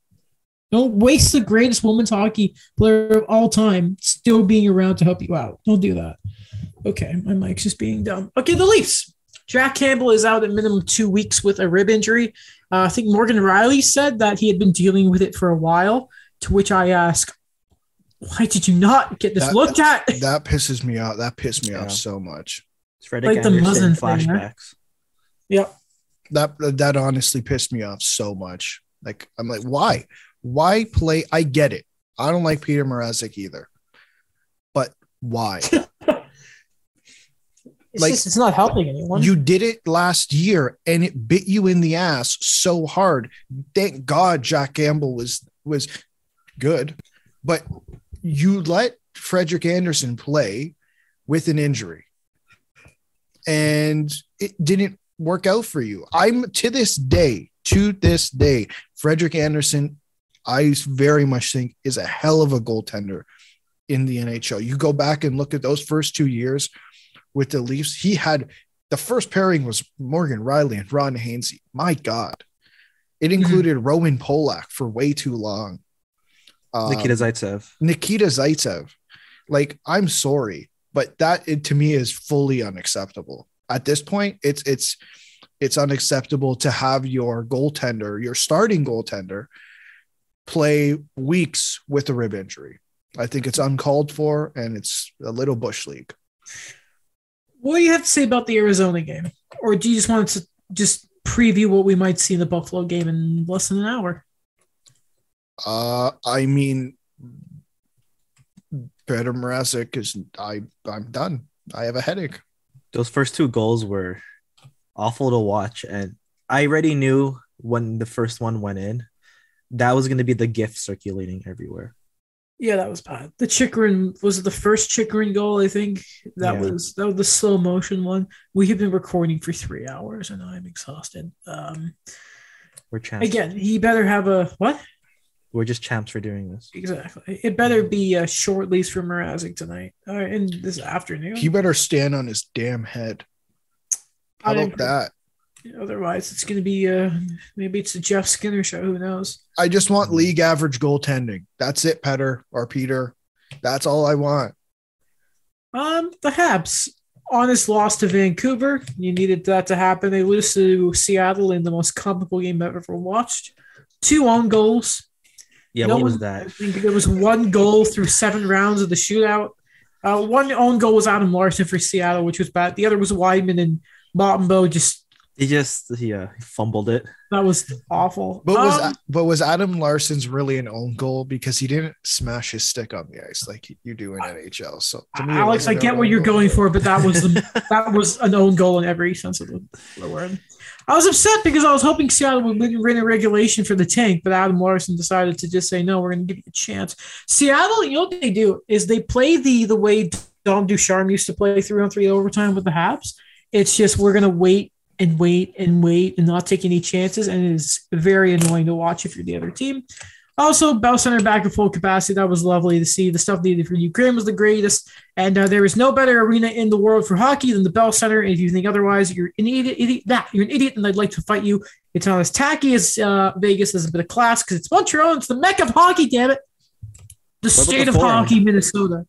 A: Don't waste the greatest women's hockey player of all time still being around to help you out. Don't do that. Okay, my mic's just being dumb. Okay, the Leafs. Jack Campbell is out at minimum two weeks with a rib injury. Uh, I think Morgan Rielly said that he had been dealing with it for a while. To which I ask, why did you not get this
D: That-
A: looked at?
D: That pisses me off. That pissed me
C: Yeah.
D: off so much.
C: It's Frederik
A: Like the
C: Andersen
A: Muzzin thing, huh?
C: flashbacks.
A: Yep.
D: That that honestly pissed me off so much. Like I'm like, why? Why play? I get it. I don't like Petr Mrazek either. But why?
A: It's
D: Like,
A: just it's not helping anyone.
D: You did it last year and it bit you in the ass so hard. Thank God Jack Campbell was was good, but you let Frederik Andersen play with an injury. And it didn't work out for you. I'm to this day, to this day, Frederik Andersen, I very much think is a hell of a goaltender in the NHL. You go back and look at those first two years with the Leafs, he had the first pairing was Morgan Rielly and Ron Hainsey. My God. It mm-hmm. included Roman Polak for way too long. Um,
C: Nikita Zaitsev.
D: Nikita Zaitsev. Like, I'm sorry, but that it, to me is fully unacceptable. At this point, it's it's it's unacceptable to have your goaltender, your starting goaltender, play weeks with a rib injury. I think it's uncalled for and it's a little bush league.
A: what do you have to say about the Arizona game? Or do you just want to just preview what we might see in the Buffalo game in less than an hour?
D: Uh, I mean, Petr Mrazek is I. I'm done. I have a headache.
C: Those first two goals were awful to watch, and I already knew when the first one went in that was going to be the gift circulating everywhere.
A: Yeah, that was bad. The Chychrun was it the first Chychrun goal, I think. That
C: Yeah.
A: was that was the slow motion one. We have been recording for three hours and I'm exhausted. Um
C: We're champs.
A: again, he better have a what?
C: We're just champs for doing this.
A: Exactly. It better be a short lease for Mrazek tonight. Uh, in this afternoon.
D: He better stand on his damn head. How
A: I
D: about
A: agree.
D: that?
A: Otherwise, it's going to be uh maybe it's a Jeff Skinner show. Who knows?
D: I just want league average goaltending. That's it, Petter or Peter. That's all I want.
A: Um, the Habs honest loss to Vancouver. You needed that to happen. They lose to Seattle in the most comical game I've ever watched. Two own goals.
C: Yeah,
A: No
C: what was
A: one- I
C: that?
A: think there was one goal through seven rounds of the shootout. Uh, one own goal was Adam Larsson for Seattle, which was bad. The other was Wideman and Bottenbow. Just
C: He just yeah he fumbled it.
A: that was awful.
D: But was
A: Um,
D: but was Adam Larsson's really an own goal because he didn't smash his stick on the ice like you do in NHL? So to me,
A: Alex, I get what you're
D: goal.
A: going for, but that was the, that was an own goal in every sense of the, the word. I was upset because I was hoping Seattle would win, win a regulation for the tank, but Adam Larsson decided to just say no. We're going to give you a chance. Seattle, you know what they do is they play the the way Dom Ducharme used to play three on three overtime with the Habs. It's just we're going to wait and wait and wait and not take any chances, and it is very annoying to watch if you're the other team. Also, Bell Center back at full capacity. That was lovely to see. The stuff they did for Ukraine was the greatest. And uh, there is no better arena in the world for hockey than the Bell Center. If you think otherwise, you're an idiot. idiot that you're an idiot, and I'd like to fight you. It's not as tacky as uh, Vegas. There's a bit of class because it's Montreal. It's the mecca of hockey. Damn it, the
C: What
A: state
C: the
A: of
C: Forum?
A: hockey, Minnesota.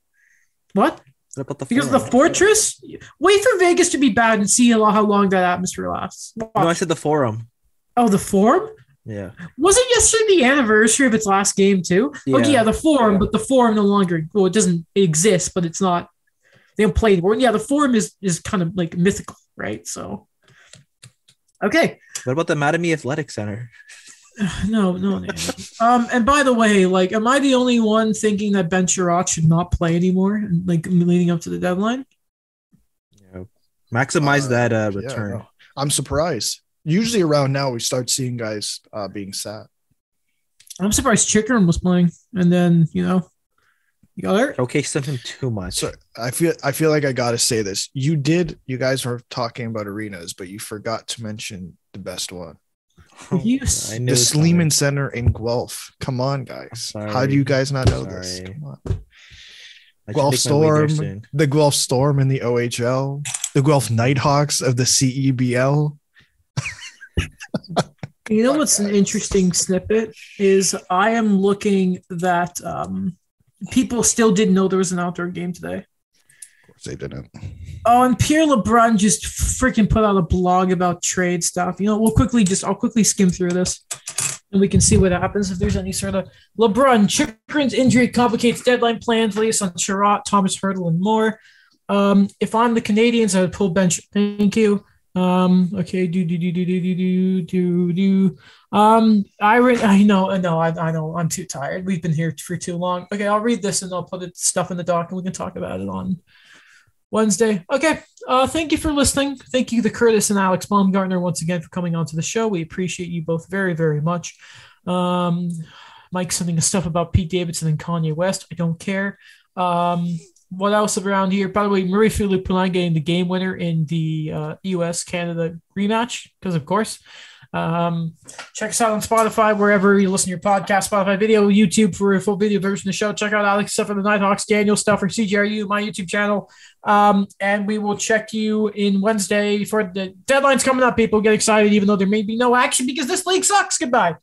A: What?
C: The
A: Because the fortress? Wait for Vegas to be bad and see how long that atmosphere lasts.
C: No, I said the forum.
A: oh, the forum.
C: Yeah.
A: Wasn't yesterday the anniversary of its last game too? Yeah. Okay,
C: Yeah.
A: yeah, the forum, but the forum no longer well, it doesn't exist, but it's not they don't play anymore. Yeah, the forum is is kind of like mythical, right? So okay.
C: What about the Mattamy Athletic Center?
A: No, no, no. um, and by the way, like, am I the only one thinking that Ben Chiarot should not play anymore? Like leading up to the deadline?
C: Yeah. Maximize
D: Uh,
C: that uh,
D: Yeah,
C: return.
D: no. I'm surprised. Usually around now we start seeing guys uh, being sat.
A: I'm surprised Chychrun was playing, and then you know, you got hurt.
C: Showcase him too much.
D: So I feel I feel like I got to say this. You did. You guys were talking about arenas, but you forgot to mention the best one,
A: Yes.
D: The
C: knew
D: Sleeman Center in Guelph. Come on, guys. How do you guys not know this?
C: Sorry.
D: Come on.
C: I should
D: Guelph
C: make my way there
D: Storm,
C: soon.
D: the Guelph Storm in the OHL, the Guelph Nighthawks of the E CEBL.
A: You know what's an interesting snippet is I am looking that um, people still didn't know there was an outdoor game today.
D: Of course they didn't.
A: Oh, and Pierre LeBrun just freaking put out a blog about trade stuff. You know, we'll quickly just I'll quickly skim through this, and we can see what happens if there's any sort of LeBrun Chychrun's injury complicates deadline plans. Latest on Chiarot, Tomas Hertl, and more. Um, if I'm the Canadiens, I would pull bench. Thank you. Um, okay, do do do do do do do do do. Um, I re- I know, no, I, I know, I'm too tired. We've been here for too long. Okay, I'll read this and I'll put it stuff in the doc and we can talk about it on Wednesday. Okay. Uh, thank you for listening. Thank you to Curtis and Alex Baumgartner once again for coming onto the show. We appreciate you both very, very much. Um, Mike sending us stuff about Pete Davidson and Kanye West. I don't care. Um, what else around here? By the way, Marie-Philip Poulin getting the game winner in the uh, U.S. Canada rematch because, of course. Um, check us out on Spotify, wherever you listen to your podcast, Spotify video, YouTube for a full video version of the show. Check out Alex stuff for the Nighthawks, Daniel stuff for CGRU, my YouTube channel. Um, and we will check you in Wednesday for the deadlines coming up. People get excited, even though there may be no action because this league sucks. Goodbye.